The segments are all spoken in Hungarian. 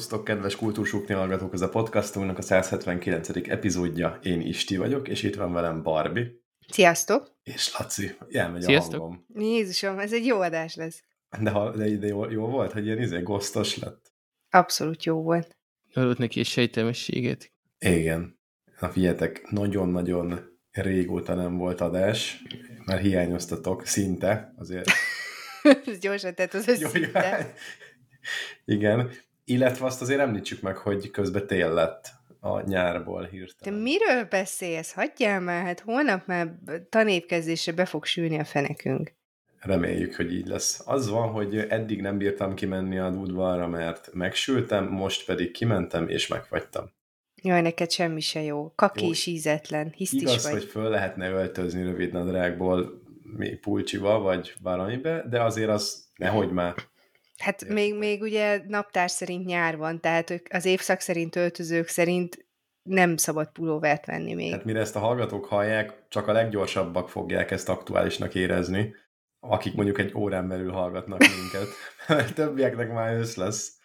Szervusztok, kedves kultúrsúkni hallgatók, ez a podcastunknak a 179. epizódja. Én Isti vagyok, és itt van velem Barbie. Sziasztok! És Laci. Elmegy Sziasztok. a hangom. Jézusom, ez egy jó adás lesz. De, ha, de, de jó, jó, volt, hogy ilyen izé gosztos lett? Abszolút jó volt. Örült neki egy sejtelmességet. Igen. Na figyeljetek, nagyon-nagyon régóta nem volt adás, mert hiányoztatok szinte, azért. Gyorsan tett az összinte. Igen. Illetve azt azért említsük meg, hogy közben tél lett a nyárból Te hirtelen. miről beszélsz? Hagyjál már, hát holnap már tanévkezdésre be fog sülni a fenekünk. Reméljük, hogy így lesz. Az van, hogy eddig nem bírtam kimenni a udvarra, mert megsültem, most pedig kimentem és megfagytam. Jaj, neked semmi se jó. Kaki Jó. is ízetlen, hisztis Igaz, vagy. hogy föl lehetne öltözni rövid nadrágból mi pulcsiba, vagy valamibe, de azért az nehogy már. Hát még, még ugye naptár szerint nyár van, tehát az évszak szerint öltözők szerint nem szabad pulóvert venni még. Hát mire ezt a hallgatók hallják, csak a leggyorsabbak fogják ezt aktuálisnak érezni, akik mondjuk egy órán belül hallgatnak minket, többieknek már ősz lesz.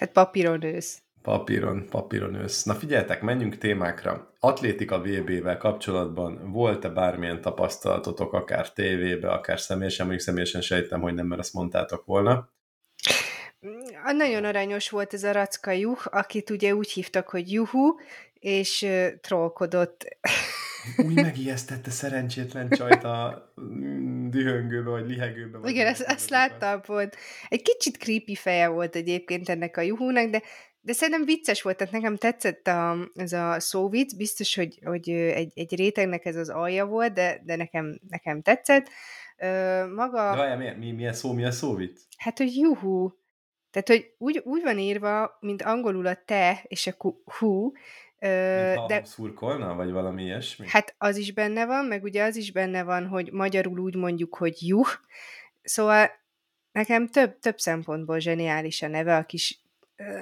hát papíron ősz. Papíron, papíron ősz. Na figyeljetek, menjünk témákra. Atlétika VB-vel kapcsolatban volt-e bármilyen tapasztalatotok, akár tévébe, akár személyesen, mondjuk személyesen sejtem, hogy nem, mert azt mondtátok volna. Nagyon aranyos volt ez a racka juh, akit ugye úgy hívtak, hogy juhu, és trollkodott. Úgy megijesztette szerencsétlen csajt a mm, dühöngőbe, vagy lihegőbe. vagy Igen, ezt, mikor. láttam pont. Egy kicsit creepy feje volt egyébként ennek a juhúnak, de, de szerintem vicces volt, tehát nekem tetszett a, ez a szóvic, biztos, hogy, hogy egy, egy rétegnek ez az alja volt, de, de nekem, nekem tetszett. Ö, maga... De várjál, milyen, mi, milyen szó, milyen szó vicc? Hát, hogy juhu. Tehát, hogy úgy, úgy van írva, mint angolul a te és a hu, ö, de szurkolna, vagy valami ilyesmi? hát az is benne van, meg ugye az is benne van, hogy magyarul úgy mondjuk, hogy juh. Szóval nekem több, több szempontból zseniális a neve, a kis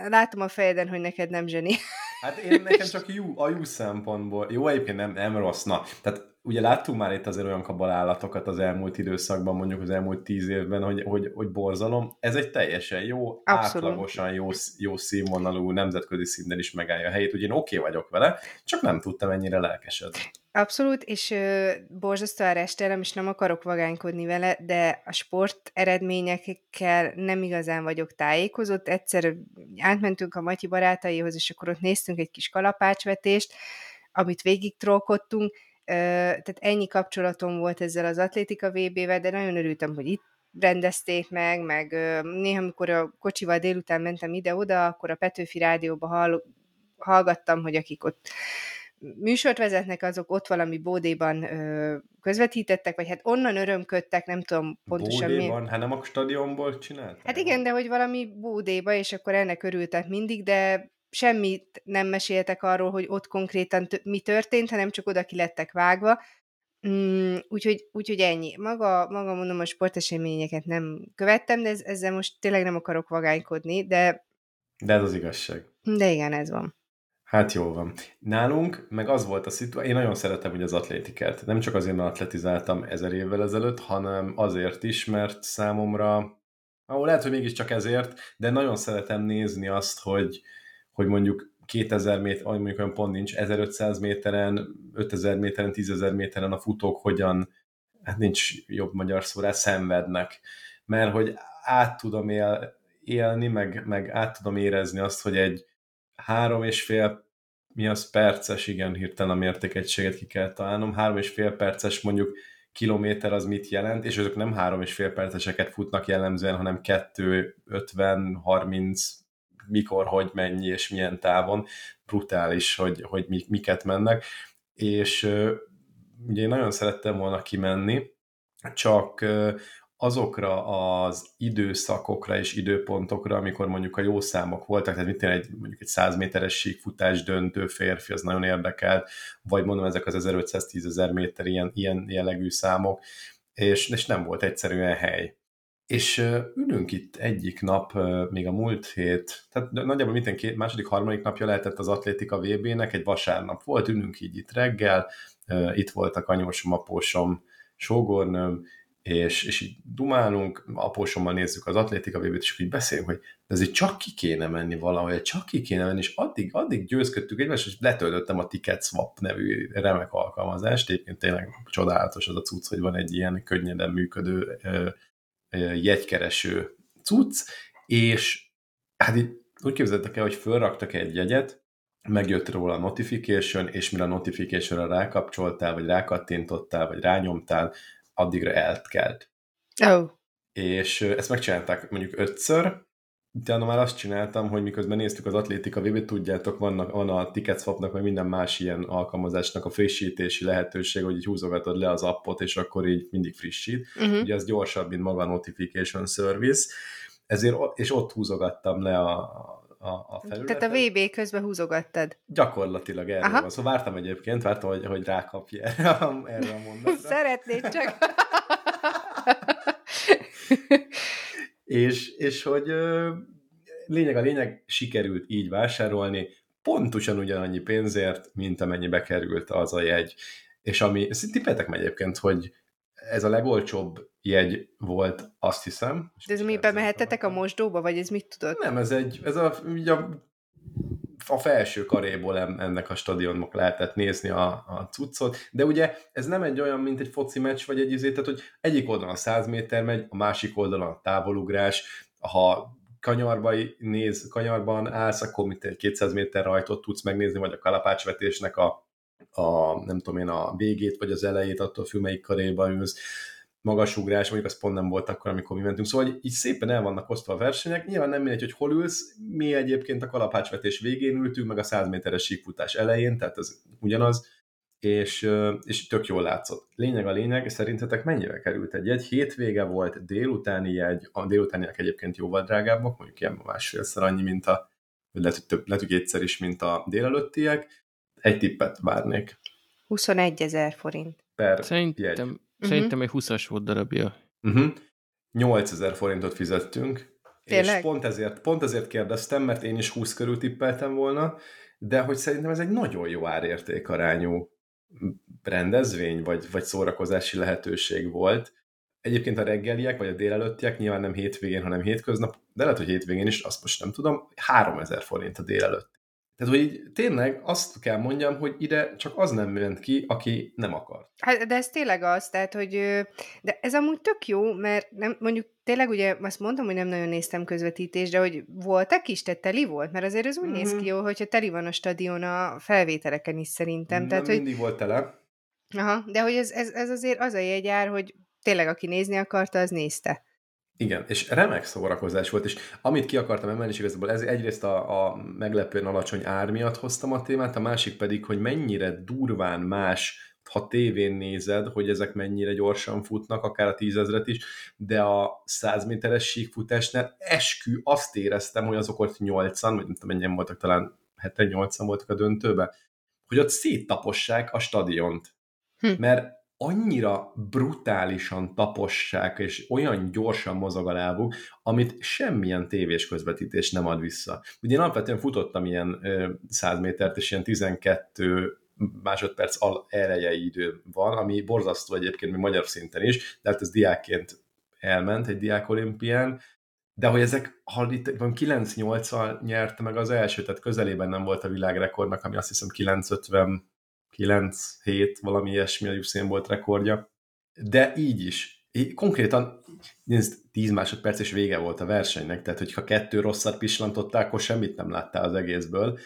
Látom a fejeden, hogy neked nem zseni. Hát én nekem csak jó, a jó szempontból. Jó, egyébként nem, nem rossz. Na, tehát ugye láttunk már itt azért olyan kabalállatokat az elmúlt időszakban, mondjuk az elmúlt tíz évben, hogy, hogy, hogy borzalom. Ez egy teljesen jó, Abszolút. átlagosan jó, jó színvonalú, nemzetközi szinten is megállja a helyét. Ugye én oké okay vagyok vele, csak nem tudtam ennyire lelkesedni. Abszolút, és ö, borzasztó a restelem, és nem akarok vagánykodni vele, de a sport eredményekkel nem igazán vagyok tájékozott. Egyszer átmentünk a Matyi barátaihoz, és akkor ott néztünk egy kis kalapácsvetést, amit végig trollkodtunk, tehát ennyi kapcsolatom volt ezzel az atlétika VB-vel, de nagyon örültem, hogy itt rendezték meg, meg néha, amikor a kocsival délután mentem ide-oda, akkor a Petőfi Rádióba hall, hallgattam, hogy akik ott műsort vezetnek, azok ott valami bódéban ö, közvetítettek, vagy hát onnan örömködtek, nem tudom pontosan mi. Bódéban, hát nem a stadionból csinálták? Hát igen, de hogy valami bódéba, és akkor ennek örültek mindig, de semmit nem meséltek arról, hogy ott konkrétan t- mi történt, hanem csak oda ki lettek vágva. Mm, úgyhogy, úgyhogy ennyi. Maga, maga mondom, a sporteseményeket nem követtem, de ez, ezzel most tényleg nem akarok vagánykodni, de, De ez az igazság. de igen, ez van. Hát jó van. Nálunk meg az volt a szituáció, én nagyon szeretem ugye az atlétikát. Nem csak azért, mert atletizáltam ezer évvel ezelőtt, hanem azért is, mert számomra, ahol lehet, hogy mégiscsak ezért, de nagyon szeretem nézni azt, hogy, hogy mondjuk 2000 méter, vagy mondjuk olyan pont nincs, 1500 méteren, 5000 méteren, 10.000 méteren a futók hogyan, hát nincs jobb magyar szó rá, szenvednek. Mert hogy át tudom él, élni, meg, meg át tudom érezni azt, hogy egy három és fél mi az perces, igen, hirtelen a mértékegységet ki kell találnom, három és fél perces mondjuk kilométer az mit jelent, és azok nem három és fél perceseket futnak jellemzően, hanem kettő, 50, 30, mikor, hogy mennyi és milyen távon, brutális, hogy, hogy mi- miket mennek, és ugye én nagyon szerettem volna kimenni, csak azokra az időszakokra és időpontokra, amikor mondjuk a jó számok voltak, tehát mit egy, mondjuk egy 100 méteres síkfutás döntő férfi, az nagyon érdekelt, vagy mondom ezek az 1510 ezer méter ilyen, ilyen jellegű számok, és, és nem volt egyszerűen hely. És ülünk itt egyik nap, még a múlt hét, tehát nagyjából minden két, második, harmadik napja lehetett az Atlétika VB-nek, egy vasárnap volt, ülünk így itt reggel, itt voltak anyósom, apósom, sógornőm, és, és így dumálunk, apósommal nézzük az atlétika vb és így beszélünk, hogy ezért csak ki kéne menni valahol, csak ki kéne menni, és addig, addig győzködtük egymást, és letöltöttem a Ticket Swap nevű remek alkalmazást, egyébként tényleg csodálatos az a cucc, hogy van egy ilyen könnyeden működő jegykereső cucc, és hát így úgy képzeltek el, hogy fölraktak egy jegyet, megjött róla a notification, és mire a notification-ra rákapcsoltál, vagy rákattintottál, vagy rányomtál, addigra eltkelt. Oh. És ezt megcsinálták mondjuk ötször, utána már azt csináltam, hogy miközben néztük az atlétika vb tudjátok, vannak, van a Ticketswapnak, vagy minden más ilyen alkalmazásnak a frissítési lehetőség, hogy így húzogatod le az appot, és akkor így mindig frissít. Uh-huh. Ugye az gyorsabb, mint maga a notification service. Ezért, és ott húzogattam le a, a, a felületet. Tehát a VB közben húzogattad. Gyakorlatilag erről Aha. van. Szóval vártam egyébként, vártam, hogy, hogy rákapja erre a, erre a mondatra. Szeretnéd csak. és, és hogy lényeg a lényeg, sikerült így vásárolni, pontosan ugyanannyi pénzért, mint amennyibe került az a jegy. És ami, tippeltek meg egyébként, hogy ez a legolcsóbb jegy volt, azt hiszem. De ez mi bemehettetek a mosdóba, vagy ez mit tudod? Nem, ez egy, ez a, ugye a, a felső karéból ennek a stadionnak lehetett nézni a, a cuccot, de ugye ez nem egy olyan, mint egy foci meccs, vagy egy izé, tehát hogy egyik oldalon a 100 méter megy, a másik oldalon a távolugrás, ha kanyarba néz, kanyarban állsz, akkor mint egy 200 méter rajtot tudsz megnézni, vagy a kalapácsvetésnek a, a nem tudom én, a végét, vagy az elejét, attól függ, melyik karéba ülsz magasugrás, mondjuk az pont nem volt akkor, amikor mi mentünk. Szóval így szépen el vannak osztva a versenyek. Nyilván nem mindegy, hogy hol ülsz. Mi egyébként a kalapácsvetés végén ültünk, meg a 100 méteres síkfutás elején, tehát ez ugyanaz, és, és tök jól látszott. Lényeg a lényeg, szerintetek mennyivel került egy jegy? Hétvége volt, délutáni jegy, a délutániak egyébként jóval drágábbak, mondjuk ilyen másfélszer annyi, mint a, vagy lehet, hogy, több, lehet, hogy kétszer is, mint a délelőttiek. Egy tippet várnék. 21 ezer forint. Per Szerintem jegy. Uh-huh. Szerintem egy 20-as volt darabja. Uh-huh. 8000 forintot fizettünk. Tényleg? És pont ezért, pont ezért kérdeztem, mert én is 20 körül tippeltem volna, de hogy szerintem ez egy nagyon jó árértékarányú rendezvény, vagy, vagy szórakozási lehetőség volt. Egyébként a reggeliek, vagy a délelőttiek nyilván nem hétvégén, hanem hétköznap, de lehet, hogy hétvégén is, azt most nem tudom, 3000 forint a délelőtt. Tehát, hogy így tényleg azt kell mondjam, hogy ide csak az nem ment ki, aki nem akar. Hát, de ez tényleg az, tehát, hogy de ez amúgy tök jó, mert nem, mondjuk tényleg ugye azt mondtam, hogy nem nagyon néztem közvetítést, de hogy voltak is, tehát teli volt? Mert azért ez úgy mm-hmm. néz mhm. ki jó, hogyha teli van a stadion a felvételeken is szerintem. Nem tehát, mindig hogy... volt tele. Aha, de hogy ez, ez, ez azért az a jegyár, hogy tényleg aki nézni akarta, az nézte. Igen, és remek szórakozás volt, és amit ki akartam emelni, és igazából ez egyrészt a, a meglepően alacsony ár miatt hoztam a témát, a másik pedig, hogy mennyire durván más, ha tévén nézed, hogy ezek mennyire gyorsan futnak, akár a tízezret is, de a 100 méteres síkfutásnál eskü, azt éreztem, hogy azok ott 8 vagy nem tudom, mennyien voltak, talán 7-8 voltak a döntőbe, hogy ott széttapossák a stadiont. Hm. Mert annyira brutálisan tapossák, és olyan gyorsan mozog a lábuk, amit semmilyen tévés közvetítés nem ad vissza. Ugye én alapvetően futottam ilyen 100 métert, és ilyen 12 másodperc al elejei idő van, ami borzasztó egyébként még magyar szinten is, de hát ez diákként elment egy diák olimpián, de hogy ezek, ha itt van 9-8-al nyerte meg az első, tehát közelében nem volt a világrekordnak, ami azt hiszem 950 9-7, valami ilyesmi a Usain volt rekordja. De így is. Konkrétan nézd, 10 másodperc és vége volt a versenynek, tehát hogyha kettő rosszat pislantottál, akkor semmit nem láttál az egészből.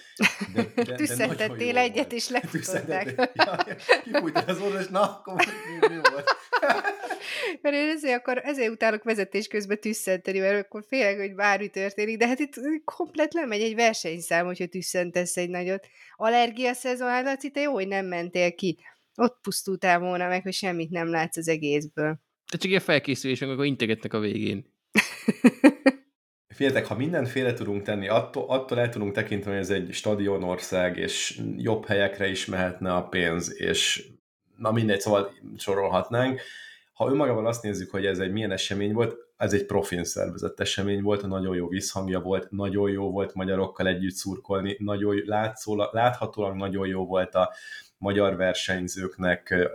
De, de, Tüsszentettél egyet, volt. és lefutották. Ja, kifújtál az orra, és na, akkor mi, mi volt? mert én ezért, akkor, ezért utálok vezetés közben tüsszenteni, mert akkor félek, hogy bármi történik, de hát itt komplet lemegy egy versenyszám, hogyha tüsszentesz egy nagyot. Allergia szezon, hát Laci, te jó, hogy nem mentél ki. Ott pusztultál volna meg, hogy semmit nem látsz az egészből. De csak ilyen felkészülés, amikor integetnek a végén. Féltek, ha mindenféle tudunk tenni, attól, attól el tudunk tekinteni, hogy ez egy stadionország, és jobb helyekre is mehetne a pénz, és na mindegy, szóval sorolhatnánk. ha önmagában azt nézzük, hogy ez egy milyen esemény volt, ez egy profin szervezett esemény volt, nagyon jó visszhangja volt, nagyon jó volt magyarokkal együtt szurkolni, nagyon látszólag, láthatólag nagyon jó volt a magyar versenyzőknek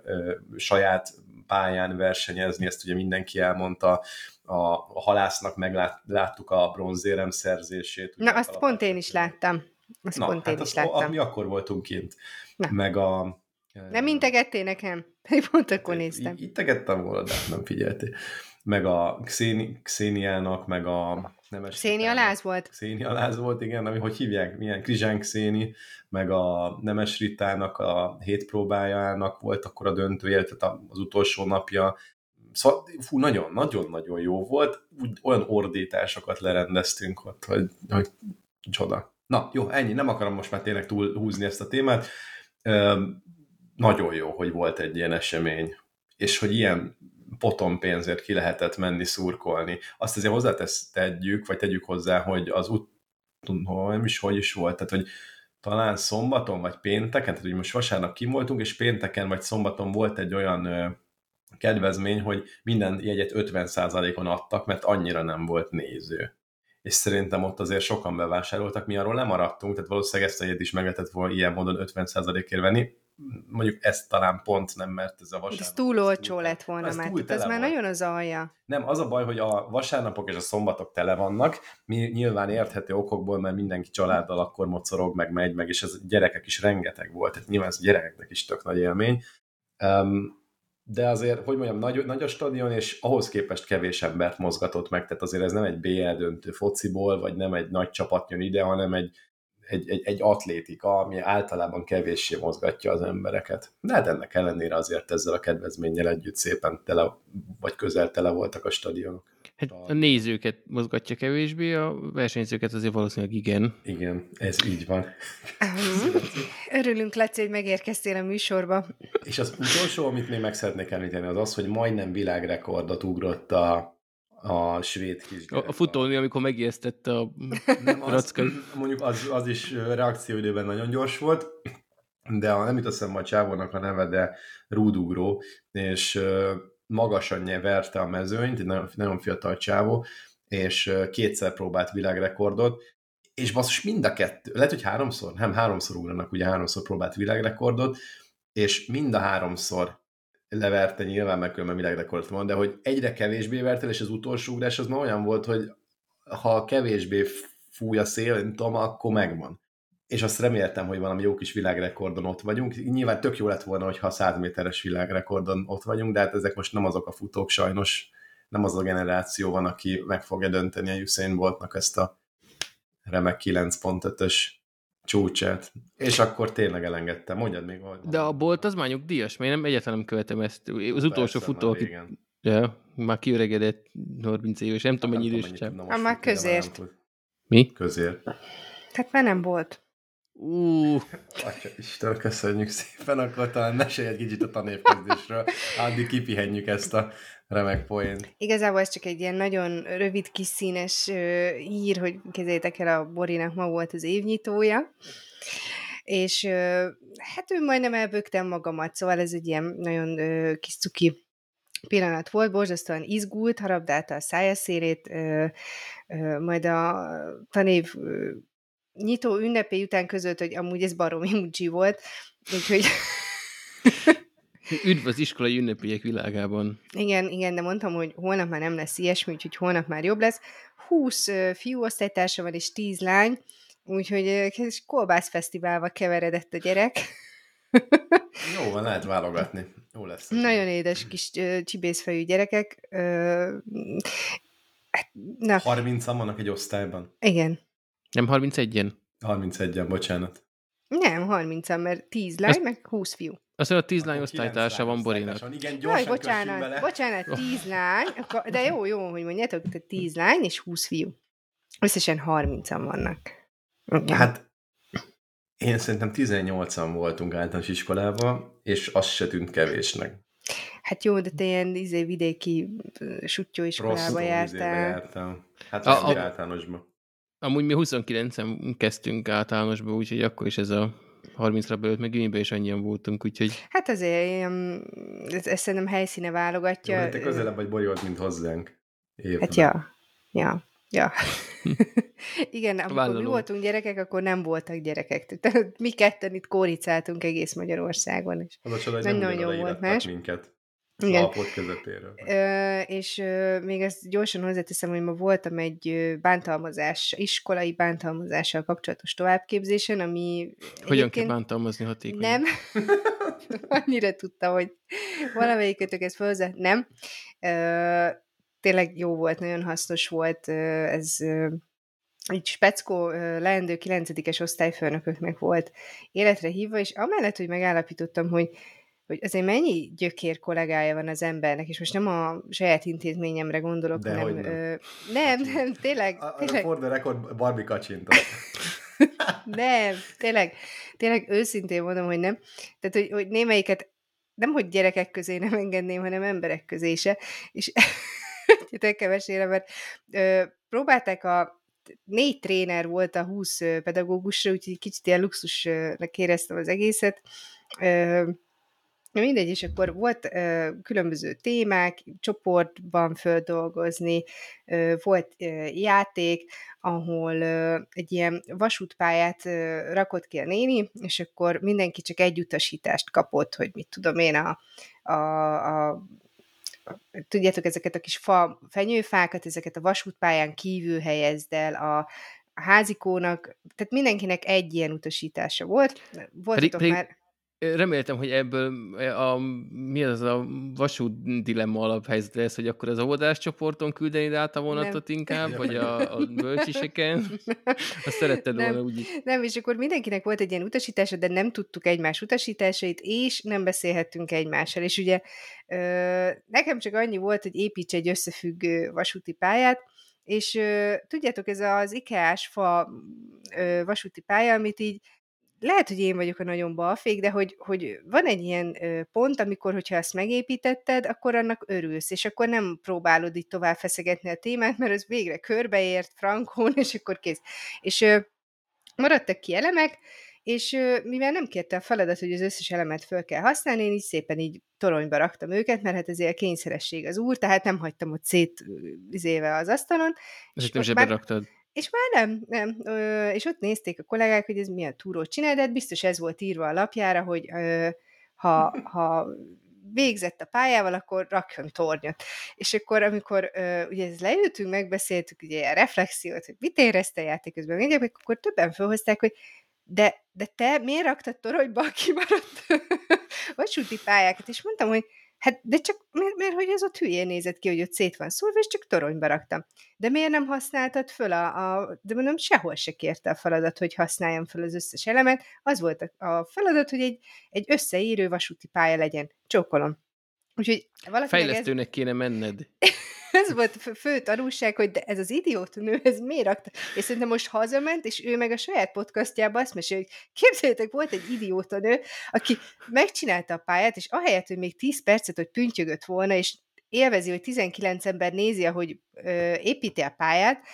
saját pályán versenyezni, ezt ugye mindenki elmondta, a, a halásznak megláttuk a bronzérem szerzését. Na, azt pont én is láttam. Azt Na, pont hát én is láttam. A, mi akkor voltunk kint. Na. Meg a... Nem integettél nekem? Pont akkor néztem. Integettem volna, de nem figyeltél. Meg a Xéni, Xéniának, meg a nemes... Xéni aláz volt? Xéni aláz volt, igen, ami hogy hívják, milyen Krizsánk Xéni, meg a Nemes Ritának a hét próbájának volt akkor a döntője, tehát az utolsó napja, Szóval, fú, nagyon, nagyon-nagyon jó volt. Úgy, olyan ordításokat lerendeztünk ott, hogy, hogy csoda. Na, jó, ennyi. Nem akarom most már tényleg túl húzni ezt a témát. Üm, nagyon jó, hogy volt egy ilyen esemény, és hogy ilyen potom pénzért ki lehetett menni szurkolni. Azt azért hozzátesz tegyük, vagy tegyük hozzá, hogy az út, nem is hogy is volt, tehát hogy talán szombaton vagy pénteken, tehát hogy most vasárnap kim és pénteken vagy szombaton volt egy olyan ö, kedvezmény, hogy minden jegyet 50%-on adtak, mert annyira nem volt néző. És szerintem ott azért sokan bevásároltak, mi arról nem maradtunk, tehát valószínűleg ezt a jegyet is meg lehetett volna ilyen módon 50%-ért venni mondjuk ezt talán pont nem, mert ez a vasárnap... Ez túl olcsó lett volna ez már, ez már nagyon az alja. Nem, az a baj, hogy a vasárnapok és a szombatok tele vannak, mi nyilván érthető okokból, mert mindenki családdal akkor mocorog, meg megy, meg, és ez gyerekek is rengeteg volt, tehát nyilván ez a gyerekeknek is tök nagy élmény. Um, de azért, hogy mondjam, nagy, nagy a stadion, és ahhoz képest kevés embert mozgatott meg, tehát azért ez nem egy BL döntő fociból, vagy nem egy nagy csapat jön ide, hanem egy egy, egy, egy atlétika, ami általában kevéssé mozgatja az embereket. De hát ennek ellenére azért ezzel a kedvezménnyel együtt szépen tele, vagy közel tele voltak a stadionok. Hát a nézőket mozgatja kevésbé, a versenyzőket azért valószínűleg igen. Igen, ez így van. Örülünk, Laci, hogy megérkeztél a műsorba. És az utolsó, amit még meg szeretnék említeni, az az, hogy majdnem világrekordot ugrott a a svéd kisgyerek. A, futóni, amikor megijesztette a nem, az, Mondjuk az, az is reakcióidőben nagyon gyors volt, de a, nem jut eszembe a csávónak a neve, de rúdugró, és magasan nyeverte a mezőnyt, nagyon, nagyon fiatal csávó, és kétszer próbált világrekordot, és basszus mind a kettő, lehet, hogy háromszor, nem, háromszor ugranak, ugye háromszor próbált világrekordot, és mind a háromszor leverte nyilván, meg különben világrekord van, de hogy egyre kevésbé vert el, és az utolsó ugrás az már olyan volt, hogy ha kevésbé fúj a szél, nem tudom, akkor megvan. És azt reméltem, hogy valami jó kis világrekordon ott vagyunk. Nyilván tök jó lett volna, hogyha 100 méteres világrekordon ott vagyunk, de hát ezek most nem azok a futók sajnos, nem az a generáció van, aki meg fogja dönteni a Usain Boltnak ezt a remek 9.5-ös csúcsát. És akkor tényleg elengedtem. Mondjad még hogy. De a bolt az már nyugdíjas, mert én nem egyáltalán nem követem ezt. Az utolsó futó, aki... Ja, már kiöregedett 30 éves, nem tudom, mennyi idős sem. Ah, már közért. Mi? Közért. Tehát már nem volt. Uh. Atya Isten, köszönjük szépen, akkor talán mesélj egy kicsit a tanévkezdésről, addig kipihenjük ezt a remek poén. Igazából ez csak egy ilyen nagyon rövid kis színes ír, hogy kezétek el, a Borinak ma volt az évnyitója, és hát ő majdnem elbögtem magamat, szóval ez egy ilyen nagyon kis cuki pillanat volt, borzasztóan izgult, harabdálta a szájaszérét, majd a tanév nyitó ünnepé után között, hogy amúgy ez baromi mucsi volt, úgyhogy Üdv az iskolai ünnepélyek világában. Igen, igen, de mondtam, hogy holnap már nem lesz ilyesmi, úgyhogy holnap már jobb lesz. 20 fiú osztálytársa van, és 10 lány, úgyhogy egy kolbászfesztiválba keveredett a gyerek. Jó van, lehet válogatni. Jó lesz. Nagyon édes kis csibészfejű gyerekek. Hát, na. 30 vannak egy osztályban? Igen. Nem 31-en? 31-en, bocsánat. Nem, 30 mert 10 lány, Ezt... meg 20 fiú. Azt mondja, 10 lány osztálytársa van Borinak. Igen, gyorsan Jaj, bocsánat, bele. bocsánat, 10 lány, de jó, jó, hogy mondjátok, te 10 lány és 20 fiú. Összesen 30-an vannak. Igen. Hát én szerintem 18-an voltunk általános iskolában, és az se tűnt kevésnek. Hát jó, de te ilyen izé, vidéki sutyó iskolába jártál. jártam. Hát a, a, általánosban. Amúgy mi 29-en kezdtünk általánosba, úgyhogy akkor is ez a 30-ra belőtt, meg Gimibe is annyian voltunk, úgyhogy... Hát azért ez, ez szerintem helyszíne válogatja. Jó, te közelebb vagy Bori mint hozzánk. Évben. Hát ja, ja, ja. Igen, amikor Vállaló. mi voltunk gyerekek, akkor nem voltak gyerekek. Tehát mi ketten itt kóricáltunk egész Magyarországon. És az a csoda, hogy nem nagyon volt más. minket. Igen. Alapot közepéről. Ö, és ö, még ezt gyorsan hozzáteszem, hogy ma voltam egy bántalmazás, iskolai bántalmazással kapcsolatos továbbképzésen, ami Hogyan kell bántalmazni hatékony? Nem. Annyira tudtam, hogy valamelyikötök ezt felhozzá. Nem. Ö, tényleg jó volt, nagyon hasznos volt. Ez egy speckó leendő 9-es osztályfőnököknek volt életre hívva, és amellett, hogy megállapítottam, hogy hogy azért mennyi gyökér kollégája van az embernek, és most nem a saját intézményemre gondolok, De hanem... Nem. Ö, nem, nem, tényleg... A, tényleg. For the record, Barbie kacsintott. nem, tényleg, tényleg őszintén mondom, hogy nem. Tehát, hogy, hogy némelyiket nem, hogy gyerekek közé nem engedném, hanem emberek közé se. És kevesére, mert ö, próbálták a négy tréner volt a 20 pedagógusra, úgyhogy kicsit ilyen luxusnak éreztem az egészet. Ö, Mindegy, és akkor volt ö, különböző témák, csoportban földolgozni, ö, volt ö, játék, ahol ö, egy ilyen vasútpályát ö, rakott ki a néni, és akkor mindenki csak egy utasítást kapott, hogy mit tudom én, a, a, a tudjátok, ezeket a kis fa, fenyőfákat, ezeket a vasútpályán kívül helyezd el, a, házikónak, tehát mindenkinek egy ilyen utasítása volt. Voltatok pedig, már... Reméltem, hogy ebből a, mi az a vasút dilemma alaphelyzet lesz, hogy akkor az óvodás csoporton küldeni át a vonatot nem. inkább, vagy a, a bölcsiseken. Azt szeretted nem, volna úgy Nem, és akkor mindenkinek volt egy ilyen utasítása, de nem tudtuk egymás utasításait, és nem beszélhettünk egymással. És ugye nekem csak annyi volt, hogy építs egy összefüggő vasúti pályát, és tudjátok, ez az IKEA-s fa vasúti pálya, amit így lehet, hogy én vagyok a nagyon balfék, de hogy, hogy van egy ilyen pont, amikor, hogyha ezt megépítetted, akkor annak örülsz, és akkor nem próbálod így tovább feszegetni a témát, mert az végre körbeért frankón, és akkor kész. És maradtak ki elemek, és mivel nem kérte a feladat, hogy az összes elemet föl kell használni, én így szépen így toronyba raktam őket, mert hát ezért a kényszeresség az úr, tehát nem hagytam ott szét izéve az asztalon. És nem zsebben raktad? És már nem, nem. Ö, és ott nézték a kollégák, hogy ez milyen túrót csinál, de hát biztos ez volt írva a lapjára, hogy ö, ha, ha végzett a pályával, akkor rakjon tornyot. És akkor, amikor ö, ugye ez leültünk, megbeszéltük ugye a reflexiót, hogy mit érezte a játék közben, mindjárt, akkor többen felhozták, hogy de, de te miért raktad toronyba a kimaradt vasúti pályákat? És mondtam, hogy Hát, de csak mert, mert hogy ez ott hülyén nézett ki, hogy ott szét van szólva, és csak toronyba raktam. De miért nem használtad föl a, a de mondom, sehol se kérte a feladat, hogy használjam föl az összes elemet. Az volt a, a feladat, hogy egy, egy összeírő vasúti pálya legyen. Csókolom. Úgyhogy Fejlesztőnek ez... kéne menned. ez volt a fő tanulság, hogy de ez az idiót nő, ez miért rakta? És szerintem most hazament, és ő meg a saját podcastjában azt mesél, hogy képzeljétek, volt egy idióta nő, aki megcsinálta a pályát, és ahelyett, hogy még 10 percet, hogy püntyögött volna, és élvezi, hogy 19 ember nézi, ahogy ö, építi a pályát,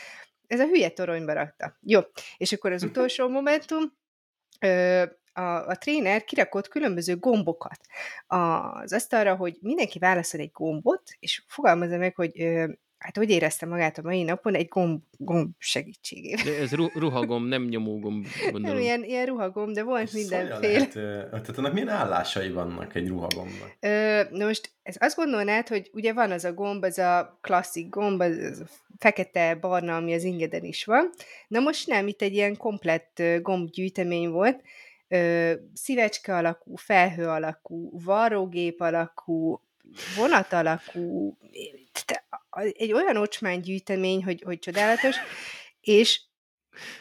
ez a hülye toronyba rakta. Jó, és akkor az utolsó momentum, ö, a, a tréner kirakott különböző gombokat az asztalra, hogy mindenki válaszol egy gombot, és fogalmazza meg, hogy ö, hát hogy érezte magát a mai napon egy gomb, gomb segítségével. De ez ruhagomb, nem nyomógomb, gondolom. Nem, ilyen, ilyen ruhagomb, de volt mindenféle. Lehet, tehát annak milyen állásai vannak egy ruhagombban? na most ez azt gondolnád, hogy ugye van az a gomb, az a klasszik gomb, az a fekete-barna, ami az ingeden is van. Na most nem, itt egy ilyen komplett gombgyűjtemény volt, ö, szívecske alakú, felhő alakú, varrógép alakú, vonat alakú, egy olyan ocsmánygyűjtemény, hogy, hogy csodálatos, és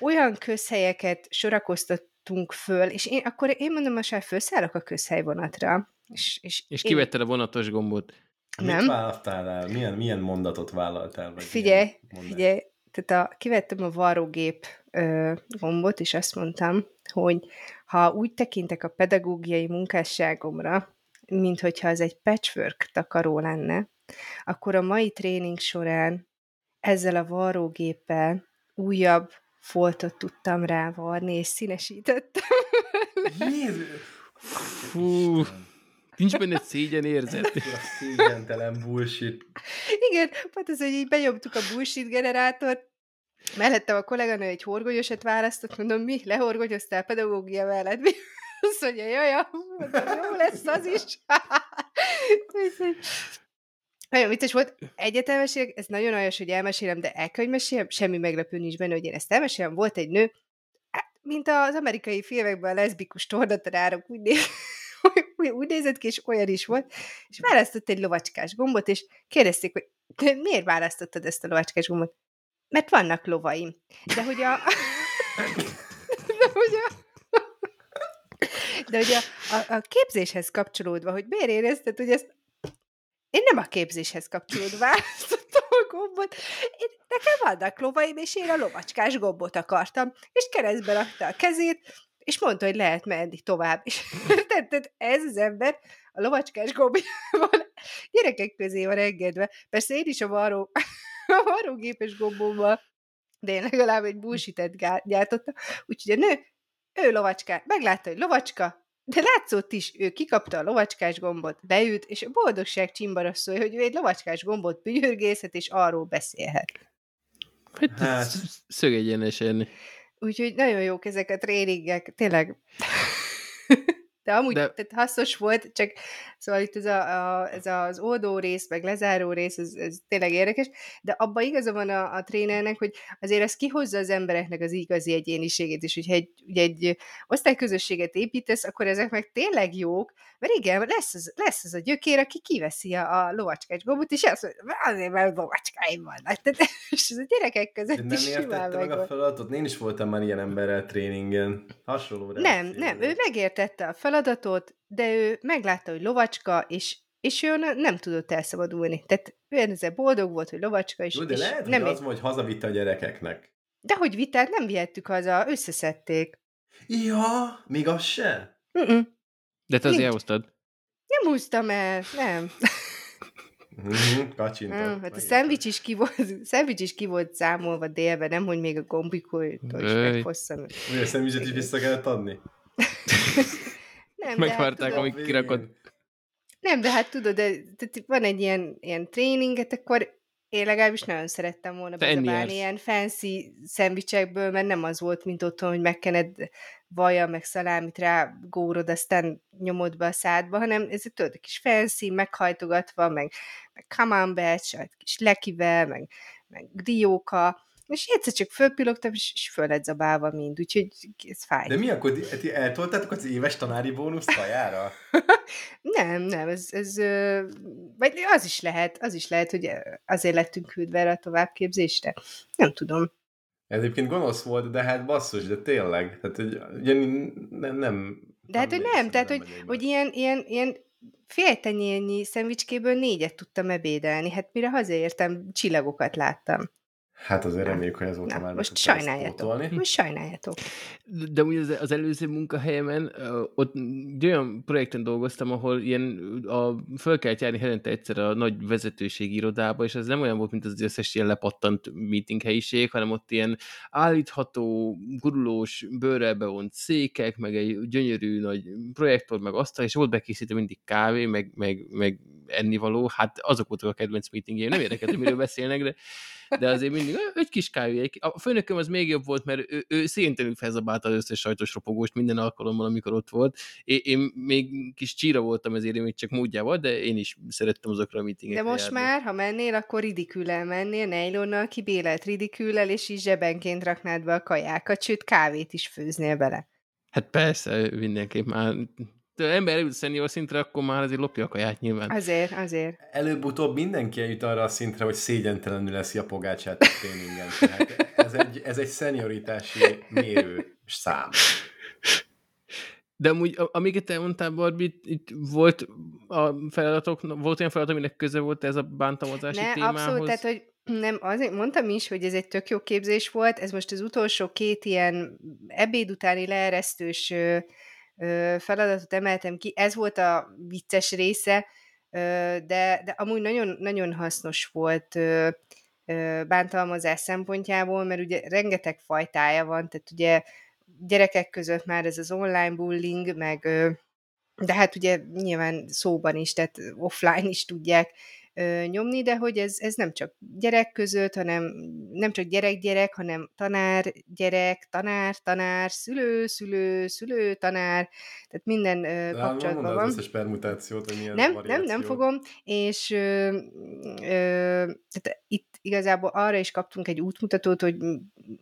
olyan közhelyeket sorakoztattunk föl, és én akkor én mondom, most már felszállok a közhelyvonatra. És, és, és kivetted én... a vonatos gombot. Nem. Mit vállaltál el? Milyen, milyen mondatot vállaltál? Vagy figyelj, figyelj, tehát a, kivettem a varrógép ö, gombot, és azt mondtam, hogy ha úgy tekintek a pedagógiai munkásságomra, mint hogyha ez egy patchwork takaró lenne, akkor a mai tréning során ezzel a varrógéppel újabb foltot tudtam rávarni, és színesítettem Jézus! Fú, nincs benne szégyen érzet. A szégyentelen bullshit. Igen, hát az, hogy így benyomtuk a bullshit generátort, mellettem a kolléganő egy horgolyosat választott, mondom, mi, lehorgonyoztál pedagógia mellett? Mi? Azt mondja, jaj, jó lesz az is. Nagyon vicces volt. Egyetemeség, ez nagyon aljas, hogy elmesélem, de el kell, hogy meséljem, semmi meglepő nincs benne, hogy én ezt elmesélem. Volt egy nő, hát, mint az amerikai filmekben a leszbikus tornatanárok, úgy, néz, úgy nézett ki, és olyan is volt, és választott egy lovacskás gombot, és kérdezték, hogy miért választottad ezt a lovacskás gombot? Mert vannak lovaim. De hogy a... De hogy a... De hogy a, a, a képzéshez kapcsolódva, hogy miért érezted, hogy ezt én nem a képzéshez kapcsolódva választottam a gombot. Én, nekem vannak lovaim, és én a lovacskás gombot akartam. És keresztbe rakta a kezét, és mondta, hogy lehet menni tovább. És tehát ez az ember a lovacskás gombjával gyerekek közé van engedve. Persze én is a varró, varrógépes gombommal, de én legalább egy bullshit gyártottam. Úgyhogy a nő, ő lovacskát, meglátta, hogy lovacska, de látszott is, ő kikapta a lovacskás gombot, beült, és a boldogság csimbarasszolja, hogy ő egy lovacskás gombot bügyörgészhet, és arról beszélhet. Hát, hát. szögegyenesen. Úgyhogy nagyon jók ezek a tréningek, tényleg. De amúgy De... Tehát hasznos volt, csak szóval itt ez, a, a, ez az oldó rész, meg lezáró rész, ez, ez tényleg érdekes, de abban igaza van a, a trénernek, hogy azért ez kihozza az embereknek az igazi egyéniségét, és hogyha egy, ugye egy osztályközösséget építesz, akkor ezek meg tényleg jók, mert igen, lesz az, lesz az a gyökér, aki kiveszi a, a lovacskás gombot, és azt mondja, azért, mert lovacskáim vannak. Tehát, és ez a gyerekek között nem is simán meg a feladatot? Én is voltam már ilyen emberrel tréningen. Hasonló Nem, nem, ő megértette a feladatot, de ő meglátta, hogy lovacska, és és ő nem tudott elszabadulni. Tehát ő ezzel boldog volt, hogy lovacska, és, Jó, de és lehet, nem hogy az, hogy hazavitte a gyerekeknek. De hogy vitát nem vihettük haza, összeszedték. Ja, még az se? Mm-mm. De te azért elhoztad. Nem húztam el, nem. Mm, kacsintott. Mm, hát a szendvics is, ki volt, szendvics is ki volt számolva délben, nem, hogy még a gombikótól is megfosszam. Ugye a szendvicset is vissza kellett adni? nem, Megvárták, amíg kirakod. Nem, de hát tudod, de, de van egy ilyen, ilyen tréninget, akkor én legalábbis nagyon szerettem volna bezabálni ilyen fancy szendvicsekből, mert nem az volt, mint otthon, hogy megkened vaja, meg szalámit rá górod, aztán nyomod be a szádba, hanem ez egy tudod, kis fancy, meghajtogatva, meg, meg camembert, egy kis lekivel, meg, meg dióka, és egyszer csak fölpillogtam, és, és föl lett zabálva mind, úgyhogy ez fáj. De mi akkor, ti eltoltátok az éves tanári bónusz kajára? nem, nem, ez, ez vagy az is lehet, az is lehet, hogy azért lettünk küldve erre a továbbképzésre. Nem tudom. Egyébként gonosz volt, de hát basszus, de tényleg. Tehát, hogy ugye nem, nem de hát, hogy nem, tehát, hogy, hogy ilyen, ilyen, ilyen féltenyérnyi szendvicskéből négyet tudtam ebédelni. Hát mire hazaértem, csillagokat láttam. Hát azért reméljük, hogy ezóta Na, már most sajnáljátok. Most sajnáljátok. De úgy az, az előző munkahelyemen, ott olyan projekten dolgoztam, ahol ilyen a, föl kellett járni hetente egyszer a nagy vezetőségi irodába, és ez nem olyan volt, mint az összes ilyen lepattant meeting helyiség, hanem ott ilyen állítható, gurulós, bőrrel bevont székek, meg egy gyönyörű nagy projektor, meg asztal, és volt bekészítve mindig kávé, meg, meg, meg ennivaló, hát azok voltak a kedvenc meetingjeim, nem érdekelt, hogy miről beszélnek, de de azért mindig egy kis kávé. A főnököm az még jobb volt, mert ő, ő széntelenül felzabálta az összes sajtos ropogóst minden alkalommal, amikor ott volt. Én, én még kis csíra voltam ezért én még csak módjával, de én is szerettem azokra a meetingekre De most járni. már, ha mennél, akkor ridiküllel mennél, nejlonnal kibélelt ridiküllel, és is zsebenként raknád be a kajákat, sőt kávét is főznél bele. Hát persze, mindenképp már ember eljut szenior szintre, akkor már azért lopja a kaját nyilván. Azért, azért. Előbb-utóbb mindenki eljut arra a szintre, hogy szégyentelenül leszi a pogácsát a tréningen. Tehát ez egy, ez egy szenioritási mérő szám. De amúgy, amiket te mondtál, Barbie, itt volt a feladatok, volt olyan feladat, aminek köze volt ez a bántalmazási ne, témához? abszolút, tehát, hogy nem, azért mondtam is, hogy ez egy tök jó képzés volt, ez most az utolsó két ilyen ebéd utáni leeresztős feladatot emeltem ki. Ez volt a vicces része, de, de amúgy nagyon, nagyon hasznos volt bántalmazás szempontjából, mert ugye rengeteg fajtája van, tehát ugye gyerekek között már ez az online bullying, meg de hát ugye nyilván szóban is, tehát offline is tudják nyomni, de hogy ez, ez nem csak gyerek között, hanem nem csak gyerek-gyerek, hanem tanár-gyerek, tanár-tanár, szülő, szülő, szülő, tanár, tehát minden ö, kapcsolatban van. az összes permutációt, hogy milyen Nem, nem, nem fogom, és ö, ö, tehát itt igazából arra is kaptunk egy útmutatót, hogy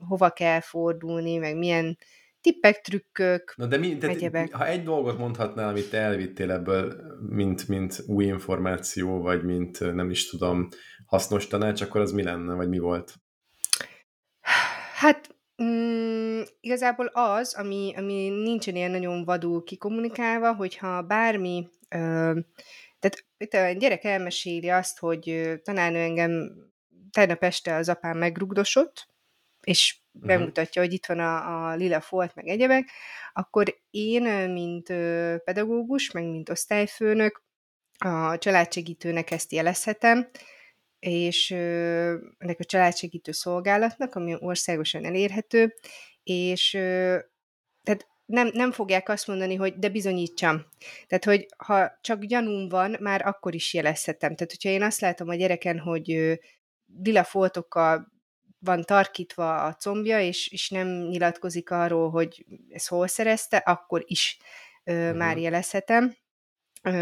hova kell fordulni, meg milyen tippek, trükkök, Na de mi, tehát, ha egy dolgot mondhatnál, amit te elvittél ebből, mint, mint új információ, vagy mint nem is tudom, hasznos tanács, akkor az mi lenne, vagy mi volt? Hát mm, igazából az, ami, ami nincsen ilyen nagyon vadul kikommunikálva, hogyha bármi, ö, tehát itt a gyerek elmeséli azt, hogy tanárnő engem tegnap este az apám megrugdosott, és bemutatja, hogy itt van a, a lila folt, meg egyebek, akkor én, mint pedagógus, meg mint osztályfőnök, a családsegítőnek ezt jelezhetem, és ennek a családsegítő szolgálatnak, ami országosan elérhető, és tehát nem, nem fogják azt mondani, hogy de bizonyítsam. Tehát, hogy ha csak gyanúm van, már akkor is jelezhetem. Tehát, hogyha én azt látom a gyereken, hogy lila foltokkal van tarkítva a combja, és, és nem nyilatkozik arról, hogy ez hol szerezte, akkor is ö, uh-huh. már jelezhetem. Ö,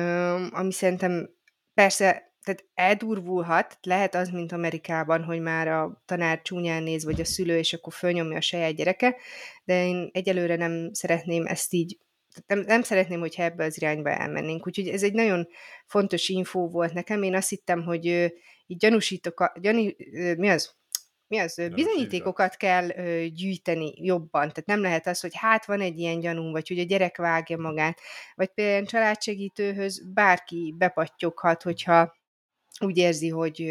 ami szerintem persze tehát eldurvulhat, lehet az, mint Amerikában, hogy már a tanár csúnyán néz, vagy a szülő, és akkor fölnyomja a saját gyereke, de én egyelőre nem szeretném ezt így, nem, nem szeretném, hogyha ebbe az irányba elmennénk. Úgyhogy ez egy nagyon fontos infó volt nekem. Én azt hittem, hogy így gyanúsítok, a, gyanú, mi az? Mi az, bizonyítékokat kell ö, gyűjteni jobban. Tehát nem lehet az, hogy hát van egy ilyen gyanú, vagy hogy a gyerek vágja magát, vagy például családsegítőhöz bárki bepattyoghat, hogyha úgy érzi, hogy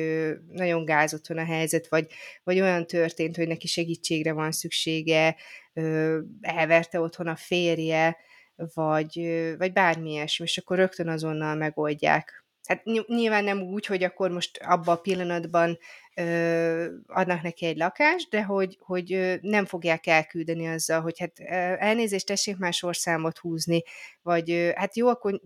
nagyon gázott van a helyzet, vagy, vagy olyan történt, hogy neki segítségre van szüksége, elverte otthon a férje, vagy, vagy bármi ilyesmi, és akkor rögtön azonnal megoldják. Hát nyilván nem úgy, hogy akkor most abban a pillanatban adnak neki egy lakást, de hogy, hogy nem fogják elküldeni azzal, hogy hát elnézést, tessék más sorszámot húzni, vagy hát jó, akkor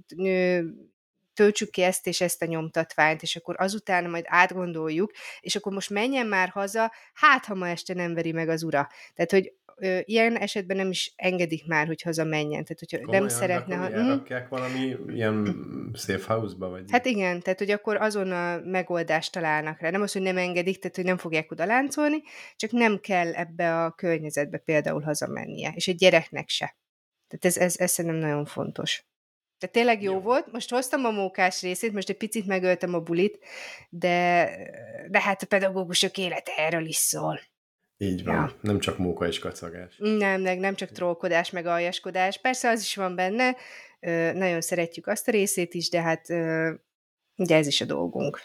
töltsük ki ezt és ezt a nyomtatványt, és akkor azután majd átgondoljuk, és akkor most menjen már haza, hát ha ma este nem veri meg az ura. Tehát, hogy ö, ilyen esetben nem is engedik már, hogy haza menjen. Tehát, hogyha Komolyan, nem szeretne... Ha, elrakják mm. valami ilyen safe house-ba? Vagy... Hát igen, tehát, hogy akkor azon a megoldást találnak rá. Nem az, hogy nem engedik, tehát, hogy nem fogják oda láncolni, csak nem kell ebbe a környezetbe például hazamennie. És egy gyereknek se. Tehát ez, ez, ez szerintem nagyon fontos. Tehát tényleg jó, jó volt. Most hoztam a mókás részét, most egy picit megöltem a bulit, de, de hát a pedagógusok élete erről is szól. Így van, ja. nem csak móka és kacagás. Nem, nem, nem csak trollkodás, meg aljaskodás. Persze az is van benne, ö, nagyon szeretjük azt a részét is, de hát ö, ugye ez is a dolgunk.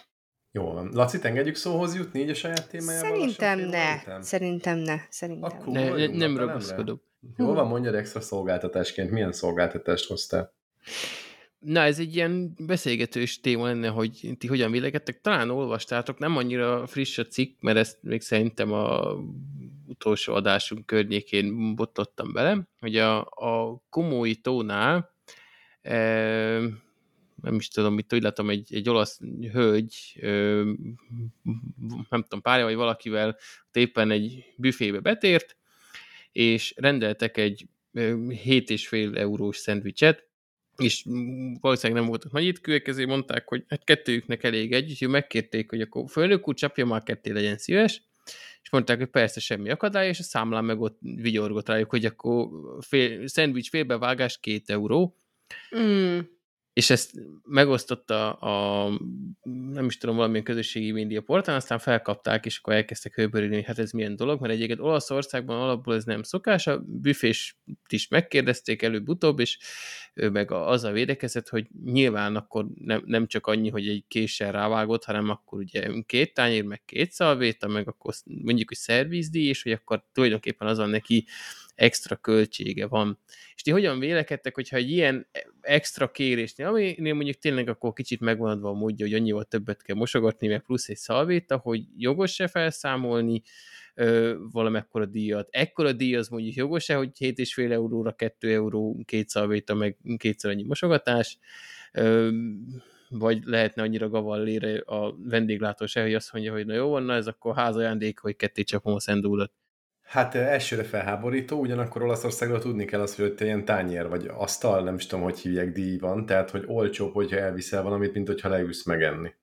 Jó van. Laci, engedjük szóhoz jutni így a saját témájával? Szerintem ne. Szerintem ne. Szerintem. Akkor ne, ne, nem ragaszkodok. Jó van, mondjad extra szolgáltatásként, milyen szolgáltatást hoztál? Na, ez egy ilyen beszélgetős téma lenne, hogy ti hogyan vélekedtek. Talán olvastátok, nem annyira friss a cikk, mert ezt még szerintem a utolsó adásunk környékén bottottam bele, hogy a, a komói tónál e, nem is tudom, mit úgy látom, egy, egy olasz hölgy, e, nem tudom, párja vagy valakivel éppen egy büfébe betért, és rendeltek egy 7,5 eurós szendvicset, és valószínűleg nem voltak nagy itkűek, ezért mondták, hogy hát kettőjüknek elég egy, úgyhogy megkérték, hogy akkor főnök úr csapja már ketté legyen szíves, és mondták, hogy persze semmi akadály, és a számlán meg ott vigyorgott rájuk, hogy akkor fél, szendvics félbevágás két euró. Mm és ezt megosztotta a, nem is tudom, valamilyen közösségi média portán, aztán felkapták, és akkor elkezdtek hőbörülni, hogy hát ez milyen dolog, mert egyébként Olaszországban alapból ez nem szokás, a büfés is megkérdezték előbb-utóbb, és ő meg azzal védekezett, hogy nyilván akkor nem, nem csak annyi, hogy egy késsel rávágott, hanem akkor ugye két tányér, meg két szalvéta, meg akkor mondjuk, hogy szervizdíj, és hogy akkor tulajdonképpen azon neki extra költsége van. És ti hogyan vélekedtek, hogyha egy ilyen extra kérésnél, aminél mondjuk tényleg akkor kicsit megvan a módja, hogy annyival többet kell mosogatni, meg plusz egy szalvéta, hogy jogos se felszámolni, ö, valamekkora díjat. Ekkora díj az mondjuk jogos-e, hogy 7,5 euróra 2 euró, két szalvéta, meg kétszer annyi mosogatás, ö, vagy lehetne annyira gavallére a vendéglátó hogy azt mondja, hogy na jó van, na ez akkor házajándék, hogy ketté csapom a szendúlat. Hát elsőre felháborító, ugyanakkor Olaszországról tudni kell azt, hogy ott ilyen tányér, vagy asztal, nem is tudom, hogy hívják, díj van, tehát hogy olcsóbb, hogyha elviszel valamit, mint hogyha leülsz megenni.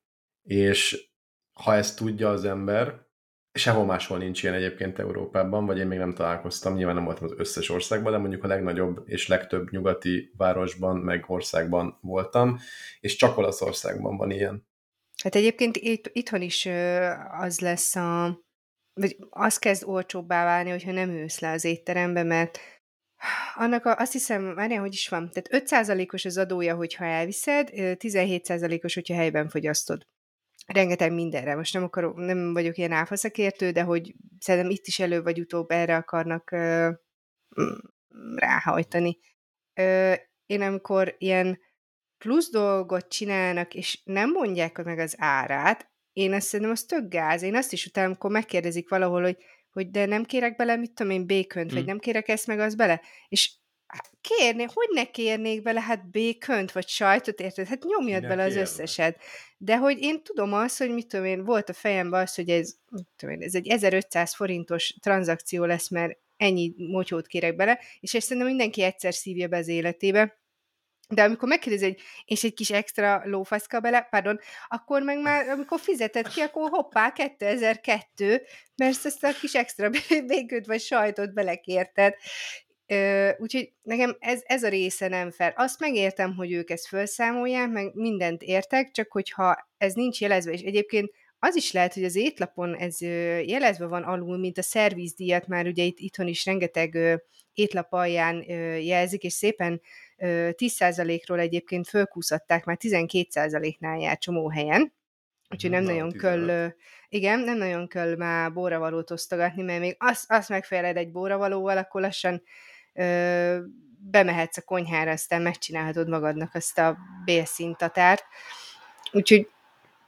És ha ezt tudja az ember, sehol máshol nincs ilyen egyébként Európában, vagy én még nem találkoztam, nyilván nem voltam az összes országban, de mondjuk a legnagyobb és legtöbb nyugati városban, meg országban voltam, és csak Olaszországban van ilyen. Hát egyébként itt, itthon is az lesz a, vagy az kezd olcsóbbá válni, hogyha nem ülsz le az étterembe, mert annak a, azt hiszem, várjál, hogy is van, tehát 5%-os az adója, hogyha elviszed, 17%-os, hogyha helyben fogyasztod rengeteg mindenre. Most nem, akarok, nem vagyok ilyen áfaszakértő, de hogy szerintem itt is elő vagy utóbb erre akarnak ö, ráhajtani. Én amikor ilyen plusz dolgot csinálnak, és nem mondják meg az árát, én azt szerintem az tök gáz. Én azt is utána, amikor megkérdezik valahol, hogy, hogy de nem kérek bele, mit tudom én, békönt, mm. vagy nem kérek ezt meg az bele, és kérni, hogy ne kérnék bele, hát békönt, vagy sajtot, érted? Hát nyomjad bele az összeset. De hogy én tudom azt, hogy mit tudom én, volt a fejemben az, hogy ez, mit tudom én, ez egy 1500 forintos tranzakció lesz, mert ennyi motyót kérek bele, és ezt szerintem mindenki egyszer szívja be az életébe, de amikor megkérdezi, hogy és egy kis extra lófaszka bele, pardon, akkor meg már, amikor fizeted ki, akkor hoppá, 2002, mert ezt a kis extra békőt vagy sajtot belekérted. Úgyhogy nekem ez, ez a része nem fel. Azt megértem, hogy ők ezt felszámolják, meg mindent értek, csak hogyha ez nincs jelezve, és egyébként az is lehet, hogy az étlapon ez jelezve van alul, mint a szervizdíjat, már ugye itt, itthon is rengeteg étlap alján jelzik, és szépen 10%-ról egyébként fölkúszatták, már 12%-nál jár csomó helyen, úgyhogy nem Na, nagyon kell, igen, nem nagyon kell már bóravalót osztogatni, mert még azt, azt megfeleled egy bóravalóval, akkor lassan ö, bemehetsz a konyhára, aztán megcsinálhatod magadnak azt a bélszintatárt. Úgyhogy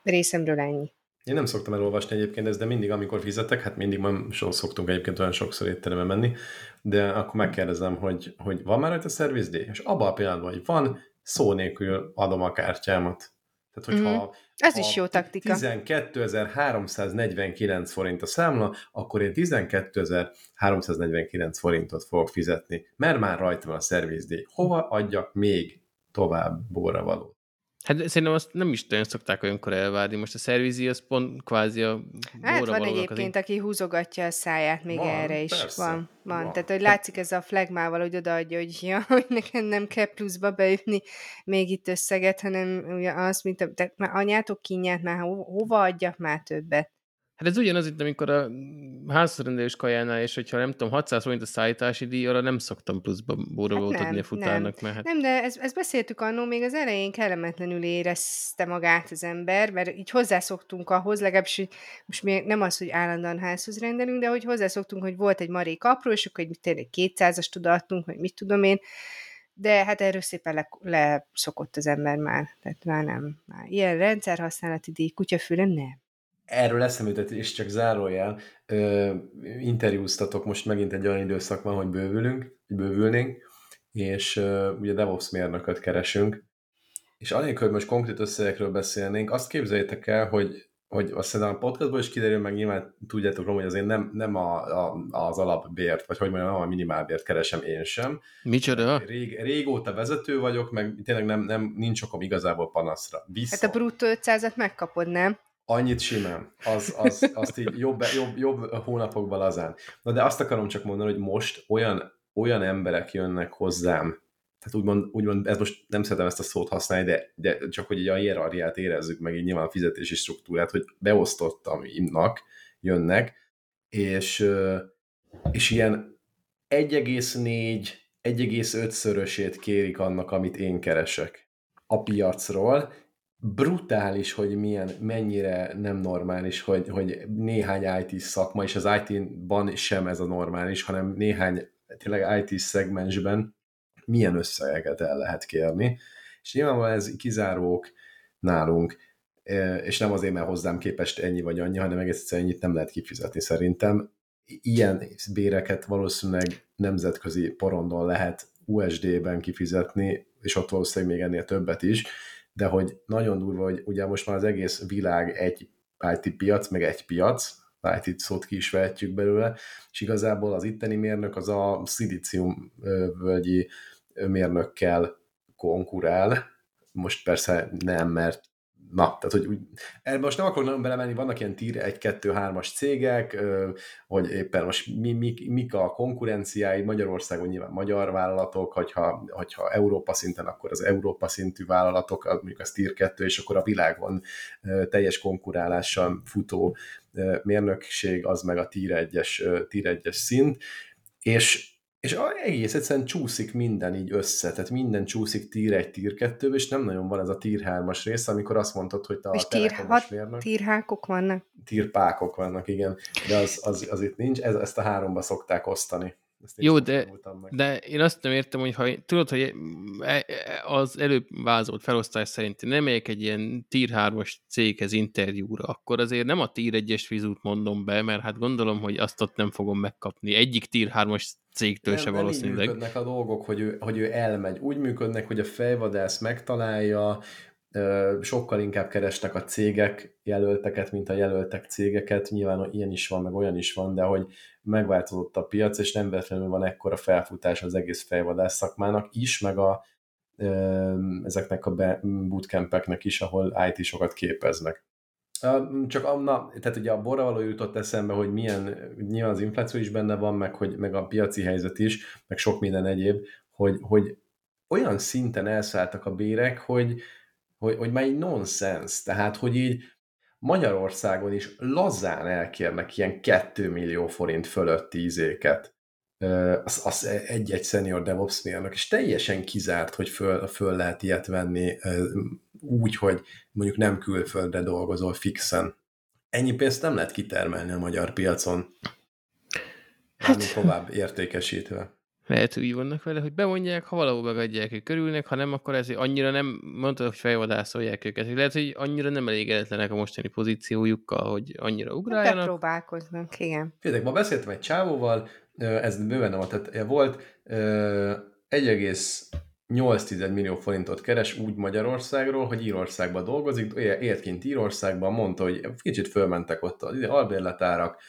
részemről ennyi. Én nem szoktam elolvasni egyébként ezt, de mindig, amikor fizetek, hát mindig ma so szoktunk egyébként olyan sokszor étterembe menni, de akkor megkérdezem, hogy, hogy van már rajta szervizdíj? És abban a pillanatban, hogy van, szó nélkül adom a kártyámat. Tehát, hogyha mm. Ez is jó taktika. 12.349 forint a számla, akkor én 12.349 forintot fogok fizetni, mert már rajta van a szervizdíj. Hova adjak még tovább való? Hát szerintem azt nem is nagyon szokták olyankor elvárni. Most a szervizi az pont kvázi a Hát van egyébként, aki húzogatja a száját még van, erre is. Persze. Van, van. van. Tehát, hogy látszik ez a flagmával, hogy odaadja, hogy ja, hogy nekem nem kell pluszba beütni még itt összeget, hanem ugye az, mint a, tehát már anyátok kínját, már ho, hova adjak már többet? Hát ez ugyanaz itt, amikor a házrendelős kajánál, és hogyha nem tudom, 600 forint a szállítási díj, arra nem szoktam pluszba bóravót hát adni a futárnak. Nem, mert hát... nem de ezt, ezt beszéltük annól, még az elején kellemetlenül érezte magát az ember, mert így hozzászoktunk ahhoz, legalábbis hogy most még nem az, hogy állandóan házhoz rendelünk, de hogy hozzászoktunk, hogy volt egy marék apró, és akkor egy tényleg 200-as tudattunk, vagy mit tudom én, de hát erről szépen le, leszokott az ember már, tehát már nem. Már ilyen rendszerhasználati díj, kutyafüle nem erről eszembe jutott, és csak zárójel, interjúztatok most megint egy olyan időszakban, hogy bővülünk, bővülnénk, és uh, ugye DevOps mérnököt keresünk, és anélkül, hogy most konkrét összegekről beszélnénk, azt képzeljétek el, hogy hogy azt szerintem a podcastból is kiderül, meg nyilván tudjátok róla, hogy azért nem, nem a, a, az alapbért, vagy hogy mondjam, nem a minimálbért keresem én sem. Micsoda? Rég, régóta vezető vagyok, meg tényleg nem, nem nincs okom igazából panaszra. Viszont... Hát a bruttó 500-at megkapod, nem? Annyit simán. Az, az, azt így jobb, jobb, jobb hónapokban lazán. Na de azt akarom csak mondani, hogy most olyan, olyan emberek jönnek hozzám, tehát úgymond, úgymond ez most nem szeretem ezt a szót használni, de, de csak hogy így a hierarchiát érezzük meg, így nyilván a fizetési struktúrát, hogy beosztottam imnak jönnek, és, és ilyen 1,4, 1,5-szörösét kérik annak, amit én keresek a piacról, brutális, hogy milyen, mennyire nem normális, hogy, hogy néhány IT szakma, és az IT-ban sem ez a normális, hanem néhány tényleg IT szegmensben milyen összegeket el lehet kérni. És nyilvánvalóan ez kizárók nálunk, e, és nem azért, mert hozzám képest ennyi vagy annyi, hanem egész egyszerűen ennyit nem lehet kifizetni szerintem. ilyen béreket valószínűleg nemzetközi porondon lehet USD-ben kifizetni, és ott valószínűleg még ennél többet is, de hogy nagyon durva, hogy ugye most már az egész világ egy IT piac, meg egy piac, IT szót ki is vehetjük belőle, és igazából az itteni mérnök az a szilícium völgyi mérnökkel konkurál, most persze nem, mert na, tehát hogy úgy, ebben most nem akarok belemenni, vannak ilyen tír 1, 2, 3-as cégek, hogy éppen most mi, mi, mik a konkurenciái, Magyarországon nyilván magyar vállalatok, hogyha, hogyha Európa szinten, akkor az Európa szintű vállalatok, mondjuk az tír 2, és akkor a világon teljes konkurálással futó mérnökség, az meg a tír 1-es, tír 1-es szint, és és egész egyszerűen csúszik minden így össze, tehát minden csúszik tír 1, tír 2 és nem nagyon van ez a tír 3-as rész, amikor azt mondtad, hogy te és a tír 6, tírhákok vannak. Tírpákok vannak, igen, de az, az, az itt nincs, ez, ezt a háromba szokták osztani. Ezt Jó, de, de én azt nem értem, hogy ha, tudod, hogy e, e, az előbb vázolt felosztás szerint nem megyek egy ilyen tier 3-as céghez interjúra, akkor azért nem a tier 1-es vizút mondom be, mert hát gondolom, hogy azt ott nem fogom megkapni. Egyik tier 3-as cégtől nem, se valószínűleg. Nem működnek a dolgok, hogy ő, hogy ő elmegy. Úgy működnek, hogy a fejvadász megtalálja, sokkal inkább keresnek a cégek jelölteket, mint a jelöltek cégeket. Nyilván ilyen is van, meg olyan is van, de hogy megváltozott a piac, és nem véletlenül van ekkora felfutás az egész fejvadász szakmának is, meg a, ezeknek a bootcampeknek is, ahol IT-sokat képeznek. Csak na, tehát ugye a borra való jutott eszembe, hogy milyen, nyilván az infláció is benne van, meg, hogy, meg a piaci helyzet is, meg sok minden egyéb, hogy, hogy olyan szinten elszálltak a bérek, hogy, hogy, hogy már egy nonsens, tehát hogy így Magyarországon is lazán elkérnek ilyen 2 millió forint fölötti izéket az, az egy-egy senior DevOps mérnök, és teljesen kizárt, hogy föl, föl lehet ilyet venni úgy, hogy mondjuk nem külföldre dolgozol fixen. Ennyi pénzt nem lehet kitermelni a magyar piacon. Hát, tovább értékesítve. Lehet, hogy úgy vannak vele, hogy bevonják, ha valahol megadják, hogy körülnek, ha nem, akkor ez annyira nem, mondta, hogy fejvadászolják őket. Lehet, hogy annyira nem elégedetlenek a mostani pozíciójukkal, hogy annyira ugráljanak. Bepróbálkoznak, igen. Féltek, ma beszéltem egy csávóval, ez bőven nem tehát volt 1,8 millió forintot keres úgy Magyarországról, hogy Írországban dolgozik, élt kint Írországban, mondta, hogy kicsit fölmentek ott az albérletárak,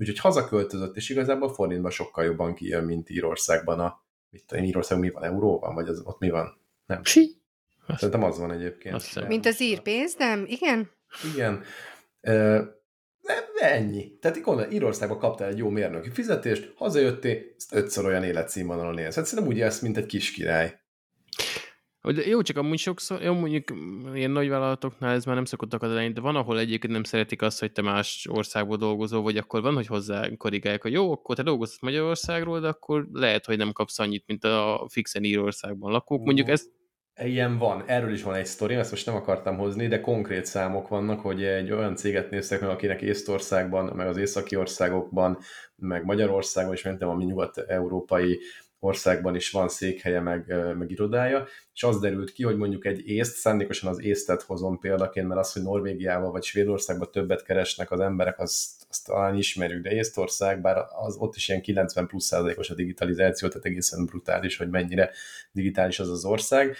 úgyhogy hazaköltözött, és igazából forintban sokkal jobban kijön, mint Írországban a, mit tudom, Írországban mi van, euróban, vagy az, ott mi van? Nem. Si. Szerintem az van egyébként. Azt mint az írpénz, nem? Igen? Igen. Uh, nem, ennyi. Tehát gondolom, Írországban kaptál egy jó mérnöki fizetést, hazajöttél, ezt ötször olyan életszínvonalon élsz. Hát szerintem úgy élsz, mint egy kis király. De jó, csak amúgy sokszor, jó, mondjuk ilyen nagy vállalatoknál ez már nem szokott akadályozni, de van, ahol egyébként nem szeretik azt, hogy te más országból dolgozol, vagy akkor van, hogy hozzá korrigálják, hogy jó, akkor te dolgozsz Magyarországról, de akkor lehet, hogy nem kapsz annyit, mint a fixen Írországban lakók. Mondjuk ez Ilyen van, erről is van egy sztori, ezt most nem akartam hozni, de konkrét számok vannak, hogy egy olyan céget néztek meg, akinek Észtországban, meg az északi országokban, meg Magyarországon, és mentem, ami nyugat-európai országban is van székhelye, meg, meg irodája, és az derült ki, hogy mondjuk egy észt, szándékosan az észtet hozom példaként, mert az, hogy Norvégiával vagy Svédországban többet keresnek az emberek, azt, azt talán ismerjük, de Észtország, bár az ott is ilyen 90 plusz százalékos a digitalizáció, tehát egészen brutális, hogy mennyire digitális az az ország,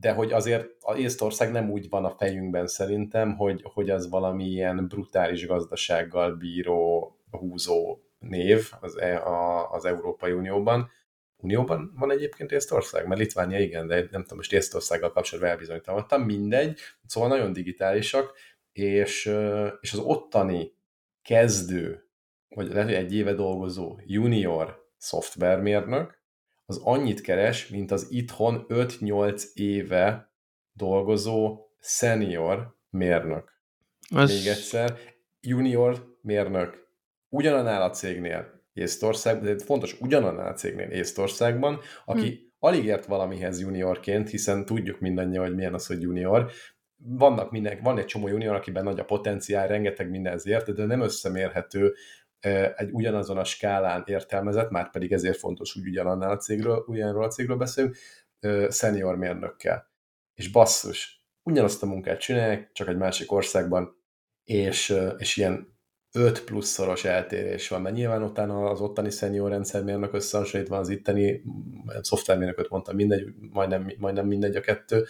de hogy azért az Észtország nem úgy van a fejünkben szerintem, hogy, hogy ez valami ilyen brutális gazdasággal bíró, húzó név az, e, a, az Európai Unióban. Unióban van egyébként Észtország? Mert Litvánia igen, de nem tudom, most Észtországgal kapcsolatban elbizonytalanodtam. Mindegy, szóval nagyon digitálisak, és, és az ottani kezdő, vagy lehet, hogy egy éve dolgozó junior szoftvermérnök, az annyit keres, mint az itthon 5-8 éve dolgozó senior mérnök. Még egyszer, junior mérnök ugyanannál a cégnél Észtországban, de fontos, ugyanannál a cégnél Észtországban, aki hm. alig ért valamihez juniorként, hiszen tudjuk mindannyian, hogy milyen az, hogy junior, vannak minden, van egy csomó junior, akiben nagy a potenciál, rengeteg mindenhez ért, de nem összemérhető egy ugyanazon a skálán értelmezett, már pedig ezért fontos, hogy ugyanannál a cégről, ugyanarról a cégről beszélünk, senior mérnökkel. És basszus, ugyanazt a munkát csinálják, csak egy másik országban, és, és ilyen 5 pluszszoros eltérés van, mert nyilván utána az ottani szenior rendszermérnök összehasonlítva az itteni szoftvermérnököt mondtam, mindegy, majdnem, majdnem mindegy a kettő,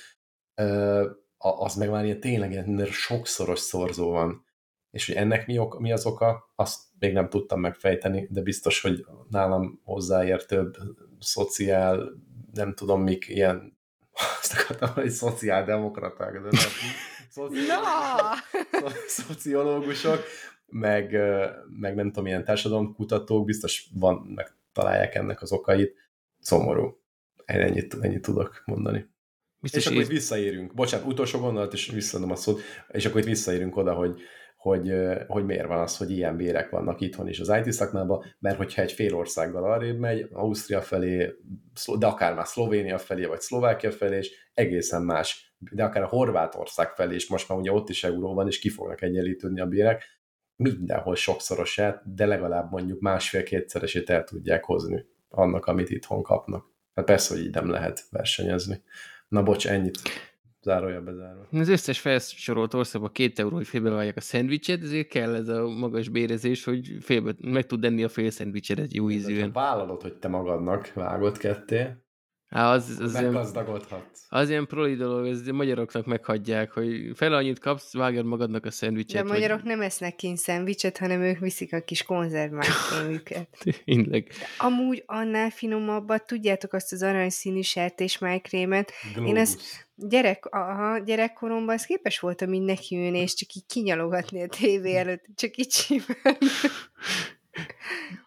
az meg már ilyen tényleg ilyen sokszoros szorzó van. És hogy ennek mi, ok, mi az oka, azt még nem tudtam megfejteni, de biztos, hogy nálam hozzáértőbb szociál, nem tudom mik, ilyen azt akartam, hogy szociáldemokraták, de nem. Szoci... No! szociológusok, meg, meg nem tudom, ilyen társadalomkutatók, biztos van, meg találják ennek az okait. Szomorú. Ennyit, ennyit tudok mondani. Biztos és akkor itt visszaérünk. Bocsánat, utolsó gondolat, és visszadom a szót, és akkor itt visszaérünk oda, hogy, hogy, hogy miért van az, hogy ilyen bérek vannak itthon is az IT szakmában, mert hogyha egy fél országgal arrébb megy, Ausztria felé, de akár már Szlovénia felé, vagy Szlovákia felé, és egészen más, de akár a Horvátország felé is, most már ugye ott is euró van, és ki fognak egyenlítődni a bérek, mindenhol sokszorosát, de legalább mondjuk másfél-kétszeresét el tudják hozni annak, amit itthon kapnak. Hát persze, hogy így nem lehet versenyezni. Na bocs, ennyit zárója bezárva. Az összes felsorolt országban két euró, hogy félbevágják a szendvicset, ezért kell ez a magas bérezés, hogy félbe, meg tud enni a fél szendvicset egy jó ízűen. Vállalod, hogy te magadnak vágod ketté, Há, az, az Meggazdagodhatsz. Az ilyen proli dolog, ez magyaroknak meghagyják, hogy fel annyit kapsz, vágjad magadnak a szendvicset. De a magyarok vagy... nem esznek kint szendvicset, hanem ők viszik a kis konzervmájkrémüket. Tényleg. Amúgy annál finomabbat, tudjátok azt az aranyszínű sertésmájkrémet. Én ezt gyerek, aha, gyerekkoromban az képes voltam így nekiülni, és csak így kinyalogatni a tévé előtt, csak így simán.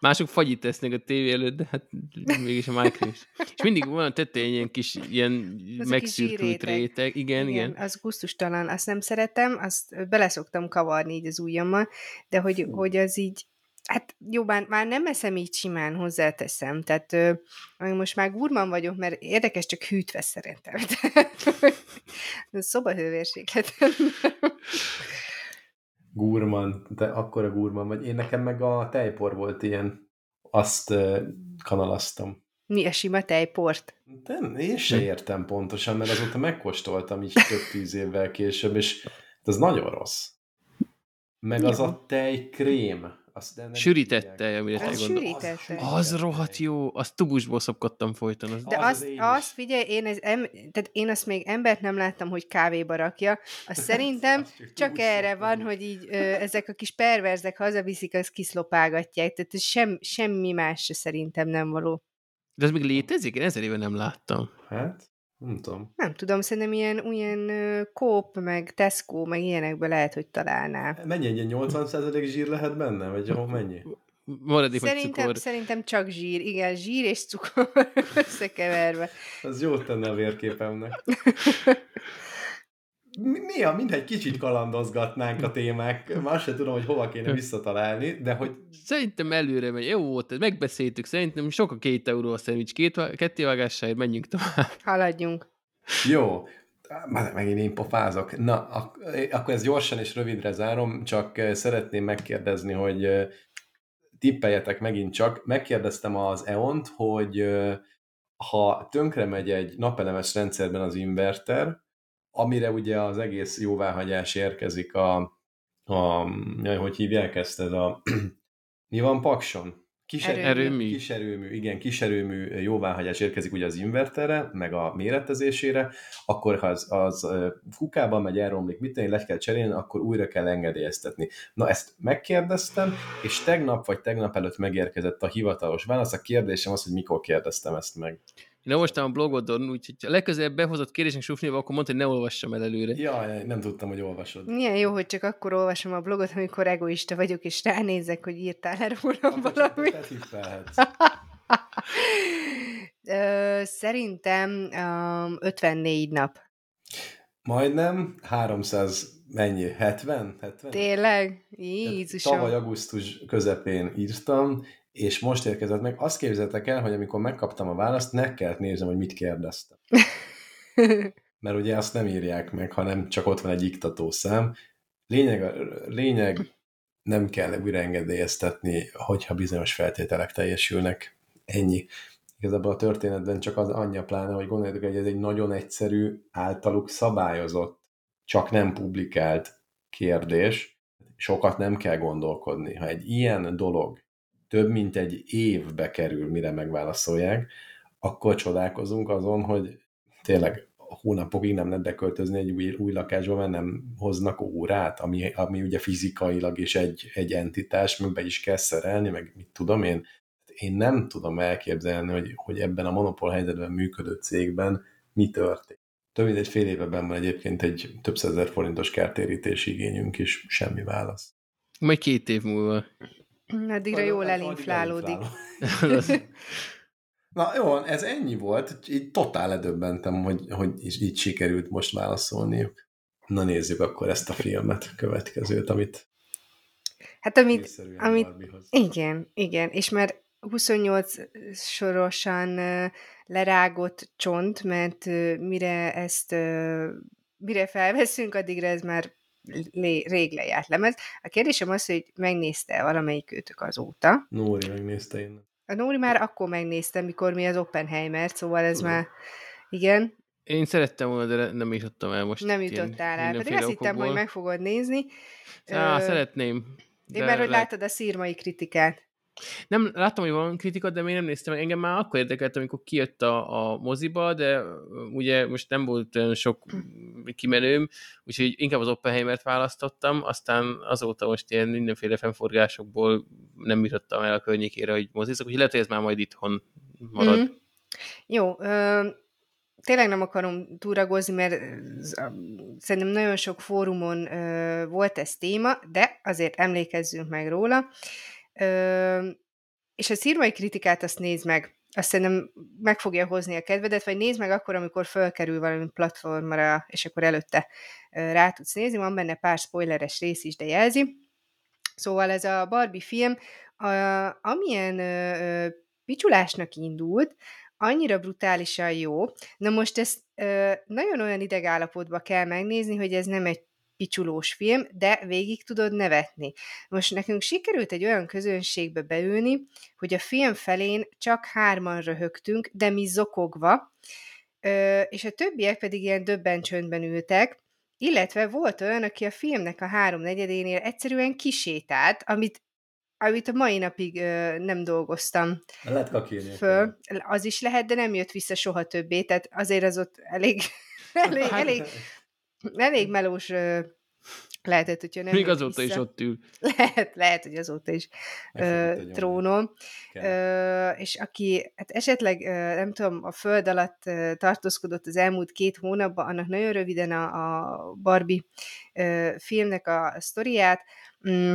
Mások fagyit tesznek a tévé előtt, de hát mégis a is. És mindig van a tetején ilyen kis ilyen megszürkült réteg. Igen, igen, igen. Az gusztustalan, azt nem szeretem, azt beleszoktam kavarni így az ujjammal, de hogy, hogy az így, hát jó, már, már nem eszem így simán, hozzáteszem. Tehát ö, most már gurman vagyok, mert érdekes, csak hűtve szeretem. szobahővérsékleten gurman, de akkora gurman vagy. Én nekem meg a tejpor volt ilyen, azt kanalaztam. Mi a sima tejport? De én se értem pontosan, mert azóta megkóstoltam így több tíz évvel később, és ez nagyon rossz. Meg az a tejkrém, azt de Sűrítette, amire te gondolsz. Az, az rohadt jó, azt tubusból szopkodtam folyton. Az de az azt, azt figyelj, én, ez, em, tehát én azt még embert nem láttam, hogy kávéba rakja. Azt szerintem csak erre van, hogy így ö, ezek a kis perverzek hazaviszik, azt kiszlopálgatják. Tehát ez sem, semmi más szerintem nem való. De ez még létezik? Én ezer éve nem láttam. Hát, nem tudom. Nem tudom, szerintem ilyen, ilyen Coop, meg Tesco, meg ilyenekben lehet, hogy találná. Mennyi egy 80% zsír lehet benne? Vagy jó, mennyi? Maradék, szerintem, cukor. szerintem csak zsír. Igen, zsír és cukor összekeverve. Az jót tenne a vérképemnek. mi a mindegy, kicsit kalandozgatnánk a témák, már se tudom, hogy hova kéne visszatalálni, de hogy... Szerintem előre megy, jó volt, megbeszéltük, szerintem sok a két euró a szendvics, két, kettévágásáért menjünk tovább. Haladjunk. Jó, megint én pofázok. Na, ak- akkor ez gyorsan és rövidre zárom, csak szeretném megkérdezni, hogy tippeljetek megint csak. Megkérdeztem az EON-t, hogy ha tönkre megy egy napelemes rendszerben az inverter, amire ugye az egész jóváhagyás érkezik a, a jaj, hogy hívják ezt, ez a mi van Pakson? Kis erőmű. Kis erőmű, igen, kis erőmű jóváhagyás érkezik ugye az inverterre, meg a méretezésére, akkor ha az, az kukában megy, elromlik, mit tenni, le kell cserélni, akkor újra kell engedélyeztetni. Na ezt megkérdeztem, és tegnap vagy tegnap előtt megérkezett a hivatalos válasz. A kérdésem az, hogy mikor kérdeztem ezt meg. Én olvastam a blogodon, úgyhogy ha legközelebb behozott kérdésnek sufniba, akkor mondta, hogy ne olvassam el előre. Ja, nem tudtam, hogy olvasod. Milyen jó, hogy csak akkor olvasom a blogot, amikor egoista vagyok, és ránézek, hogy írtál el rólam valamit. Szerintem um, 54 nap. Majdnem, 300 mennyi? 70? 70? Tényleg? Jézusom. Tavaly augusztus közepén írtam, és most érkezett meg. Azt képzeltek el, hogy amikor megkaptam a választ, ne kellett nézem, hogy mit kérdeztem. Mert ugye azt nem írják meg, hanem csak ott van egy iktatószám. Lényeg, lényeg nem kell újra engedélyeztetni, hogyha bizonyos feltételek teljesülnek. Ennyi. Igazából a történetben csak az anyja pláne, hogy gondoljátok, hogy ez egy nagyon egyszerű, általuk szabályozott, csak nem publikált kérdés, sokat nem kell gondolkodni. Ha egy ilyen dolog több mint egy évbe kerül, mire megválaszolják, akkor csodálkozunk azon, hogy tényleg hónapokig nem lehet beköltözni egy új, új lakásba, mert nem hoznak órát, ami, ami ugye fizikailag is egy, egy entitás, meg be is kell szerelni, meg mit tudom én. Én nem tudom elképzelni, hogy, hogy ebben a monopól helyzetben működő cégben mi történt. Több mint egy fél éve van egyébként egy több százezer forintos kártérítési igényünk is, semmi válasz. Majd két év múlva. Addigra jól elinflálódik. Na jó, ez ennyi volt. Így totál ledöbbentem, hogy, hogy így sikerült most válaszolniuk. Na nézzük akkor ezt a filmet, következőt, amit Hát amit, amit igen, igen, és már 28 sorosan lerágott csont, mert mire ezt mire felveszünk, addigra ez már rég lejárt lemez. A kérdésem az, hogy megnézte valamelyik őtök azóta. Nóri megnézte én. A Nóri már akkor megnéztem, mikor mi az Oppenheimer, szóval ez Tudom. már, igen. Én szerettem volna, de nem jutottam el most. Nem jutottál el, pedig azt hittem, hogy meg fogod nézni. Á, Ö... szeretném. Én mert hogy le... láttad a szírmai kritikát. Nem, láttam, hogy van kritika, de még nem néztem meg. Engem már akkor érdekelt, amikor kijött a, a moziba, de ugye most nem volt olyan sok kimenőm, úgyhogy inkább az Oppenheimert választottam, aztán azóta most ilyen mindenféle fennforgásokból nem jutottam el a környékére, hogy mozizok, úgyhogy lehet, hogy ez már majd itthon marad. Mm. Jó, ö, tényleg nem akarom túragozni, mert szerintem nagyon sok fórumon ö, volt ez téma, de azért emlékezzünk meg róla. Ö, és a szírmai kritikát azt nézd meg, azt szerintem meg fogja hozni a kedvedet, vagy nézd meg akkor, amikor fölkerül valami platformra, és akkor előtte rá tudsz nézni, van benne pár spoileres rész is, de jelzi. Szóval ez a Barbie film, a, amilyen ö, picsulásnak indult, annyira brutálisan jó. Na most ezt ö, nagyon olyan idegállapotba kell megnézni, hogy ez nem egy picsulós film, de végig tudod nevetni. Most nekünk sikerült egy olyan közönségbe beülni, hogy a film felén csak hárman röhögtünk, de mi zokogva, és a többiek pedig ilyen döbben csöndben ültek, illetve volt olyan, aki a filmnek a háromnegyedénél egyszerűen kisétált, amit amit a mai napig ö, nem dolgoztam lehet föl. Az is lehet, de nem jött vissza soha többé, tehát azért az ott elég, elég, hát, elég elég melós ö, lehetett, hogyha nem Még azóta vissza. is ott ül. Lehet, lehet, hogy azóta is ö, trónon. Ö, és aki hát esetleg, ö, nem tudom, a föld alatt ö, tartózkodott az elmúlt két hónapban, annak nagyon röviden a, a Barbie ö, filmnek a sztoriát. Mm,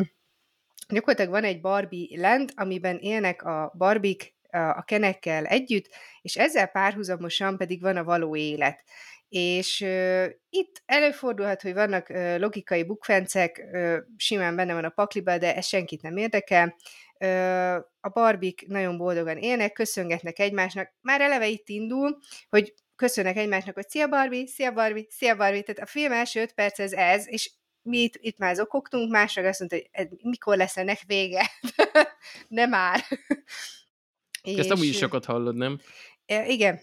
gyakorlatilag van egy Barbie land, amiben élnek a barbik a kenekkel együtt, és ezzel párhuzamosan pedig van a való élet és uh, itt előfordulhat, hogy vannak uh, logikai bukfencek, uh, simán benne van a pakliba, de ez senkit nem érdekel. Uh, a barbik nagyon boldogan élnek, köszöngetnek egymásnak. Már eleve itt indul, hogy köszönnek egymásnak, hogy szia Barbie, szia Barbie, szia Barbie. Tehát a film első öt perc ez ez, és mi itt, itt már zokogtunk, másra azt mondta, hogy ez, mikor lesz ennek vége. nem már. Ezt amúgy is sokat hallod, nem? E, igen.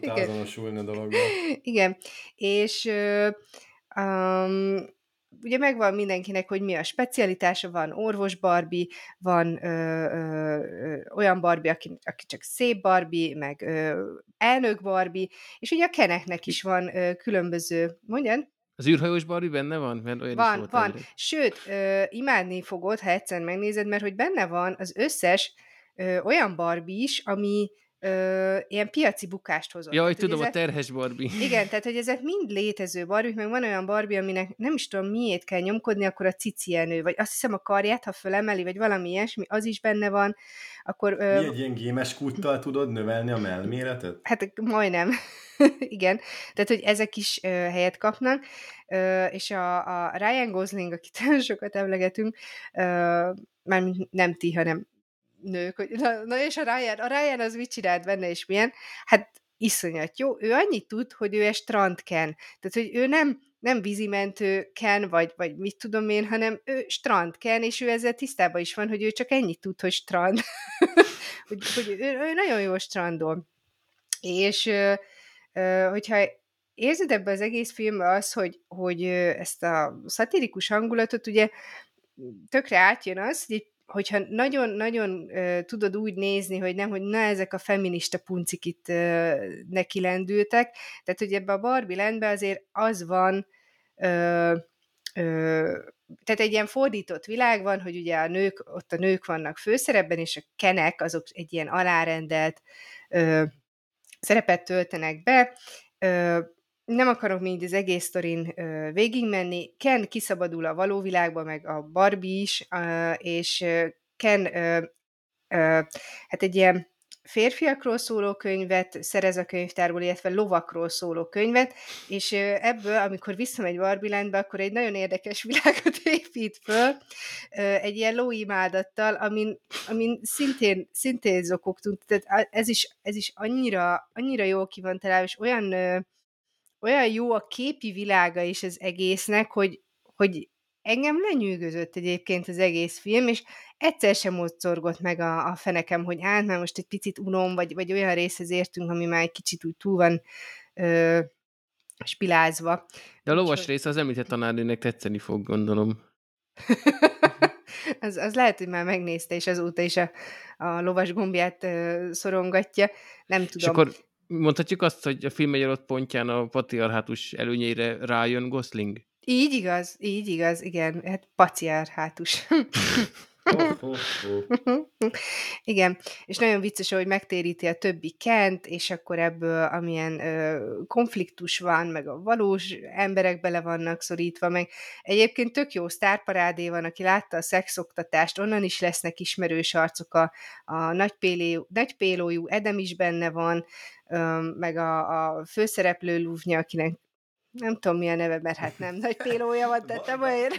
Utázonosulni a dologba. Igen. És um, ugye megvan mindenkinek, hogy mi a specialitása, van orvos Barbie, van ö, ö, ö, olyan Barbie, aki, aki csak szép Barbie, meg ö, elnök Barbie, és ugye a keneknek is van ö, különböző, mondjan? Az űrhajós Barbie benne van? Mert olyan van, is volt van. Elég. Sőt, ö, imádni fogod, ha egyszer megnézed, mert hogy benne van az összes ö, olyan Barbie is, ami ö, ilyen piaci bukást hozott. Jaj, tehát, tudom, ezek, a terhes Barbie. Igen, tehát, hogy ezek mind létező Barbie, meg van olyan Barbie, aminek nem is tudom miért kell nyomkodni, akkor a cicienő, vagy azt hiszem a karját, ha fölemeli, vagy valami ilyesmi, az is benne van, akkor... Ö, Mi egy ilyen gémes kúttal tudod növelni a mellméretet? Hát majdnem. Igen, tehát, hogy ezek is ö, helyet kapnak, ö, és a, a Ryan Gosling, akit sokat emlegetünk, ö, már nem ti, hanem nők, hogy na, na és a Ryan, a Ryan az mit csinált benne, és milyen? Hát iszonyat jó. Ő annyit tud, hogy ő egy strandken. Tehát, hogy ő nem, nem vízimentő ken, vagy, vagy mit tudom én, hanem ő strandken, és ő ezzel tisztában is van, hogy ő csak ennyit tud, hogy strand. hogy, hogy ő, ő nagyon jó strandon. És hogyha érzed ebbe az egész filmbe az, hogy, hogy ezt a szatirikus hangulatot ugye tökre átjön az, hogy hogyha nagyon-nagyon uh, tudod úgy nézni, hogy nem, hogy na ezek a feminista puncik itt uh, neki lendültek, tehát hogy ebbe a Barbie landbe azért az van, uh, uh, tehát egy ilyen fordított világ van, hogy ugye a nők, ott a nők vannak főszerepben, és a kenek azok egy ilyen alárendelt ö, szerepet töltenek be. Ö, nem akarok még az egész sztorin ö, végigmenni. Ken kiszabadul a való világba, meg a Barbie is, ö, és Ken ö, ö, hát egy ilyen férfiakról szóló könyvet szerez a könyvtárból, illetve lovakról szóló könyvet, és ebből, amikor visszamegy Barbilandbe, akkor egy nagyon érdekes világot épít föl, egy ilyen lóimádattal, amin, amin szintén, szintén zokogtunk, tehát ez is, ez is annyira, annyira jó ki van találva, és olyan, olyan jó a képi világa is az egésznek, hogy, hogy engem lenyűgözött egyébként az egész film, és egyszer sem mocorgott meg a, a fenekem, hogy hát már most egy picit unom, vagy, vagy olyan részhez értünk, ami már egy kicsit úgy túl van ö, spilázva. De a lovas Úgyhogy... rész az említett tanárnőnek tetszeni fog, gondolom. az, az lehet, hogy már megnézte, és azóta is a, a lovas gombját ö, szorongatja. Nem tudom. És akkor mondhatjuk azt, hogy a film egy adott pontján a patriarhátus előnyére rájön Gosling? Így igaz, így igaz, igen, hát Igen, és nagyon vicces, hogy megtéríti a többi Kent, és akkor ebből amilyen ö, konfliktus van, meg a valós emberek bele vannak szorítva, meg egyébként tök jó sztárparádé van, aki látta a szexoktatást, onnan is lesznek ismerős arcok, a, a nagypélójú, nagypélójú Edem is benne van, ö, meg a, a főszereplő Lúvnya, akinek nem tudom mi a neve, mert hát nem nagy pélója van, tehát nem olyan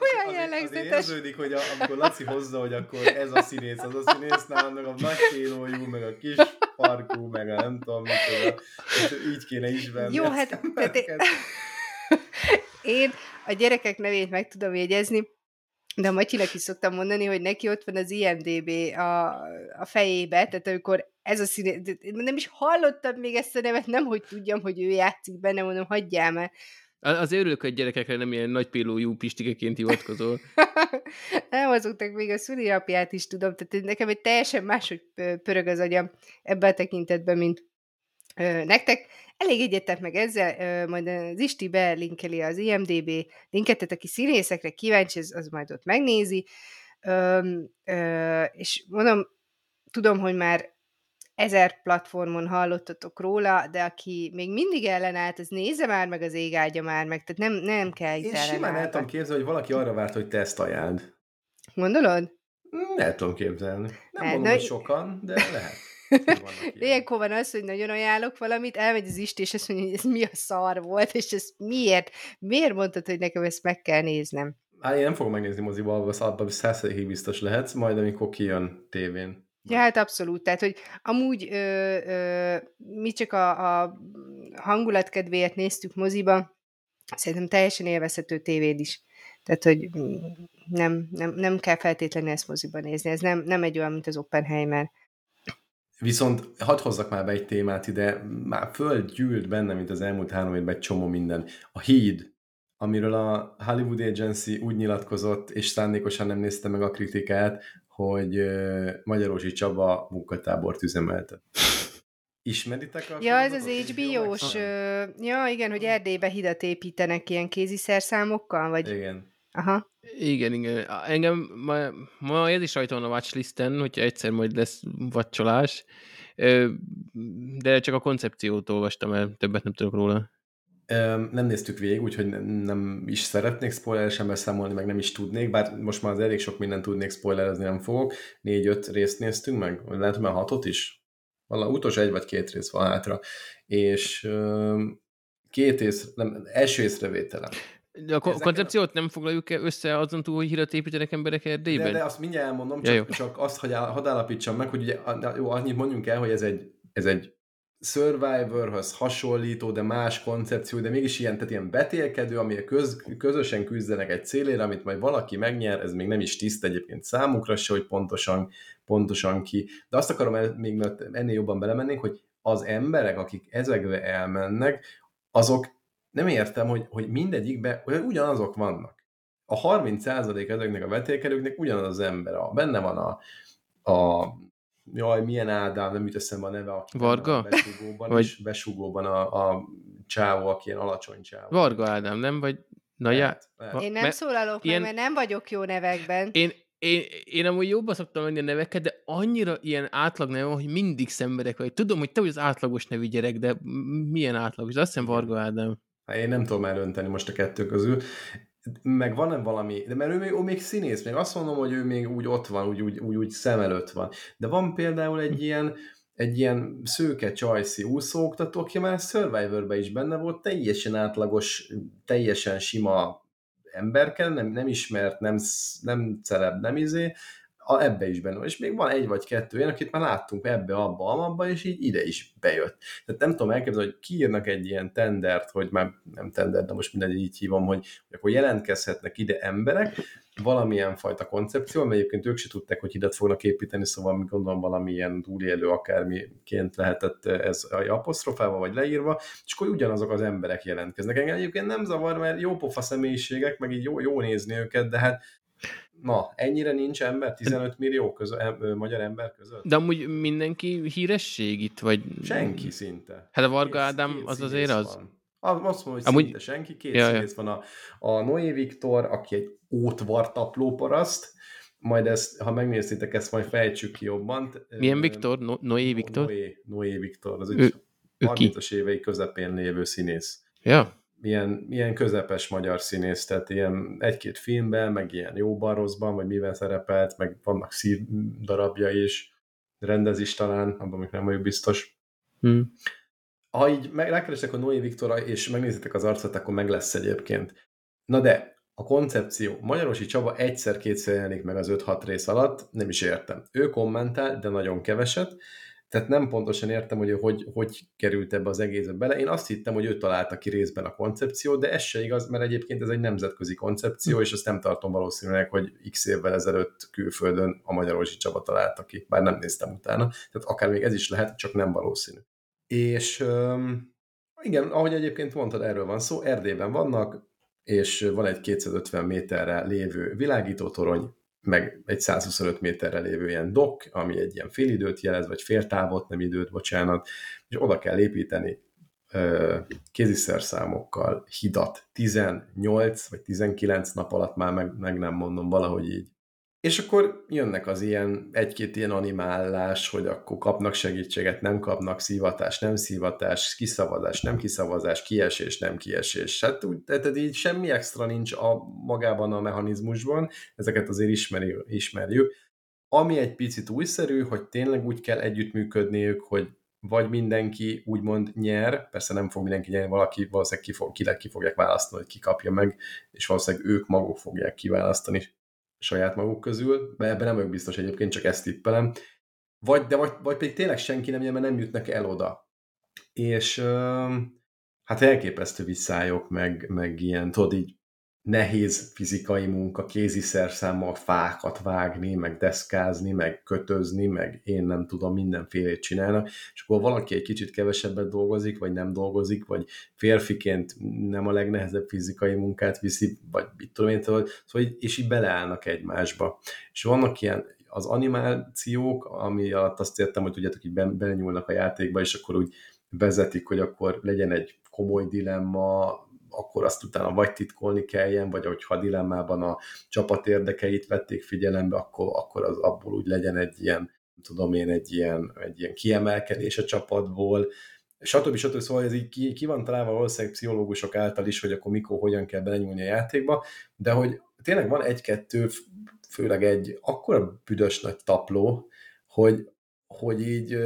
olyan jellegzetes. Az érződik, hogy a, amikor Laci hozza, hogy akkor ez a színész, az a színész, nálam meg a nagy télójú, meg a kis parkú, meg a nem tudom, micsoda. Így kéne is venni. Jó, hát tehát én a gyerekek nevét meg tudom jegyezni, de a Matyinak is szoktam mondani, hogy neki ott van az IMDB a, a fejébe, tehát amikor ez a színész, nem is hallottam még ezt a nevet, nem hogy tudjam, hogy ő játszik benne, mondom, hagyjál már. Az örülök, hogy gyerekekre nem ilyen nagypélójú pistikeként hivatkozol. nem, azoknak még a szülinapját is tudom, tehát nekem egy teljesen máshogy pörög az agyam ebben a tekintetben, mint nektek. Elég egyetek meg ezzel, ö, majd az Isti belinkeli az IMDB linket, tehát aki színészekre kíváncsi, az, az majd ott megnézi. Ö, és mondom, tudom, hogy már ezer platformon hallottatok róla, de aki még mindig ellenállt, az nézze már meg az ég áldja már meg, tehát nem, nem kell itt Én simán el tudom képzelni, hogy valaki arra várt, hogy te ezt ajánld. Gondolod? Nem tudom képzelni. Nem hát, mondom, hogy sokan, de lehet. Ilyenkor van az, hogy nagyon ajánlok valamit, elmegy az Isti, és azt mondja, hogy ez mi a szar volt, és ez miért? Miért mondtad, hogy nekem ezt meg kell néznem? Hát én nem fogom megnézni moziba, az abban százszerékig biztos lehet, majd amikor kijön tévén. Ja, hát abszolút. Tehát, hogy amúgy ö, ö, mi csak a, a hangulat kedvéért néztük moziba, szerintem teljesen élvezhető tévéd is. Tehát, hogy nem, nem, nem kell feltétlenül ezt moziba nézni. Ez nem, nem egy olyan, mint az Oppenheimer. Viszont hadd hozzak már be egy témát ide, már földgyűlt benne, mint az elmúlt három évben egy csomó minden. A híd, amiről a Hollywood Agency úgy nyilatkozott, és szándékosan nem nézte meg a kritikát, hogy Magyarósi Csaba munkatábort üzemeltet. Ismeritek a Ja, ez az HBO-s, ja igen, hogy Erdélybe hidat építenek ilyen kéziszerszámokkal, vagy... Igen. Aha. Igen, igen. Engem ma, ma ez is rajta van a watchlisten, hogyha egyszer majd lesz vacsolás, de csak a koncepciót olvastam el, többet nem tudok róla. Nem néztük végig, úgyhogy nem is szeretnék spoileresen beszámolni, meg nem is tudnék, bár most már az elég sok mindent tudnék spoilerezni, nem fogok. Négy-öt részt néztünk meg, vagy lehet, hogy már hatot is? Vala utolsó egy vagy két rész van hátra. És két ész, nem, első észrevételem. De a Ezek koncepciót nem foglaljuk össze azon túl, hogy hírat építenek emberek Erdélyben? De, de azt mindjárt elmondom, csak, ja, csak azt, hogy hadd állapítsam meg, hogy ugye, jó, annyit mondjunk el, hogy ez egy, ez egy Survivorhoz hasonlító, de más koncepció, de mégis ilyen, tehát ilyen betélkedő, ami köz, közösen küzdenek egy célére, amit majd valaki megnyer, ez még nem is tiszt egyébként számukra se, hogy pontosan, pontosan ki. De azt akarom el, még mert ennél jobban belemennénk, hogy az emberek, akik ezekbe elmennek, azok nem értem, hogy, hogy mindegyikben ugyanazok vannak. A 30% ezeknek a vetékelőknek ugyanaz az ember. A, benne van a, a jaj, milyen Ádám, nem jut eszembe a neve, aki Varga? A besugóban, Vagy... és besugóban a, a csávó, aki ilyen alacsony csávó. Varga Ádám, nem? Vagy Na ja. Én nem szólalok ilyen... meg, mert nem vagyok jó nevekben. Én, én, én amúgy jobban szoktam menni a neveket, de annyira ilyen átlag neve hogy mindig szenvedek vagy. Tudom, hogy te vagy az átlagos nevű gyerek, de milyen átlagos? Azt hiszem Varga Ádám. Hát én nem tudom elönteni most a kettő közül. Meg van-e valami, de mert ő még, ő még színész, még azt mondom, hogy ő még úgy ott van, úgy, úgy, úgy, úgy szem előtt van. De van például egy ilyen, egy ilyen szőke csajszi úszóoktató, aki már survivor is benne volt, teljesen átlagos, teljesen sima emberke, nem, nem ismert, nem, nem celeb, nem izé, a, ebbe is benne van. És még van egy vagy kettő olyan, akit már láttunk ebbe, abba, amabba, és így ide is bejött. Tehát nem tudom elképzelni, hogy kiírnak egy ilyen tendert, hogy már nem tender, de most mindegy így hívom, hogy, hogy akkor jelentkezhetnek ide emberek, valamilyen fajta koncepció, mert egyébként ők se tudták, hogy hidat fognak építeni, szóval gondolom valamilyen túlélő akármiként lehetett ez apostrofálva vagy leírva, és akkor ugyanazok az emberek jelentkeznek. Engem egyébként nem zavar, mert jó pofa személyiségek, meg így jó, jó nézni őket, de hát Na, ennyire nincs ember 15 millió közö, em, magyar ember között? De amúgy mindenki híresség itt, vagy... Senki szinte. Hát a Varga Ádám két az azért az... Van. Azt mondom, hogy amúgy... szinte senki, két ja, színész van a, a Noé Viktor, aki egy ótvartapló paraszt, majd ezt, ha megnézitek, ezt majd fejtsük ki jobban. Milyen Viktor? No, Noé Viktor? Noé, Noé Viktor, az ő, 30-as évei közepén lévő színész. Ja milyen, milyen közepes magyar színész, tehát ilyen egy-két filmben, meg ilyen jóban, rosszban, vagy mivel szerepelt, meg vannak szív darabja is, rendez is talán, abban még nem vagyok biztos. Hmm. Ha így meg, rákeresek a Noé Viktora, és megnézitek az arcot, akkor meg lesz egyébként. Na de, a koncepció. Magyarosi Csaba egyszer-kétszer jelenik meg az 5-6 rész alatt, nem is értem. Ő kommentál, de nagyon keveset, tehát nem pontosan értem, hogy hogy, hogy került ebbe az egészbe bele. Én azt hittem, hogy ő találta ki részben a koncepciót, de ez se igaz, mert egyébként ez egy nemzetközi koncepció, hm. és azt nem tartom valószínűleg, hogy x évvel ezelőtt külföldön a Magyarorsi Csaba találta ki, bár nem néztem utána. Tehát akár még ez is lehet, csak nem valószínű. És igen, ahogy egyébként mondtad, erről van szó, Erdélyben vannak, és van egy 250 méterre lévő világítótorony, meg egy 125 méterre lévő ilyen dok, ami egy ilyen fél időt jelez, vagy fél távot, nem időt, bocsánat, és oda kell építeni kéziszerszámokkal hidat. 18 vagy 19 nap alatt már meg, meg nem mondom, valahogy így és akkor jönnek az ilyen, egy-két ilyen animálás, hogy akkor kapnak segítséget, nem kapnak szívatás, nem szívatás, kiszavazás, nem kiszavazás, kiesés, nem kiesés. Hát úgy, tehát így semmi extra nincs a, magában a mechanizmusban, ezeket azért ismeri, ismerjük. Ami egy picit újszerű, hogy tényleg úgy kell együttműködniük, hogy vagy mindenki úgymond nyer, persze nem fog mindenki nyerni, valaki valószínűleg ki, fog, ki, ki fogják választani, hogy ki kapja meg, és valószínűleg ők maguk fogják kiválasztani saját maguk közül, de ebben nem vagyok biztos egyébként, csak ezt tippelem. Vagy, de vagy, vagy pedig tényleg senki nem jön, mert nem jutnak el oda. És hát elképesztő visszályok, meg, meg ilyen, tudod így nehéz fizikai munka, kézi szerszámmal fákat vágni, meg deszkázni, meg kötözni, meg én nem tudom, mindenfélét csinálnak, és akkor valaki egy kicsit kevesebbet dolgozik, vagy nem dolgozik, vagy férfiként nem a legnehezebb fizikai munkát viszi, vagy mit tudom én, szóval, és így beleállnak egymásba. És vannak ilyen az animációk, ami alatt azt értem, hogy tudjátok, így belenyúlnak a játékba, és akkor úgy vezetik, hogy akkor legyen egy komoly dilemma, akkor azt utána vagy titkolni kelljen, vagy hogyha dilemmában a csapat érdekeit vették figyelembe, akkor, akkor az abból úgy legyen egy ilyen, tudom én, egy ilyen, egy ilyen kiemelkedés a csapatból, stb. stb. Szóval ez így ki, ki van találva valószínűleg pszichológusok által is, hogy akkor mikor, hogyan kell belenyúlni a játékba, de hogy tényleg van egy-kettő, főleg egy akkora büdös nagy tapló, hogy, hogy így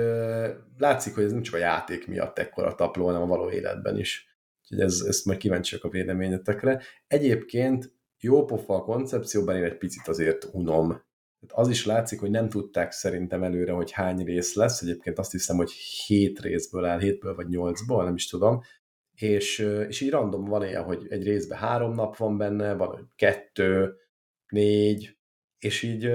látszik, hogy ez nem csak a játék miatt ekkora tapló, hanem a való életben is. Úgyhogy ez, ezt majd kíváncsiak a véleményetekre. Egyébként jó pofa a koncepcióban, én egy picit azért unom. Az is látszik, hogy nem tudták szerintem előre, hogy hány rész lesz. Egyébként azt hiszem, hogy hét részből áll, hétből vagy nyolcból, nem is tudom. És, és így random van ilyen, hogy egy részben három nap van benne, van, kettő, négy, és így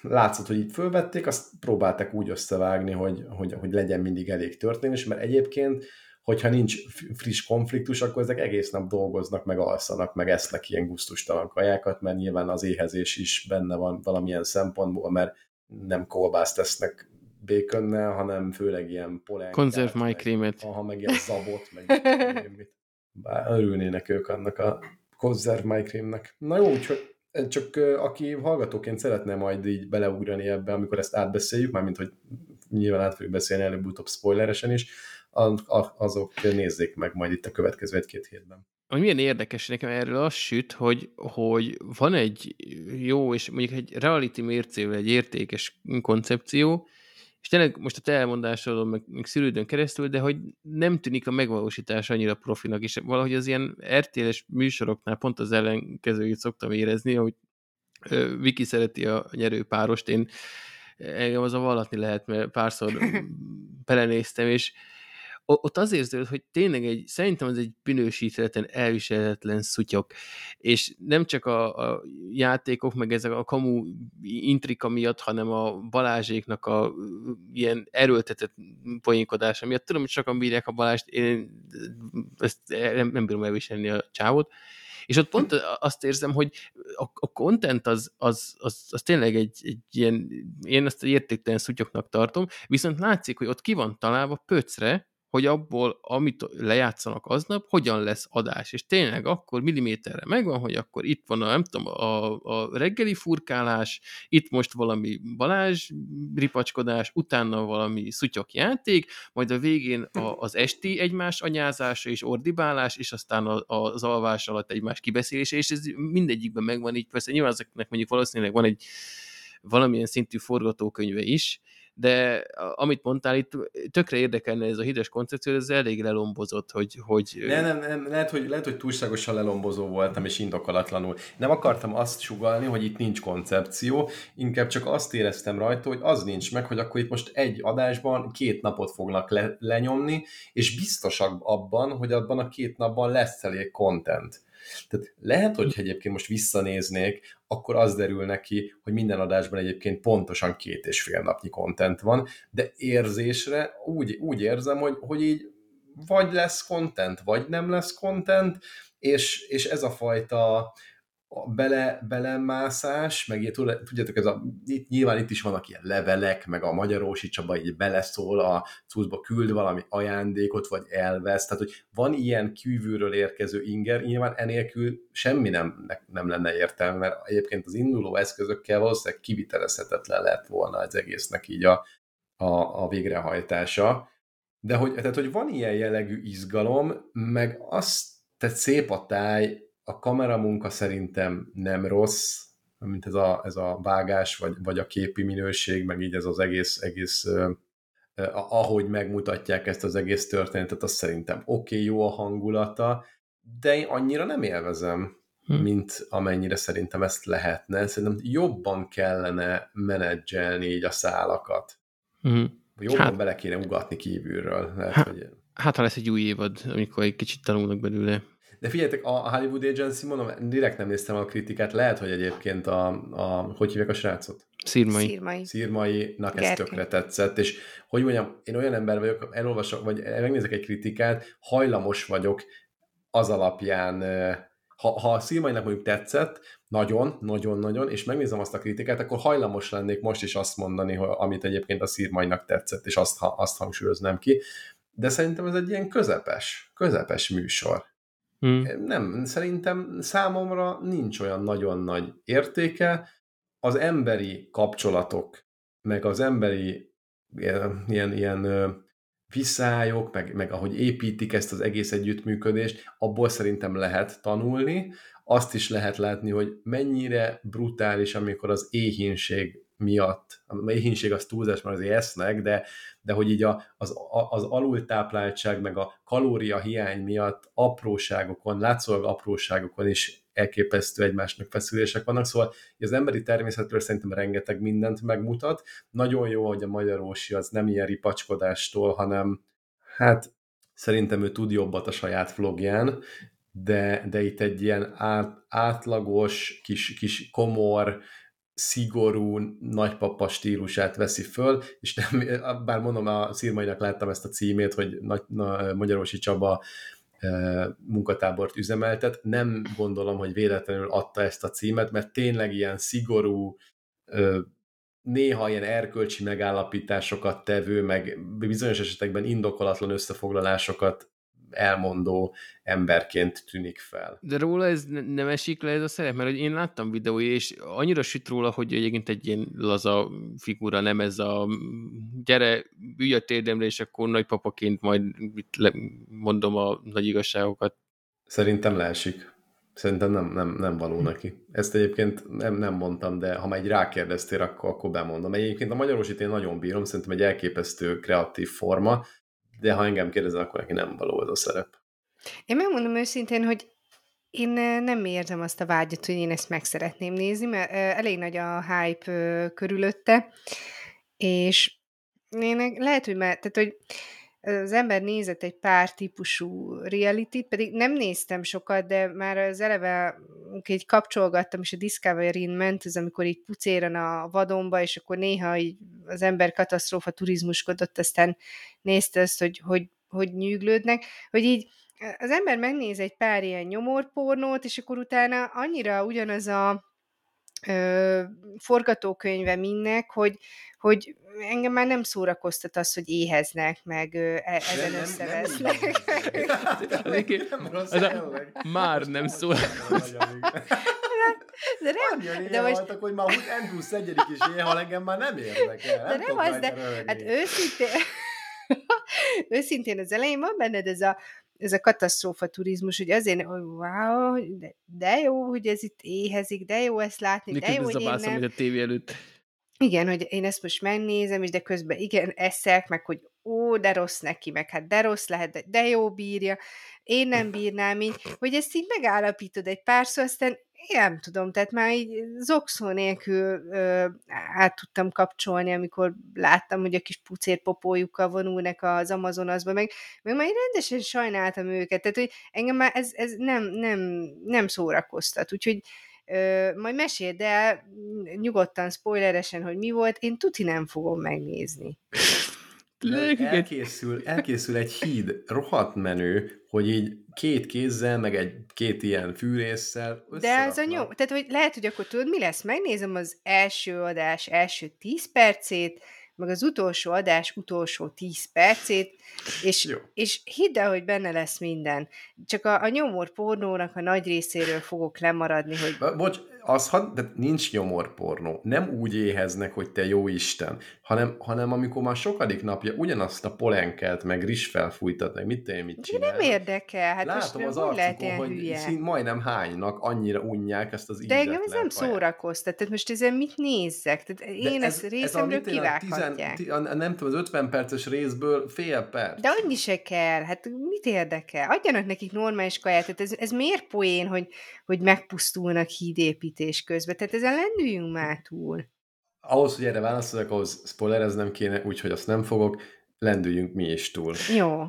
látszott, hogy így fölvették, azt próbálták úgy összevágni, hogy, hogy, hogy legyen mindig elég történés, mert egyébként hogyha nincs friss konfliktus, akkor ezek egész nap dolgoznak, meg alszanak, meg esznek ilyen gusztustalan kajákat, mert nyilván az éhezés is benne van valamilyen szempontból, mert nem kolbászt tesznek békönnel, hanem főleg ilyen polenkát. Konzerv májkrémet. Aha, meg ilyen zabot, meg mit. Bár örülnének ők annak a konzerv májkrémnek. Na jó, úgyhogy csak aki hallgatóként szeretne majd így beleugrani ebbe, amikor ezt átbeszéljük, mármint hogy nyilván át fogjuk beszélni előbb-utóbb spoileresen is, azok nézzék meg majd itt a következő egy-két hétben. Ami milyen érdekes nekem erről az süt, hogy, hogy van egy jó, és mondjuk egy reality mércével egy értékes koncepció, és tényleg most a te elmondásodon meg, meg szülődön keresztül, de hogy nem tűnik a megvalósítás annyira profinak, és valahogy az ilyen RTL-es műsoroknál pont az ellenkezőjét szoktam érezni, hogy Viki szereti a nyerőpárost, én engem az a vallatni lehet, mert párszor belenéztem, és ott az érződ, hogy tényleg egy, szerintem ez egy minősíthetetlen, elviselhetetlen szutyok, és nem csak a, a játékok, meg ezek a kamu intrika miatt, hanem a Balázséknak a ilyen erőltetett poénkodása miatt. Tudom, hogy sokan bírják a Balást, én ezt nem, nem bírom elviselni a csávot, és ott pont azt érzem, hogy a, a content az, az, az, az tényleg egy, egy ilyen, én ezt értéktelen szutyoknak tartom, viszont látszik, hogy ott ki van találva pöcre, hogy abból, amit lejátszanak aznap, hogyan lesz adás. És tényleg akkor milliméterre megvan, hogy akkor itt van a, nem tudom, a, a reggeli furkálás, itt most valami Balázs ripacskodás, utána valami szutyok játék, majd a végén a, az esti egymás anyázása és ordibálás, és aztán a, az alvás alatt egymás kibeszélése, és ez mindegyikben megvan így, persze nyilván ezeknek mondjuk valószínűleg van egy valamilyen szintű forgatókönyve is, de amit mondtál, itt tökre érdekelne ez a hides koncepció, ez elég lelombozott, hogy... hogy ne, nem, nem, lehet, hogy, lehet, hogy túlságosan lelombozó voltam, és indokolatlanul. Nem akartam azt sugalni, hogy itt nincs koncepció, inkább csak azt éreztem rajta, hogy az nincs meg, hogy akkor itt most egy adásban két napot fognak le, lenyomni, és biztosak abban, hogy abban a két napban lesz elég content. Tehát lehet, hogy egyébként most visszanéznék, akkor az derül neki, hogy minden adásban egyébként pontosan két és fél napnyi content van, de érzésre úgy, úgy érzem, hogy, hogy így vagy lesz content, vagy nem lesz content, és, és ez a fajta a bele, belemászás, meg ilyen, tudjátok, ez a, itt, nyilván itt is vannak ilyen levelek, meg a Magyarósi Csaba így beleszól a cuccba, küld valami ajándékot, vagy elvesz, tehát hogy van ilyen kívülről érkező inger, nyilván enélkül semmi nem, nem lenne értelme, mert egyébként az induló eszközökkel valószínűleg kivitelezhetetlen lett volna az egésznek így a, a, a végrehajtása, de hogy, tehát, hogy van ilyen jellegű izgalom, meg azt, tehát szép a táj, a kameramunka szerintem nem rossz, mint ez a, ez a vágás, vagy, vagy a képi minőség, meg így ez az egész, egész ahogy megmutatják ezt az egész történetet, az szerintem oké, okay, jó a hangulata, de én annyira nem élvezem, hm. mint amennyire szerintem ezt lehetne. Szerintem jobban kellene menedzselni így a szálakat. Hm. Jobban hát, bele kéne ugatni kívülről. Lehet, hát, hogy... hát, ha lesz egy új évad, amikor egy kicsit tanulnak belőle. De figyeljetek, a Hollywood Agency, mondom, direkt nem néztem a kritikát, lehet, hogy egyébként a, a hogy hívják a srácot? Szírmai. Szírmai. Szírmai-nak ez tökre tetszett, és hogy mondjam, én olyan ember vagyok, elolvasok, vagy megnézek egy kritikát, hajlamos vagyok az alapján, ha, ha a Szírmainak mondjuk tetszett, nagyon, nagyon, nagyon, és megnézem azt a kritikát, akkor hajlamos lennék most is azt mondani, hogy, amit egyébként a Szírmainak tetszett, és azt, azt hangsúlyoznám ki. De szerintem ez egy ilyen közepes, közepes műsor. Hmm. Nem, szerintem számomra nincs olyan nagyon nagy értéke. Az emberi kapcsolatok, meg az emberi ilyen, ilyen, ilyen viszályok, meg, meg ahogy építik ezt az egész együttműködést, abból szerintem lehet tanulni. Azt is lehet látni, hogy mennyire brutális, amikor az éhínség miatt, a éhínség az túlzás, mert azért esznek, de, de hogy így a, az, az alultápláltság, meg a kalóriahiány miatt apróságokon, látszólag apróságokon is elképesztő egymásnak feszülések vannak, szóval az emberi természetről szerintem rengeteg mindent megmutat. Nagyon jó, hogy a magyarósi az nem ilyen ripacskodástól, hanem hát szerintem ő tud jobbat a saját vlogján, de, de itt egy ilyen át, átlagos, kis, kis komor, szigorú nagypapa stílusát veszi föl, és nem, bár mondom, a Szirmainak láttam ezt a címét, hogy Nagy, na, Magyarosi Csaba munkatábort üzemeltet. Nem gondolom, hogy véletlenül adta ezt a címet, mert tényleg ilyen szigorú, néha ilyen erkölcsi megállapításokat tevő, meg bizonyos esetekben indokolatlan összefoglalásokat elmondó emberként tűnik fel. De róla ez nem esik le ez a szerep, mert én láttam videói, és annyira süt róla, hogy egyébként egy ilyen laza figura, nem ez a gyere, ülj a térdemre, és akkor nagypapaként majd mondom a nagy igazságokat. Szerintem leesik. Szerintem nem, nem, nem való neki. Ezt egyébként nem, nem mondtam, de ha már egy rákérdeztél, akkor, akkor bemondom. Egyébként a magyarosit én nagyon bírom, szerintem egy elképesztő kreatív forma, de ha engem kérdezel, akkor neki nem való ez a szerep. Én megmondom őszintén, hogy én nem érzem azt a vágyat, hogy én ezt meg szeretném nézni, mert elég nagy a hype körülötte, és én lehet, hogy már, tehát, hogy az ember nézett egy pár típusú reality pedig nem néztem sokat, de már az eleve így kapcsolgattam, és a Discovery-n ment, ez amikor így pucéran a vadonba, és akkor néha így az ember katasztrófa turizmuskodott, aztán nézte azt, hogy, hogy, hogy nyűglődnek, hogy így az ember megnéz egy pár ilyen nyomorpornót, és akkor utána annyira ugyanaz a ö, forgatókönyve minnek, hogy, hogy engem már nem szórakoztat az, hogy éheznek, meg ö, e, ezen nem, összevesznek. már nem szórakoztat. De nem, de most... Voltak, hogy már Andrews egyedik is éhal, engem már nem érdekel. De nem, nem az, de hát őszintén, őszintén az elején van benned ez a ez a katasztrófa turizmus, hogy azért, hogy wow, de, de jó, hogy ez itt éhezik, de jó ezt látni, Mikor de jó, hogy én nem... a tévé előtt. Igen, hogy én ezt most megnézem, és de közben igen, eszek, meg hogy ó, de rossz neki, meg hát de rossz lehet, de, de jó bírja, én nem bírnám így, hogy ezt így megállapítod egy párszor, aztán én nem tudom, tehát már így zokszó nélkül ö, át tudtam kapcsolni, amikor láttam, hogy a kis pucérpopójukkal vonulnak az Amazonasba, meg, meg már rendesen sajnáltam őket, tehát hogy engem már ez, ez nem, nem, nem szórakoztat, úgyhogy ö, majd meséld el nyugodtan, spoileresen, hogy mi volt, én tuti nem fogom megnézni. Elkészül, elkészül egy híd, rohadt menő, hogy így két kézzel, meg egy két ilyen fűrészsel De az a nyom, tehát hogy lehet, hogy akkor tudod, mi lesz? Megnézem az első adás első 10 percét, meg az utolsó adás utolsó 10 percét, és, és hidd el, hogy benne lesz minden. Csak a, a nyomor pornónak a nagy részéről fogok lemaradni, hogy... Bocs, az, de nincs nyomorpornó. Nem úgy éheznek, hogy te jó Isten, hanem, hanem amikor már sokadik napja ugyanazt a polenkelt, meg rizs felfújtat, meg mit én mit csinál. Nem érdekel, hát Látom az arcukon, hogy hülye. szín, majdnem hánynak, annyira unják ezt az De engem ez nem szórakoztat, tehát most ezen mit nézzek? Tehát én ez, ezt részemről kivághatják. Tizen, a, nem tudom, az 50 perces részből fél perc. De annyi se kell, hát mit érdekel? Adjanak nekik normális kaját, tehát ez, ez miért poén, hogy, hogy megpusztulnak hídépítés közben? Tehát ezen lendüljünk már túl. Ahhoz, hogy erre válaszoljak, ahhoz spoilereznem kéne, úgyhogy azt nem fogok, lendüljünk mi is túl. Jó.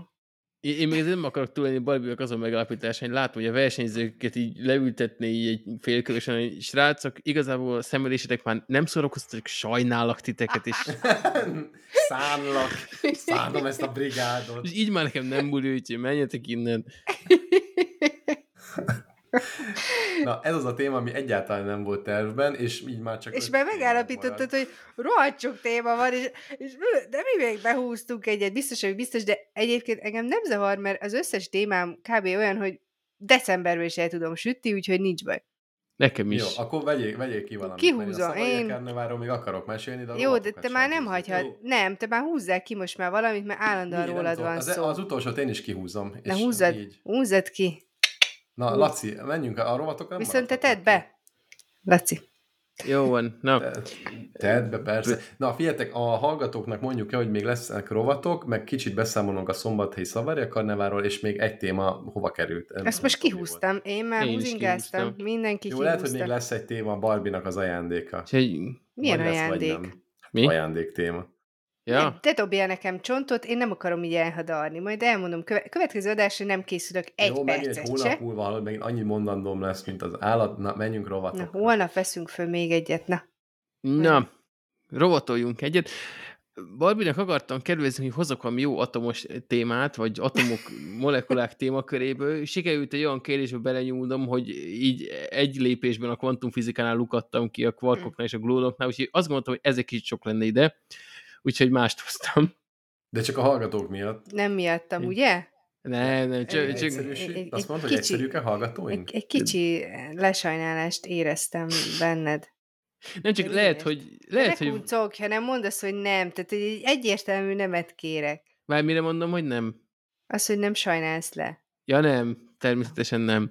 Én, én még nem akarok túlélni Barbiak azon megállapítás, hogy látom, hogy a versenyzőket így leültetni így egy félkörösen, hogy srácok, igazából a szemelésetek már nem szórakoztatok, sajnálak titeket, és... Szánlak, szánom ezt a brigádot. És így már nekem nem múlja, úgyhogy menjetek innen. Na, ez az a téma, ami egyáltalán nem volt tervben, és így már csak... És már megállapítottad, hogy rohadt sok téma van, és, és de mi még behúztunk egyet, biztos, hogy biztos, de egyébként engem nem zavar, mert az összes témám kb. olyan, hogy decemberben is el tudom sütni, úgyhogy nincs baj. Nekem is. Jó, akkor vegyék, vegyék ki valamit. Kihúzom, én... Karneváról még akarok mesélni, de Jó, de te már nem hagyhat. Jó. Nem, te már húzzál ki most már valamit, mert állandóan rólad van az, szó. Az utolsót én is kihúzom. Na húzzad, így. húzzad ki. Na, Laci, menjünk a rovatokra. Viszont te tedd be. Laci. Jó van, na. Tedd be, persze. Na, figyeljetek, a hallgatóknak mondjuk el, hogy még lesznek rovatok, meg kicsit beszámolunk a szombathelyi Szavarja karneváról, és még egy téma hova került. Ezt most kihúztam, én már húzingáztam, mindenki Jó, lehet, hogy még lesz egy téma, Barbinak az ajándéka. Milyen ajándék? Mi? Ajándék téma. Ja. Te dobjál nekem csontot, én nem akarom így elhadarni. Majd elmondom, köve- következő adásra nem készülök egy Jó, percet egy hónap múlva, hogy megint annyi mondandóm lesz, mint az állat. Na, menjünk rovatokra. Na, holnap veszünk föl még egyet, na. Na, rovatoljunk egyet. Barbinak akartam kerülni, hogy hozok valami jó atomos témát, vagy atomok, molekulák témaköréből. Sikerült egy olyan kérdésbe belenyúlnom, hogy így egy lépésben a kvantumfizikánál lukadtam ki a kvarkoknál és a glódoknál, úgyhogy azt gondoltam, hogy ezek is sok lenne ide, úgyhogy mást hoztam. De csak a hallgatók miatt. Nem miattam, ugye? Nem, nem, csak... Egy, csak... egyszerűség? Azt mondod, hogy egyszerűek a hallgatóink? Egy, egy kicsi lesajnálást éreztem benned. Nem csak De lehet, miért? hogy... Lehet, ne hogy... kuncogj, ha nem mondasz, hogy nem. Tehát egy egyértelmű nemet kérek. Már mire mondom, hogy nem? Az, hogy nem sajnálsz le. Ja nem, természetesen nem.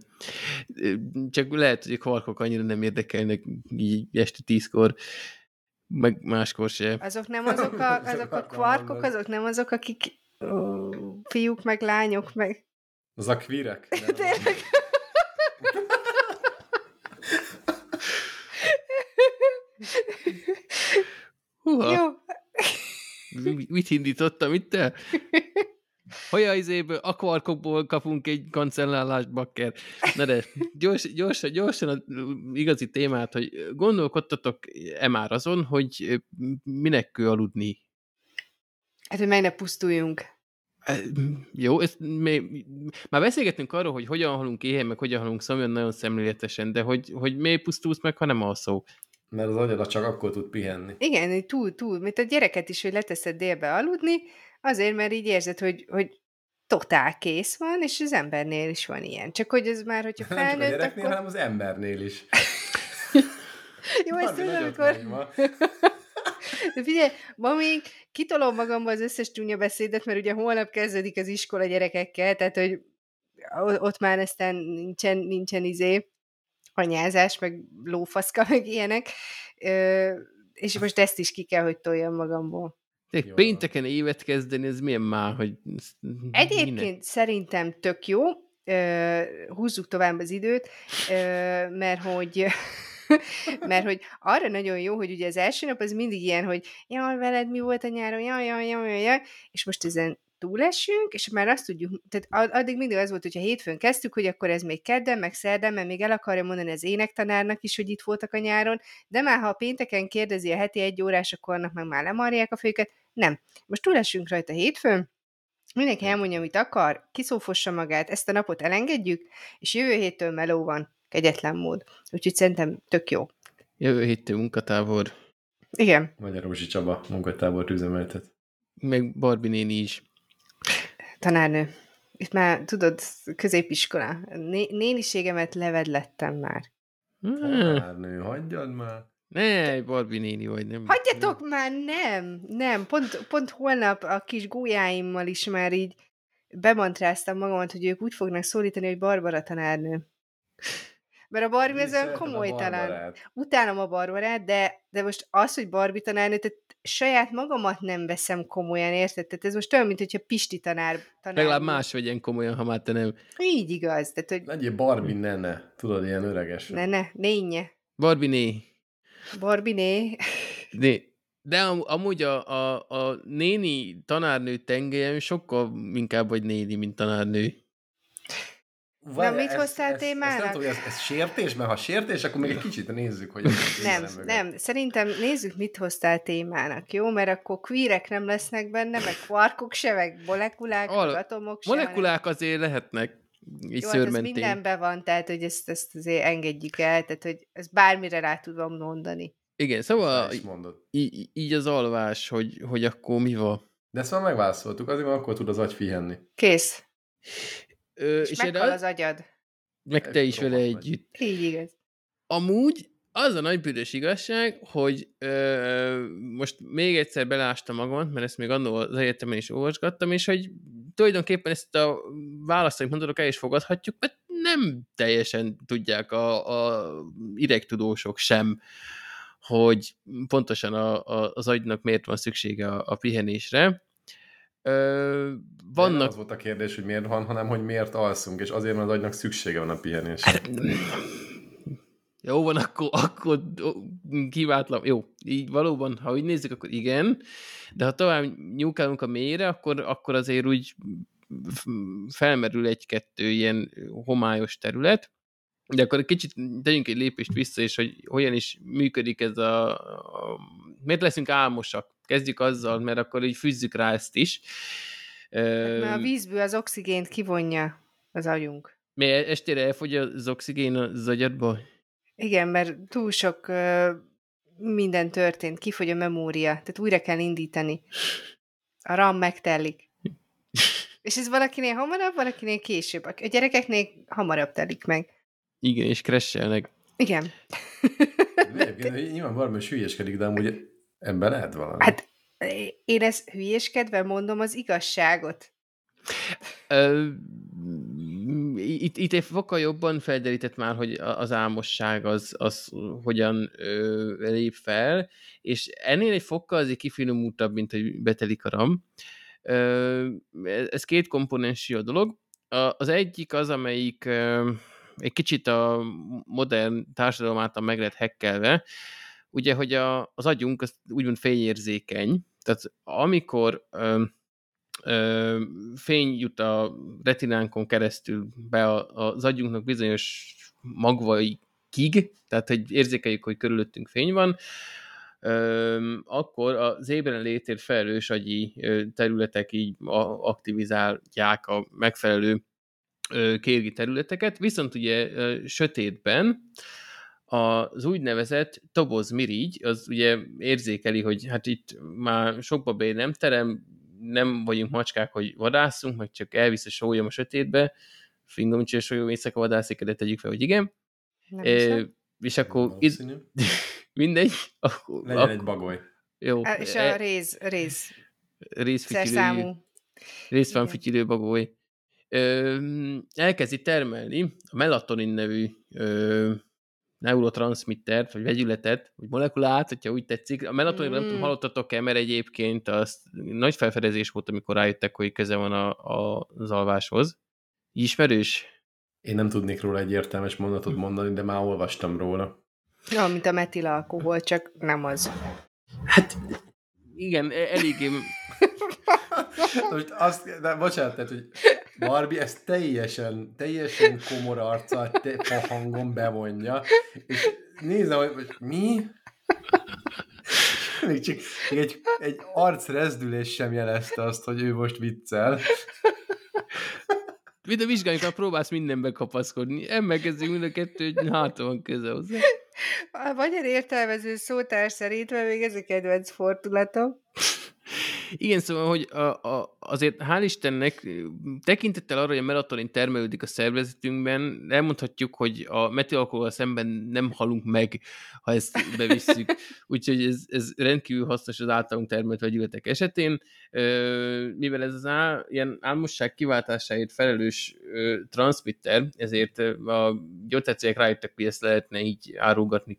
Csak lehet, hogy a kvarkok annyira nem érdekelnek így este tízkor, meg máskor se. Azok nem azok a, azok a kvarkok, azok nem azok, akik ó, fiúk meg lányok meg. Az a kvírek? Tényleg. Húha, Jó. mi- mit indítottam itt te? Hogy a izéből, a kvarkokból kapunk egy kancellálást, bakker. Na de, gyors, gyorsan, gyorsan az igazi témát, hogy gondolkodtatok-e már azon, hogy minek kell aludni? Hát, hogy meg ne pusztuljunk. Jó, ezt még, már beszélgettünk arról, hogy hogyan halunk éhen, meg hogyan halunk szomjan nagyon szemléletesen, de hogy, hogy miért pusztulsz meg, ha nem alszol? Mert az agyad csak akkor tud pihenni. Igen, hogy túl, túl, mint a gyereket is, hogy leteszed délbe aludni, azért, mert így érzed, hogy, hogy totál kész van, és az embernél is van ilyen. Csak hogy ez már, hogyha Nem csak a felnőtt, gyereknél, akkor... hanem az embernél is. Jó, ezt nagyot amikor... De figyelj, ma még kitolom magamba az összes csúnya beszédet, mert ugye holnap kezdődik az iskola gyerekekkel, tehát hogy ott már aztán nincsen, nincsen izé anyázás, meg lófaszka, meg ilyenek. Ö, és most ezt is ki kell, hogy toljam magamból. Tényleg pénteken évet kezdeni, ez milyen már, hogy... Egyébként minek? szerintem tök jó, ö, húzzuk tovább az időt, mert hogy mert hogy arra nagyon jó, hogy ugye az első nap az mindig ilyen, hogy jaj, veled mi volt a nyáron, jaj, jaj, jaj, jaj, és most ezen túlesünk, és már azt tudjuk, tehát ad- addig mindig az volt, hogyha hétfőn kezdtük, hogy akkor ez még kedden, meg szerdán, mert még el akarja mondani az énektanárnak is, hogy itt voltak a nyáron, de már ha a pénteken kérdezi a heti egy órás, akkor annak meg már lemarják a főket. Nem. Most túlesünk rajta hétfőn, mindenki elmondja, amit akar, kiszófossa magát, ezt a napot elengedjük, és jövő héttől meló van, kegyetlen mód. Úgyhogy szerintem tök jó. Jövő héttől munkatábor, Igen, Magyar Rózsi Csaba munkatábor üzemeltet. meg Barbie néni is. tanárnő. Itt már, tudod, középiskola. Né- néniségemet levedlettem már. Hmm. Tanárnő, hagyjad már. Ne, Barbie néni vagy, nem. Hagyjatok már, nem, nem. Pont, pont holnap a kis gólyáimmal is már így bemantráztam magamat, hogy ők úgy fognak szólítani, hogy Barbara tanárnő. Mert a Barbie ez olyan komolytalan. Utálom a Barbarát, de, de most az, hogy Barbie tanárnő, tehát saját magamat nem veszem komolyan, érted? Tehát ez most olyan, mint hogyha Pisti tanár, tanár Legalább más vegyen komolyan, ha már te nem. Így igaz, tehát hogy Legyél Barbie nene. Tudod, ilyen öreges. ne, ne, nénye. Barbie né. Barbiné. né. De am- amúgy a, a, a néni tanárnő tengelyen sokkal inkább vagy néni, mint tanárnő. Várj, mit ezt- hoztál ezt- ezt témának? nem tudom, hogy ez, ez sértés, mert ha sértés, akkor még egy kicsit nézzük, hogy... Nem, mögött. nem. Szerintem nézzük, mit hoztál témának, jó? Mert akkor queerek nem lesznek benne, meg kvarkok se, meg molekulák, Al- meg atomok se. Molekulák azért lehetnek így Jó, hát ez szőrmentén. mindenben van, tehát hogy ezt, ezt azért engedjük el, tehát hogy ez bármire rá tudom mondani. Igen, szóval így az alvás, hogy, hogy akkor mi van. De ezt már megválaszoltuk, azért mert akkor tud az agy pihenni. Kész. Ö, És, és meghal az- agyad. meg te is vele vagy. együtt. Így igaz. Amúgy az a nagy büdös igazság, hogy ö, most még egyszer belástam magamat, mert ezt még annól az egyetemen is olvasgattam, és hogy tulajdonképpen ezt a választ, amit mondodok, el is fogadhatjuk, mert nem teljesen tudják a, a idegtudósok sem, hogy pontosan a, a, az agynak miért van szüksége a, a pihenésre. Ö, Vannak... vannak az volt a kérdés, hogy miért van, hanem hogy miért alszunk, és azért, mert az agynak szüksége van a pihenésre. Jó van, akkor, akkor kiváltlam. Jó, így valóban, ha úgy nézzük, akkor igen, de ha tovább nyúkálunk a mélyre, akkor, akkor azért úgy felmerül egy-kettő ilyen homályos terület. De akkor egy kicsit tegyünk egy lépést vissza, és hogy hogyan is működik ez a, a miért leszünk álmosak? Kezdjük azzal, mert akkor így fűzzük rá ezt is. Mert a vízből az oxigént kivonja az agyunk. Mi estére elfogy az oxigén az agyadból? Igen, mert túl sok minden történt, kifogy a memória, tehát újra kell indítani. A RAM megtelik. És ez valakinél hamarabb, valakinél később. A gyerekeknél hamarabb telik meg. Igen, és kresselnek. Igen. Nyilván valami hülyeskedik, de amúgy ebben lehet valami. Hát én ezt hülyéskedve mondom az igazságot. Ö, itt, itt egy fokkal jobban felderített már, hogy az álmosság az, az hogyan ö, lép fel, és ennél egy fokkal azért kifinomultabb, mint hogy betelik a RAM. Ö, ez két komponensű a dolog. Az egyik az, amelyik ö, egy kicsit a modern társadalom által meg lett hekkelve, ugye, hogy a, az agyunk az úgymond fényérzékeny, tehát amikor ö, fény jut a retinánkon keresztül be az agyunknak bizonyos magvaikig, tehát hogy érzékeljük, hogy körülöttünk fény van, akkor az ébren létért felelős agyi területek így aktivizálják a megfelelő kérgi területeket, viszont ugye sötétben az úgynevezett tobozmirigy, az ugye érzékeli, hogy hát itt már sok babér nem terem, nem vagyunk macskák, hogy vadászunk, meg csak elvisz a sólyom a sötétbe, fingomcsi a sólyom éjszaka vadászik, de tegyük fel, hogy igen. e, és akkor id- mindegy. Akkor, Legyen akkor, egy bagoly. Jó. És a réz, réz. Részfityilő. Részfánfityilő bagoly. Ö, elkezdi termelni a melatonin nevű ö, neurotranszmittert, vagy vegyületet, vagy molekulát, hogyha úgy tetszik. A melatonin mm. nem tudom, mm. hallottatok-e, mert egyébként az nagy felfedezés volt, amikor rájöttek, hogy köze van a, a, az alváshoz. Ismerős? Én nem tudnék róla egy értelmes mondatot mondani, de már olvastam róla. Ja, mint a metilalkohol, csak nem az. Hát igen, e- eléggé... Most azt, de bocsánat, tehát, hogy Barbie ezt teljesen, teljesen komor arccal, te hangon bevonja, és nézem, hogy mi? Még csak még egy, egy arcrezdülés sem jelezte azt, hogy ő most viccel. Mind a vizsgáljuk, próbálsz mindenbe kapaszkodni. Emmekezzünk mind a kettő, hogy hátra van köze hozzá. A magyar értelmező szótár szerint, mert még ez a kedvenc fordulatom. Igen, szóval, hogy a, a, azért hál' Istennek tekintettel arra, hogy a melatonin termelődik a szervezetünkben, elmondhatjuk, hogy a metilalkohol szemben nem halunk meg, ha ezt bevisszük. Úgyhogy ez, ez rendkívül hasznos az általunk termelt vegyületek esetén. Mivel ez az á, ilyen álmosság kiváltásáért felelős transmitter, ezért a gyógyszercégek rájöttek, hogy ezt lehetne így árulgatni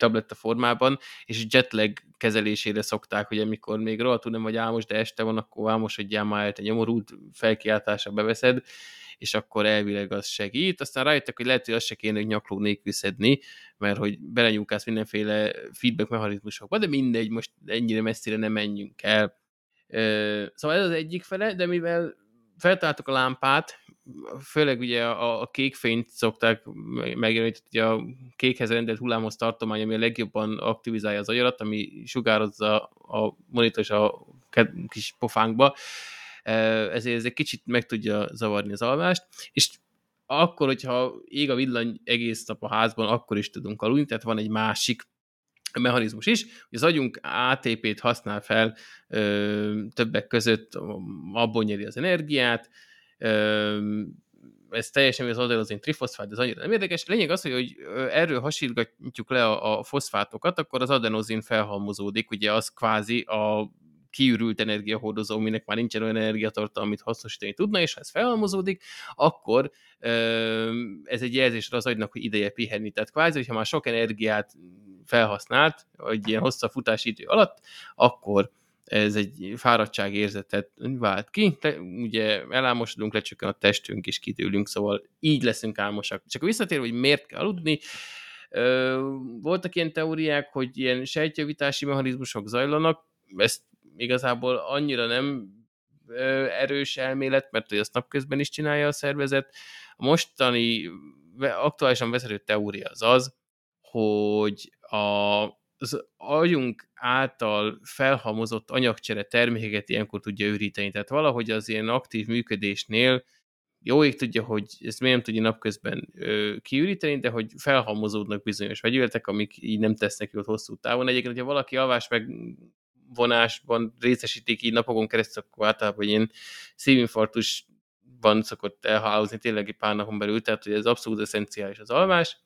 tabletta formában, és jetlag kezelésére szokták, hogy amikor még rohadtul nem vagy álmos, de este van, akkor álmosodjál már el, te nyomorult felkiáltása beveszed, és akkor elvileg az segít. Aztán rájöttek, hogy lehet, hogy azt se kéne, hogy nyakló nélkül szedni, mert hogy belenyúlkálsz mindenféle feedback mechanizmusokba, de mindegy, most ennyire messzire nem menjünk el. Szóval ez az egyik fele, de mivel feltaláltuk a lámpát, főleg ugye a, a kék fényt szokták megjeleníteni, hogy a kékhez rendelt hullámhoz tartomány, ami a legjobban aktivizálja az agyarat, ami sugározza a monitor és a kis pofánkba, e, ezért ez egy kicsit meg tudja zavarni az alvást, és akkor, hogyha ég a villany egész nap a házban, akkor is tudunk aludni, tehát van egy másik mechanizmus is, hogy az agyunk ATP-t használ fel ö, többek között, abból nyeri az energiát, ez teljesen az adenozin trifoszfát, ez annyira nem érdekes. Lényeg az, hogy, hogy erről hasítgatjuk le a, a foszfátokat, akkor az adenozin felhalmozódik, ugye az kvázi a kiürült energiahordozó, aminek már nincsen olyan energiatartalma, amit hasznosítani tudna, és ha ez felhalmozódik, akkor ez egy jelzés az agynak, hogy ideje pihenni. Tehát kvázi, hogyha már sok energiát felhasznált, egy ilyen hosszabb futási idő alatt, akkor ez egy fáradtságérzetet vált ki, te, ugye elámosodunk, lecsökken a testünk, és kidőlünk, szóval így leszünk álmosak. Csak visszatérve, hogy miért kell aludni, voltak ilyen teóriák, hogy ilyen sejtjavítási mechanizmusok zajlanak, ezt igazából annyira nem erős elmélet, mert hogy azt napközben is csinálja a szervezet. A mostani aktuálisan vezető teória az az, hogy a, az agyunk által felhalmozott anyagcsere termékeket ilyenkor tudja őríteni. Tehát valahogy az ilyen aktív működésnél jó ég tudja, hogy ezt miért nem tudja napközben ö, kiüríteni, de hogy felhalmozódnak bizonyos vegyületek, amik így nem tesznek jót hosszú távon. Egyébként, hogyha valaki alvás megvonásban részesítik így napokon keresztül, akkor általában ilyen szívinfarktusban szokott elhalálozni tényleg egy pár napon belül, tehát hogy ez abszolút eszenciális az alvás,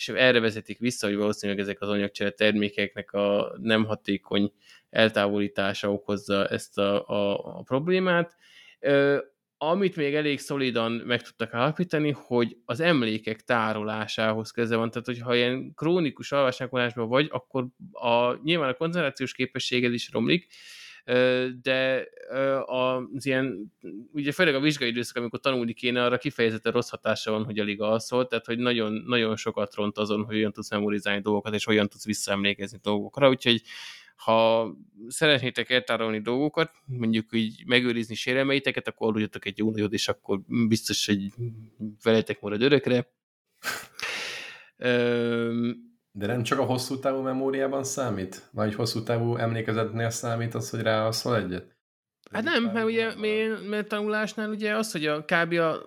és erre vezetik vissza, hogy valószínűleg ezek az anyagcsere termékeknek a nem hatékony eltávolítása okozza ezt a, a, a problémát. Amit még elég szolidan meg tudtak állapítani, hogy az emlékek tárolásához köze van. Tehát, hogyha ilyen krónikus alvásnálkodásban vagy, akkor a, nyilván a koncentrációs képességed is romlik, de az ilyen, ugye főleg a vizsgai időszak, amikor tanulni kéne, arra kifejezetten rossz hatása van, hogy alig alszol, tehát hogy nagyon, nagyon sokat ront azon, hogy olyan tudsz memorizálni dolgokat, és olyan tudsz visszaemlékezni dolgokra, úgyhogy ha szeretnétek eltárolni dolgokat, mondjuk így megőrizni sérelmeiteket, akkor aludjatok egy jó nagyot, és akkor biztos, hogy veletek marad örökre. De nem csak a hosszú távú memóriában számít? Vagy hosszú távú emlékezetnél számít az, hogy ráalszol egyet? Hát nem, mert ugye mert tanulásnál ugye az, hogy a kb. A,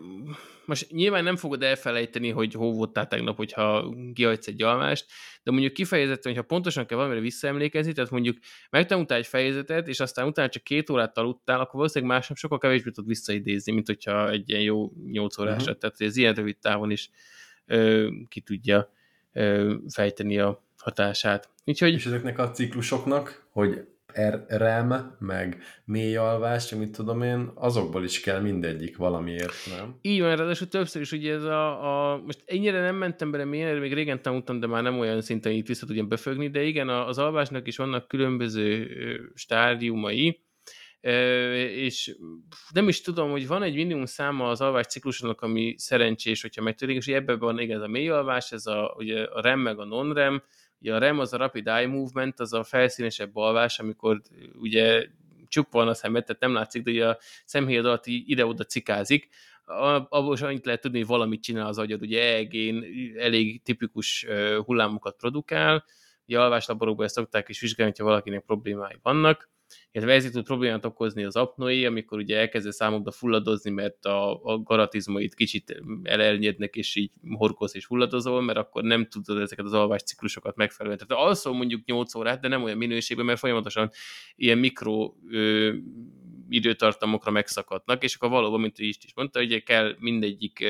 most nyilván nem fogod elfelejteni, hogy hol voltál tegnap, hogyha kihagysz egy almást, de mondjuk kifejezetten, hogyha pontosan kell valamire visszaemlékezni, tehát mondjuk megtanultál egy fejezetet, és aztán utána csak két órát aludtál, akkor valószínűleg másnap sokkal kevésbé tud visszaidézni, mint hogyha egy ilyen jó nyolc órásra, uh-huh. tehát ez ilyen rövid távon is ö, ki tudja fejteni a hatását. Úgyhogy... És ezeknek a ciklusoknak, hogy REM, meg mély alvás, mit tudom én, azokból is kell mindegyik valamiért, nem? Így van, ráadásul többször is ugye ez a, a most ennyire nem mentem bele mélyen, még régen tanultam, de már nem olyan szinten itt vissza tudjam befögni, de igen, az alvásnak is vannak különböző stádiumai, és nem is tudom, hogy van egy minimum száma az alvás ciklusnak, ami szerencsés, hogyha megtörténik, és ebben van igen, ez a mély alvás, ez a, ugye a REM meg a non-REM, Ugye a REM az a Rapid Eye Movement, az a felszínesebb alvás, amikor ugye csukva van a szemed, tehát nem látszik, de ugye a szemhéjad alatt ide-oda cikázik, abból is annyit lehet tudni, hogy valamit csinál az agyad, ugye EEG-n elég tipikus hullámokat produkál, ugye alváslaborokban ezt szokták is vizsgálni, hogyha valakinek problémái vannak, illetve ez tud problémát okozni az apnoé, amikor ugye elkezd számokba fulladozni, mert a, a garatizmoid kicsit elelnyednek, és így horkolsz és fulladozol, mert akkor nem tudod ezeket az alvás ciklusokat megfelelően. Tehát alszol mondjuk 8 órát, de nem olyan minőségben, mert folyamatosan ilyen mikro ö, időtartamokra megszakadnak, és akkor valóban, mint ő is, mondta, ugye kell mindegyik,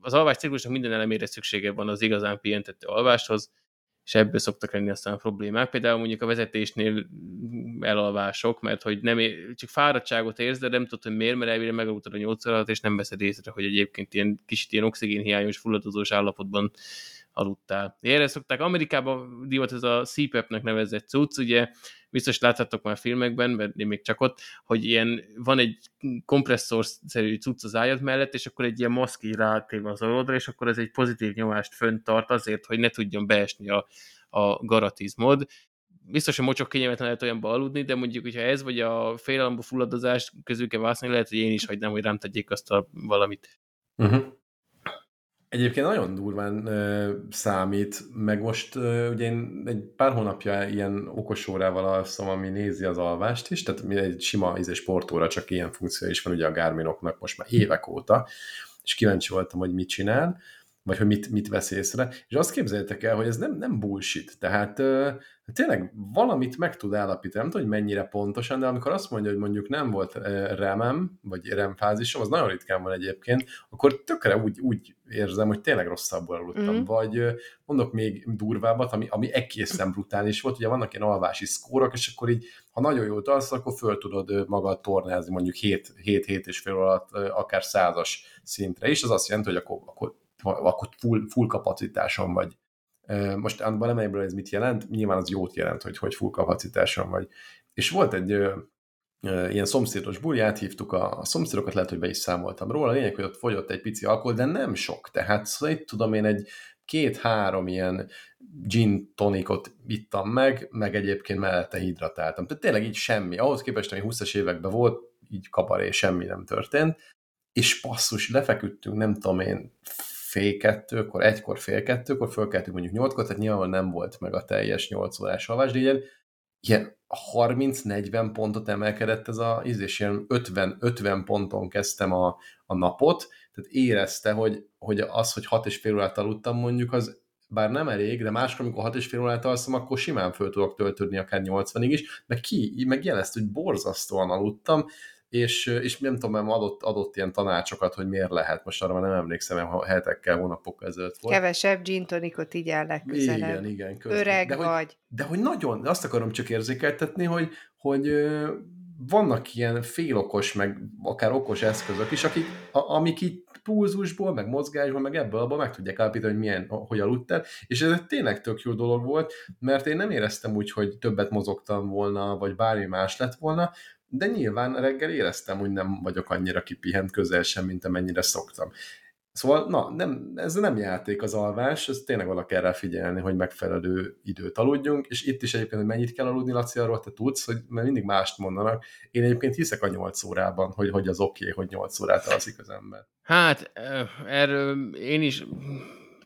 az alvás ciklusnak minden elemére szüksége van az igazán pihentető alváshoz, és ebből szoktak lenni aztán problémák. Például mondjuk a vezetésnél elalvások, mert hogy nem ér, csak fáradtságot érz, de nem tudod, hogy miért, mert elvére megaludtad a 8 alatt, és nem veszed észre, hogy egyébként ilyen kicsit ilyen oxigénhiányos, fulladozós állapotban aludtál. Erre szokták, Amerikában divat ez a CPAP-nek nevezett cucc, ugye biztos láthattok már filmekben, mert én még csak ott, hogy ilyen van egy kompresszorszerű cucc az ágyad mellett, és akkor egy ilyen maszk így rátéve az orrodra, és akkor ez egy pozitív nyomást fönt tart azért, hogy ne tudjon beesni a, a garatizmod. Biztos, hogy mocsok kényelmetlen lehet olyanba aludni, de mondjuk, hogyha ez vagy a félelemből fulladozás közül kell vászni, lehet, hogy én is hagynám, hogy rám tegyék azt a valamit. Uh-huh. Egyébként nagyon durván ö, számít, meg most ö, ugye én egy pár hónapja ilyen okosórával alszom, ami nézi az alvást is, tehát egy sima íze sportóra csak ilyen funkció is van ugye a Garminoknak most már évek óta, és kíváncsi voltam, hogy mit csinál, vagy hogy mit, mit vesz észre, és azt képzeljétek el, hogy ez nem, nem bullshit, tehát ö, tényleg valamit meg tud állapítani, nem tudom, hogy mennyire pontosan, de amikor azt mondja, hogy mondjuk nem volt remem, vagy remfázisom, az nagyon ritkán van egyébként, akkor tökre úgy, úgy érzem, hogy tényleg rosszabbul aludtam. Mm. Vagy mondok még durvábbat, ami, ami egészen brutális volt, ugye vannak ilyen alvási szkórok, és akkor így, ha nagyon jól alsz, akkor föl tudod magad tornázni mondjuk 7-7 és fél alatt akár százas szintre is, az azt jelenti, hogy akkor, akkor, akkor full, full kapacitáson vagy most abban ez mit jelent, nyilván az jót jelent, hogy hogy full kapacitáson vagy. És volt egy ilyen szomszédos buli, áthívtuk a, a szomszédokat, lehet, hogy be is számoltam róla, a lényeg, hogy ott fogyott egy pici alkohol, de nem sok, tehát szóval itt tudom én egy két-három ilyen gin tonikot ittam meg, meg egyébként mellette hidratáltam. Tehát tényleg így semmi. Ahhoz képest, ami 20-as években volt, így kabaré, semmi nem történt, és passzus, lefeküdtünk, nem tudom én, fél kettőkor, egykor, fél kettőkor, fölkeltünk mondjuk nyolckor, tehát nyilván nem volt meg a teljes nyolc órás alvás, de ilyen, ilyen 30-40 pontot emelkedett ez a íz, és ilyen 50, 50 ponton kezdtem a, a napot, tehát érezte, hogy, hogy az, hogy 6 és fél órát aludtam mondjuk, az bár nem elég, de máskor, amikor 6 és fél órát alszom, akkor simán föl tudok töltődni akár 80-ig is, meg ki, meg jelezte, hogy borzasztóan aludtam, és, és nem tudom, nem adott, adott ilyen tanácsokat, hogy miért lehet, most arra már nem emlékszem, ha hetekkel, hónapok ezelőtt volt. Kevesebb gin tonikot így el legközelebb. Igen, igen. Közben. Öreg de vagy. Hogy, de hogy nagyon, azt akarom csak érzékeltetni, hogy, hogy vannak ilyen félokos, meg akár okos eszközök is, akik, a, amik így pulzusból, meg mozgásból, meg ebből abból meg tudják állapítani, hogy milyen, hogy aludtál, és ez egy tényleg tök jó dolog volt, mert én nem éreztem úgy, hogy többet mozogtam volna, vagy bármi más lett volna, de nyilván reggel éreztem, hogy nem vagyok annyira kipihent közel sem, mint amennyire szoktam. Szóval, na, nem, ez nem játék az alvás, ez tényleg valaki kell rá figyelni, hogy megfelelő időt aludjunk, és itt is egyébként, hogy mennyit kell aludni, Laci, arról te tudsz, hogy mert mindig mást mondanak. Én egyébként hiszek a 8 órában, hogy, hogy az oké, okay, hogy 8 órát alszik az ember. Hát, erről én is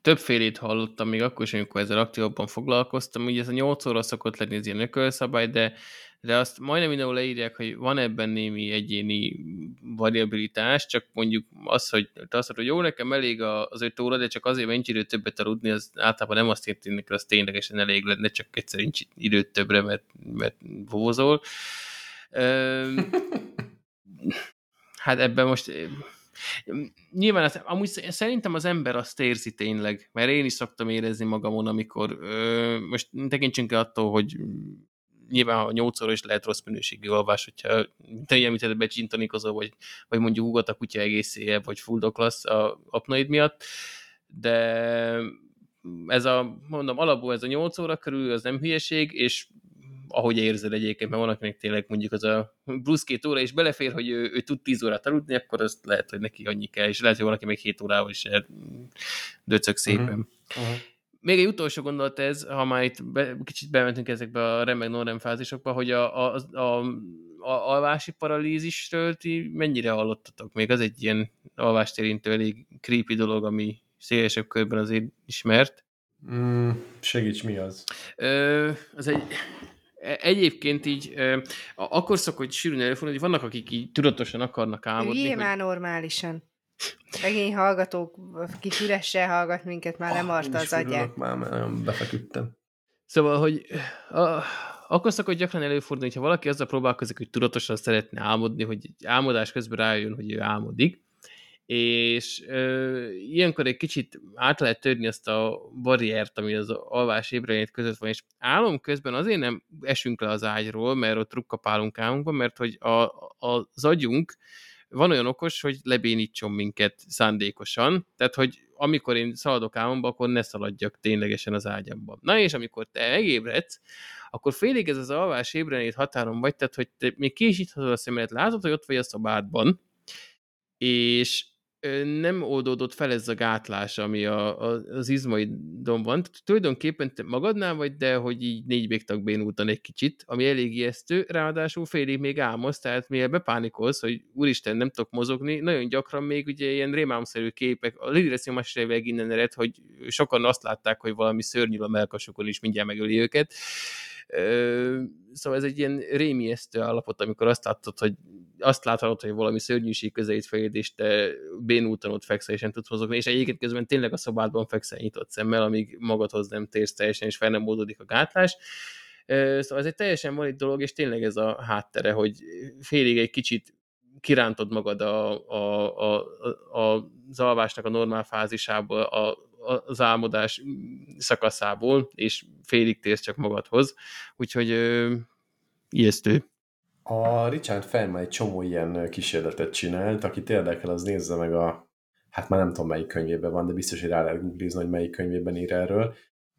többfélét hallottam, még akkor is, amikor ezzel aktívabban foglalkoztam, ugye ez a 8 óra szokott lenni ez ilyen ökölszabály, de de azt majdnem mindenhol leírják, hogy van ebben némi egyéni variabilitás, csak mondjuk az, hogy te azt mondod, hogy jó, nekem elég az 5 óra, de csak azért, mert nincs idő többet aludni, az általában nem azt jelenti, hogy az ténylegesen elég lenne, csak egyszer nincs időt többre, mert, mert vózol. hát ebben most Nyilván az, amúgy szerintem az ember azt érzi tényleg, mert én is szoktam érezni magamon, amikor ö, most tekintsünk el attól, hogy nyilván a 8 óra is lehet rossz minőségű alvás, hogyha te ilyen említetted becsintanikozol, vagy, vagy mondjuk ugat a kutya egész éjjel, vagy fuldoklasz a apnaid miatt, de ez a, mondom, alapból ez a 8 óra körül, az nem hülyeség, és ahogy érzed egyébként, mert van, akinek tényleg mondjuk az a plusz két óra is belefér, hogy ő, ő tud 10 órát aludni, akkor azt lehet, hogy neki annyi kell, és lehet, hogy valaki még 7 órával is döcök szépen. Uh-huh. Uh-huh. Még egy utolsó gondolat ez, ha már itt be, kicsit bementünk ezekbe a remek non fázisokba, hogy a, a, a, a, alvási paralízisről ti mennyire hallottatok? Még az egy ilyen alvást érintő elég creepy dolog, ami szélesebb körben azért ismert. Mm, segíts, mi az? Ö, az egy, e, Egyébként így ö, akkor szokott sűrűn előfordulni, hogy vannak, akik így tudatosan akarnak álmodni. Ilyen hogy... normálisan. Szegény hallgatók, kis üressel hallgat minket, már nem ah, arta az agyát. Már, mert nagyon befeküdtem. Szóval, hogy a, akkor szokott gyakran előfordulni, hogyha valaki azzal próbálkozik, hogy tudatosan szeretne álmodni, hogy álmodás közben rájön, hogy ő álmodik, és ö, ilyenkor egy kicsit át lehet törni azt a barriert, ami az alvás ébrenét között van, és álom közben azért nem esünk le az ágyról, mert ott rukkapálunk álmunkban, mert hogy a, a, az agyunk van olyan okos, hogy lebénítson minket szándékosan, tehát hogy amikor én szaladok álmomba, akkor ne szaladjak ténylegesen az ágyamban. Na és amikor te megébredsz, akkor félig ez az alvás ébrenét határon vagy, tehát hogy te még késíthatod a szemedet, látod, hogy ott vagy a szobádban, és nem oldódott fel ez a gátlás, ami a, a, az izmaidon van. Tulajdonképpen te magadnál vagy, de hogy így négy végtag bénultan egy kicsit, ami elég ijesztő, ráadásul félig még álmos, tehát mivel bepánikolsz, hogy úristen, nem tudok mozogni, nagyon gyakran még ugye ilyen rémálomszerű képek, a lidresziumás innen ered, hogy sokan azt látták, hogy valami szörnyű a melkasokon is mindjárt megöli őket, szóval ez egy ilyen rémiesztő állapot, amikor azt látod, hogy azt láthatod, hogy valami szörnyűség közelít feléd, és te bénultan ott fekszel, és nem tudsz mozogni, és egyébként közben tényleg a szobádban fekszel nyitott szemmel, amíg magadhoz nem térsz teljesen, és fel nem oldódik a gátlás. Szóval ez egy teljesen valid dolog, és tényleg ez a háttere, hogy félig egy kicsit kirántod magad a, a, a, a, az alvásnak a normál fázisából, a, az álmodás szakaszából, és félig térsz csak magadhoz. Úgyhogy ö, ijesztő. A Richard Feynman egy csomó ilyen kísérletet csinált, akit érdekel, az nézze meg a, hát már nem tudom melyik könyvében van, de biztos, hogy rá lehet googlizni, hogy melyik könyvében ír erről.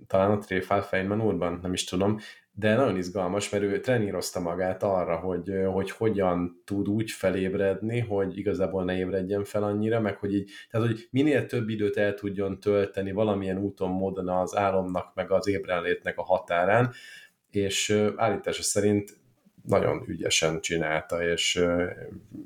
Talán a Tréfál Feynman úrban, nem is tudom, de nagyon izgalmas, mert ő trenírozta magát arra, hogy, hogy hogyan tud úgy felébredni, hogy igazából ne ébredjen fel annyira, meg hogy így, tehát hogy minél több időt el tudjon tölteni valamilyen úton, módon az álomnak, meg az ébrenlétnek a határán, és állítása szerint nagyon ügyesen csinálta, és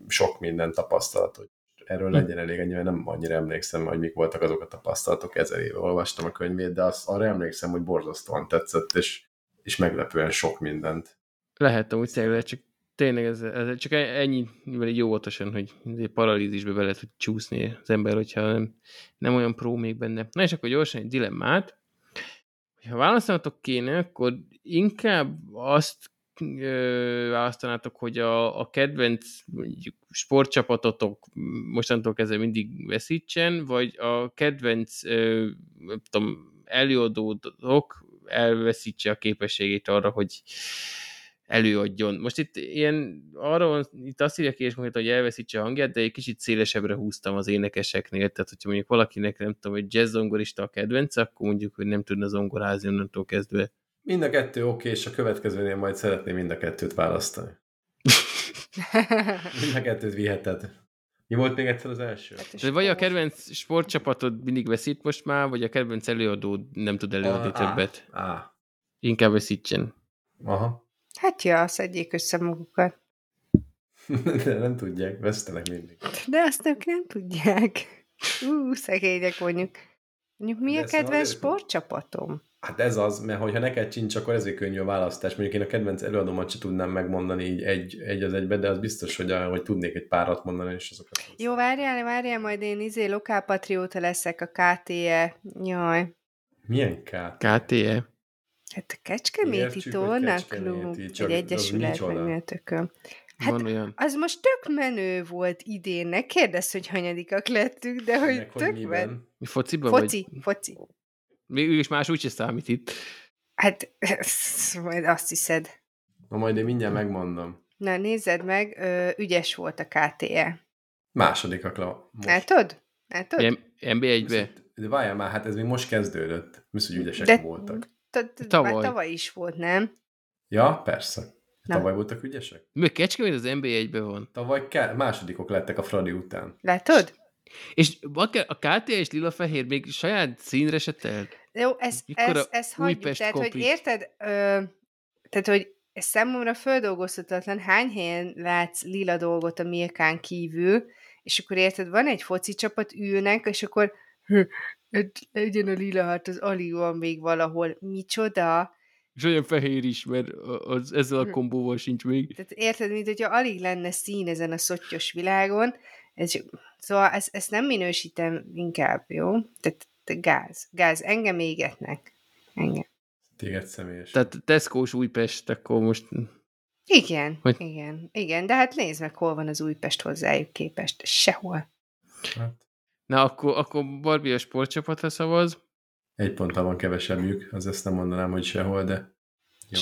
sok minden tapasztalat, hogy erről hm. legyen elég ennyi, nem annyira emlékszem, hogy mik voltak azok a tapasztalatok, ezer éve olvastam a könyvét, de azt, arra emlékszem, hogy borzasztóan tetszett, és, és meglepően sok mindent. Lehet úgy tényleg, csak tényleg ez, ez csak ennyi, így jó óvatosan, hogy paralízisbe be lehet hogy csúszni az ember, hogyha nem, nem olyan pró még benne. Na és akkor gyorsan egy dilemmát. Ha választanatok kéne, akkor inkább azt választanátok, hogy a, a kedvenc mondjuk, sportcsapatotok mostantól kezdve mindig veszítsen, vagy a kedvenc nem tudom, előadódok elveszítse a képességét arra, hogy előadjon. Most itt ilyen, arra van, itt azt írja ki, és mondja, hogy elveszítse a hangját, de egy kicsit szélesebbre húztam az énekeseknél, tehát hogyha mondjuk valakinek nem tudom, hogy jazz zongorista a kedvenc, akkor mondjuk, hogy nem tudna zongorázni onnantól kezdve. Mind a kettő oké, és a következőnél majd szeretném mind a kettőt választani. mind a kettőt viheted. Mi volt még egyszer az első? Hát De vagy a kedvenc sportcsapatod mindig veszít most már, vagy a kedvenc előadó nem tud előadni ah, többet. Ah. Inkább veszítsen. Aha. Hát ja, szedjék össze magukat. De nem tudják, vesztenek mindig. De azt ők nem tudják. Ú, szegények mondjuk. Mondjuk mi De a kedvenc sportcsapatom? Hát ez az, mert hogyha neked sincs, akkor ezért könnyű a választás. Mondjuk én a kedvenc előadómat sem tudnám megmondani így egy, egy az egybe, de az biztos, hogy, a, hogy tudnék egy párat mondani, és azokat... Jó, várjál, várjál, majd én izé lokálpatrióta leszek a KTE. Jaj. Milyen KTE? KTE? Hát a Kecskeméti Tornaklub, egy egyesület, meg mi a tököm. Hát Van olyan. az most tök menő volt idén, ne kérdezz, hogy hanyadikak lettünk, de hogy Meg, tök hogy menő. Mi fociban Foci, vagy? foci. Mégis más úgyse számít itt. Hát, majd azt hiszed. Na majd én mindjárt megmondom. Na nézed meg, ö, ügyes volt a KTE. Második a most. Látod? Látod? NB1-be. De várjál már, hát ez még most kezdődött. Mi hogy ügyesek de, voltak. Tavaly. Már tavaly is volt, nem? Ja, persze. Na. Tavaly voltak ügyesek? Még Kecskemét az NB1-ben van. Tavaly ke- másodikok lettek a Fradi után. Látod? És a KT és lila-fehér még saját színre se telt. Jó, ez, ez, ez hagyjuk. Tehát, kopik. hogy érted, ö, tehát, hogy ez számomra földolgozhatatlan, hány helyen látsz lila dolgot a Milkán kívül, és akkor érted, van egy foci csapat, ülnek, és akkor legyen a lila, hát az alig van még valahol. Micsoda? És olyan fehér is, mert az, ezzel a hm. kombóval sincs még. Tehát érted, mint hogyha alig lenne szín ezen a szottyos világon. Ez, szóval ezt, ezt nem minősítem inkább, jó? Tehát te gáz. Gáz. Engem égetnek. Engem. Téged személyes. Tehát Tesco-s Újpest, akkor most... Igen, hogy... igen, igen, de hát nézd meg, hol van az Újpest hozzájuk képest. Sehol. Hát. Na, akkor, akkor Barbie a sportcsapatra szavaz. Egy ponttal van kevesebbjük, az ezt nem mondanám, hogy sehol, de jó.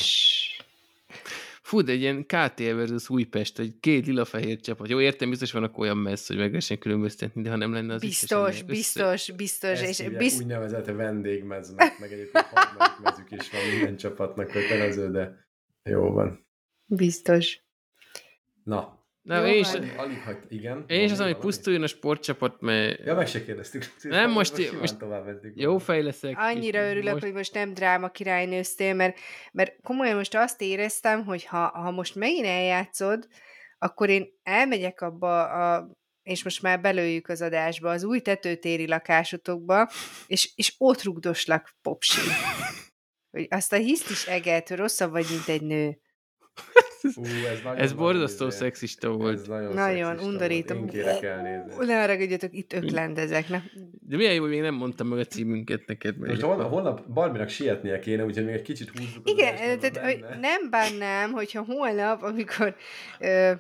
Fú, de egy ilyen KTL versus Újpest, egy két lila-fehér csapat. Jó, értem, biztos vannak olyan messz, hogy meg lehessen különböztetni, de ha nem lenne az Biztos, biztos, biztos. Ezt és bizt... úgynevezett vendégmeznek, meg egyébként harmadik mezük is van minden csapatnak kötelező, de jó van. Biztos. Na, nem, én is, alig, hagy, igen. Én is az, hogy pusztuljon a sportcsapat, mert... Ja, meg se kérdeztük. Nem, most, most, most jó fej leszek. Annyira örülök, most... hogy most nem dráma királynőztél, mert, mert komolyan most azt éreztem, hogy ha, ha most megint eljátszod, akkor én elmegyek abba a és most már belőjük az adásba, az új tetőtéri lakásotokba, és, és ott rugdoslak popsi. Hogy azt a hiszt is egelt, hogy rosszabb vagy, mint egy nő. Ú, ez nagyon ez borzasztó izé. szexista volt. Ez nagyon, nagyon undorító. Én kérek elnézést. Ne haragudjatok, itt öklendezek. Ne? De milyen jó, hogy még nem mondtam meg a címünket neked. Most holnap, holnap Barbinak sietnie kéne, úgyhogy még egy kicsit húzzuk. Igen, tehát hogy nem bánnám, hogyha holnap, amikor ö,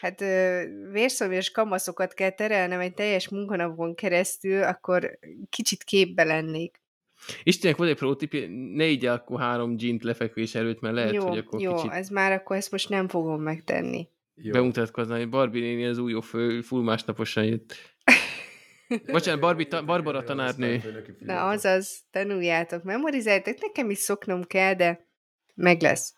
hát ö, vérszomjas kamaszokat kell terelnem egy teljes munkanapon keresztül, akkor kicsit képbe lennék. Istenek, van egy protipje, ne így akkor három gint lefekvés előtt, mert lehet, jó, hogy akkor jó, kicsit... ez már akkor ezt most nem fogom megtenni. Jó. Bemutatkozni, hogy Barbie néni az új full, full másnaposan jött. Bocsánat, Barbie ta, Barbara tanárnő. Na, azaz, tanuljátok, memorizáljátok, nekem is szoknom kell, de meg lesz.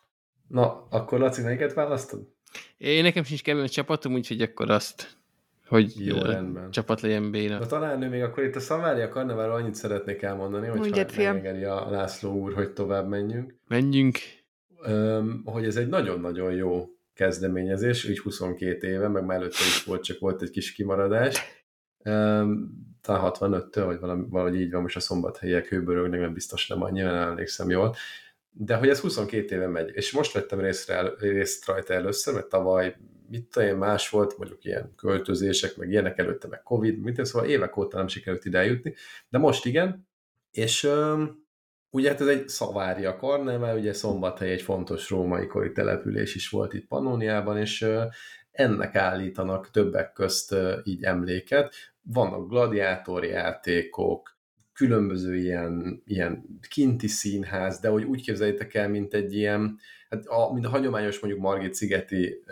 Na, akkor Laci, melyiket választod? Én nekem sincs kedvenc csapatom, úgyhogy akkor azt hogy Jó, rendben. csapat legyen béna. Na talán ő még akkor itt a Szamária karneválról annyit szeretnék elmondani, hogy megengedi a László úr, hogy tovább menjünk. Menjünk. Öm, hogy ez egy nagyon-nagyon jó kezdeményezés, így 22 éve, meg már előtte is volt, csak volt egy kis kimaradás. Talán 65-től, vagy valami, valahogy így van, most a szombathelyiek hőbörögnek, nem biztos nem annyira, nem emlékszem jól. De hogy ez 22 éve megy, és most vettem részre, részt rajta először, mert tavaly mit tudom én, más volt, mondjuk ilyen költözések, meg ilyenek előtte, meg Covid, mint szóval évek óta nem sikerült ide eljutni, de most igen, és um, ugye hát ez egy szavária karne, mert ugye Szombathely egy fontos római kori település is volt itt Pannóniában, és uh, ennek állítanak többek közt uh, így emléket. Vannak gladiátorjátékok, különböző ilyen, ilyen kinti színház, de hogy úgy képzeljétek el, mint egy ilyen, hát a, mint a hagyományos mondjuk Margit szigeti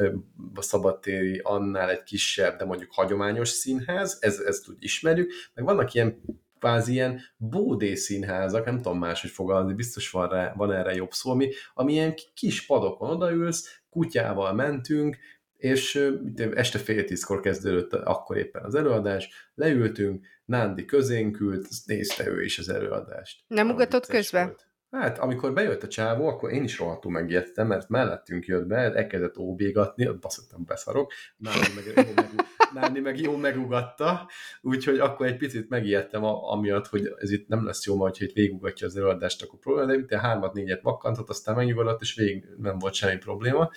a szabadtéri, annál egy kisebb, de mondjuk hagyományos színház, ez, ezt úgy ismerjük, meg vannak ilyen kvázi ilyen bódé színházak, nem tudom máshogy fogalmazni, biztos van, rá, van erre jobb szó, ami, ami ilyen kis padokon odaülsz, kutyával mentünk, és este fél tízkor kezdődött akkor éppen az előadás, leültünk, Nándi közénk ült, nézte ő is az előadást. Nem ugatott közben? Volt. Hát, amikor bejött a csávó, akkor én is rohadtul megijedtem, mert mellettünk jött be, elkezdett óbégatni, ott baszottam beszarok, Nándi meg, jó meg, Nándi meg jó megugatta, úgyhogy akkor egy picit megijedtem amiatt, hogy ez itt nem lesz jó, majd, hogy végugatja az előadást, akkor probléma, de ugye hármat, négyet vakkantott, aztán megnyugodott, és végig nem volt semmi probléma.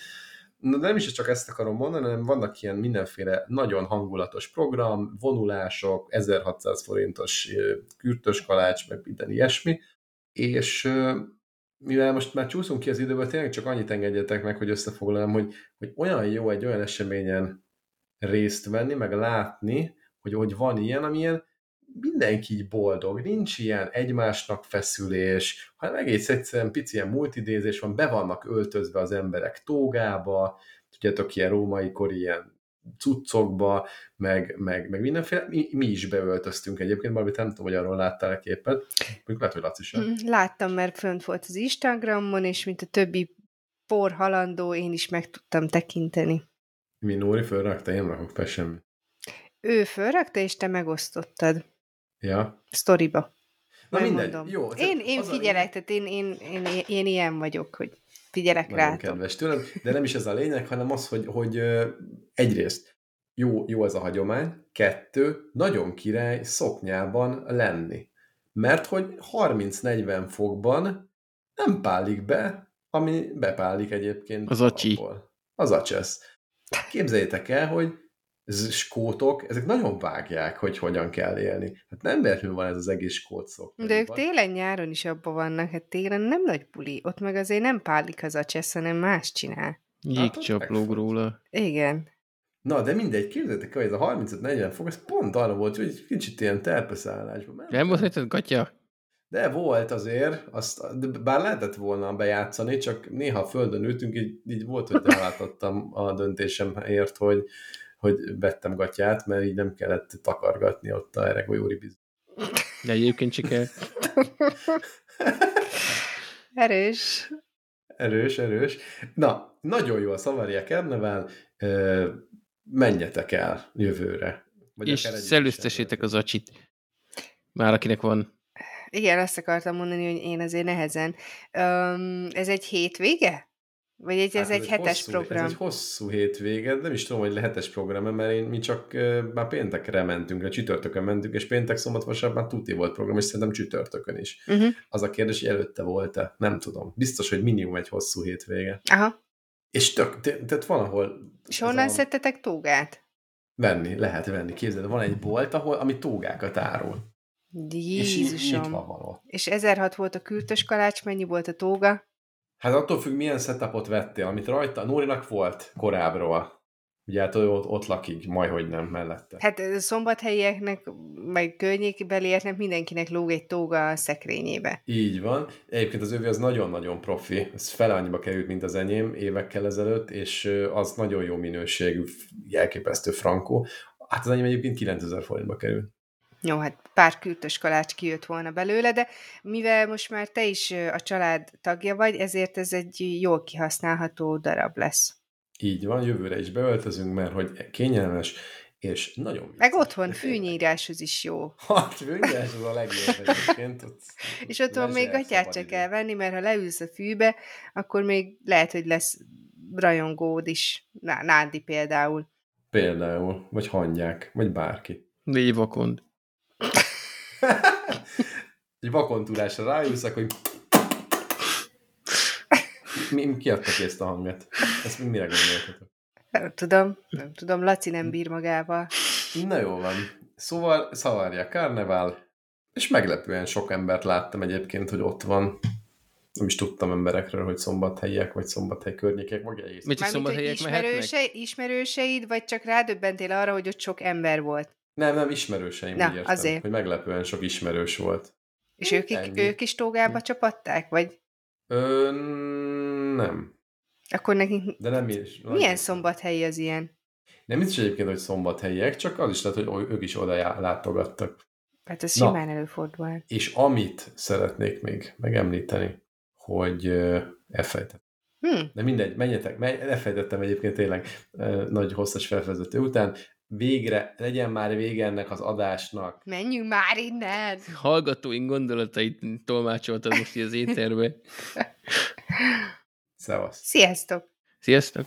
Na, de nem is csak ezt akarom mondani, hanem vannak ilyen mindenféle nagyon hangulatos program, vonulások, 1600 forintos kürtös kalács, meg minden ilyesmi, és mivel most már csúszunk ki az időből, tényleg csak annyit engedjetek meg, hogy összefoglalom, hogy, hogy olyan jó egy olyan eseményen részt venni, meg látni, hogy, hogy van ilyen, amilyen mindenki így boldog, nincs ilyen egymásnak feszülés, hanem egész egyszerűen pici ilyen multidézés van, be vannak öltözve az emberek tógába, tudjátok, ilyen római kor ilyen cuccokba, meg, meg, meg mindenféle. Mi, mi is beöltöztünk egyébként, valamit nem tudom, hogy arról láttál képet. Még lehet, hogy Laci sem. Mm, láttam, mert fönt volt az Instagramon, és mint a többi por halandó, én is meg tudtam tekinteni. Mi Nóri fölrakta, én rakok fel semmi. Ő fölrakta, és te megosztottad. Ja. Sztoriba. Na mindegy, jó. Én, én figyelek, a... tehát én, én, én, én, én ilyen vagyok, hogy figyelek rá. kedves tőlem, de nem is ez a lényeg, hanem az, hogy, hogy egyrészt jó, jó ez a hagyomány, kettő, nagyon király szoknyában lenni. Mert hogy 30-40 fokban nem pálik be, ami bepálik egyébként. Az acsi. Az acsesz. Képzeljétek el, hogy skótok, ezek nagyon vágják, hogy hogyan kell élni. Hát nem véletlenül van ez az egész skót szok. De ők télen-nyáron is abban vannak, hát télen nem nagy buli. Ott meg azért nem pálik az a csesz, hanem más csinál. Jégcsaplóg hát, róla. Igen. Na, de mindegy, képzeljétek hogy ez a 35-40 fok, ez pont arra volt, hogy kicsit ilyen terpeszállásban. Nem volt, hogy gatya? De volt azért, azt, de bár lehetett volna bejátszani, csak néha a földön ültünk, így, így volt, hogy elváltottam a döntésemért, hogy hogy vettem gatyát, mert így nem kellett takargatni ott a Eregolyóri biz. De egyébként siker. Erős. Erős, erős. Na, nagyon jó a Szavaria Kernevel, menjetek el jövőre. Vagy és szellőztessétek az acsit. Már akinek van. Igen, azt akartam mondani, hogy én azért nehezen. Um, ez egy hétvége? Vagy egy, ez hát egy, egy hetes hosszú, program? Ez egy hosszú hétvége, nem is tudom, hogy hetes program, mert én, mi csak uh, már péntekre mentünk, csütörtökön mentünk, és péntek, szombat, vasárnap már tuti volt program, és szerintem csütörtökön is. Uh-huh. Az a kérdés, hogy előtte volt-e? Nem tudom. Biztos, hogy minimum egy hosszú hétvége. Aha. És tök, tehát valahol... És honnan a... szedtetek tógát? Venni, lehet venni. Képzeld, van egy bolt, ahol, ami tógákat árul. Jézusom. És, és 1006 volt a kürtös kalács, mennyi volt a tóga? Hát attól függ, milyen setupot vettél, amit rajta, Nórinak volt korábbról. Ugye hát ott, ott lakik, majdhogy nem mellette. Hát szombathelyieknek, meg környékbelieknek mindenkinek lóg egy tóga a szekrényébe. Így van. Egyébként az övé az nagyon-nagyon profi. Ez fele annyiba került, mint az enyém évekkel ezelőtt, és az nagyon jó minőségű, elképesztő frankó. Hát az enyém egyébként 9000 forintba került. Jó, hát pár kürtös kalács kijött volna belőle, de mivel most már te is a család tagja vagy, ezért ez egy jól kihasználható darab lesz. Így van, jövőre is beöltözünk, mert hogy kényelmes, és nagyon vicces. Meg otthon fűnyíráshoz is jó. Hát fűnyírás az a legjobb egyébként. Ott és otthon még gatyát se kell venni, mert ha leülsz a fűbe, akkor még lehet, hogy lesz rajongód is. Nádi például. Például, vagy hangyák, vagy bárki. Négy vakond. Egy vakontúrásra rájúsz, hogy mi, adta ki ezt a hangot? Ezt még mire gondoltatok? Nem tudom, nem tudom, Laci nem bír magával. Na jó van. Szóval Szavarja Karnevál, és meglepően sok embert láttam egyébként, hogy ott van. Nem is tudtam emberekről, hogy szombathelyiek, vagy szombathely környékek, vagy egész. Mit szombathelyiek ismerőse, ismerőseid, vagy csak rádöbbentél arra, hogy ott sok ember volt? Nem, nem, ismerőseim, Na, értem, azért. hogy meglepően sok ismerős volt. És ők, ők is tógába csapatták, vagy? Ö, nem. Akkor nekik... De nem is. Milyen szombathelyi az ilyen? Nem is egyébként, hogy szombathelyiek, csak az is lehet, hogy ők is oda látogattak. Hát ez Na, simán előfordul. És amit szeretnék még megemlíteni, hogy elfejtettem. Hmm. De mindegy, menjetek, menj, elfejtettem egyébként tényleg nagy hosszas felvezető után. Végre, legyen már vége ennek az adásnak. Menjünk már innen! Hallgatóink gondolatait tolmácsoltad most az éterbe. Szevasz. Sziasztok! Sziasztok!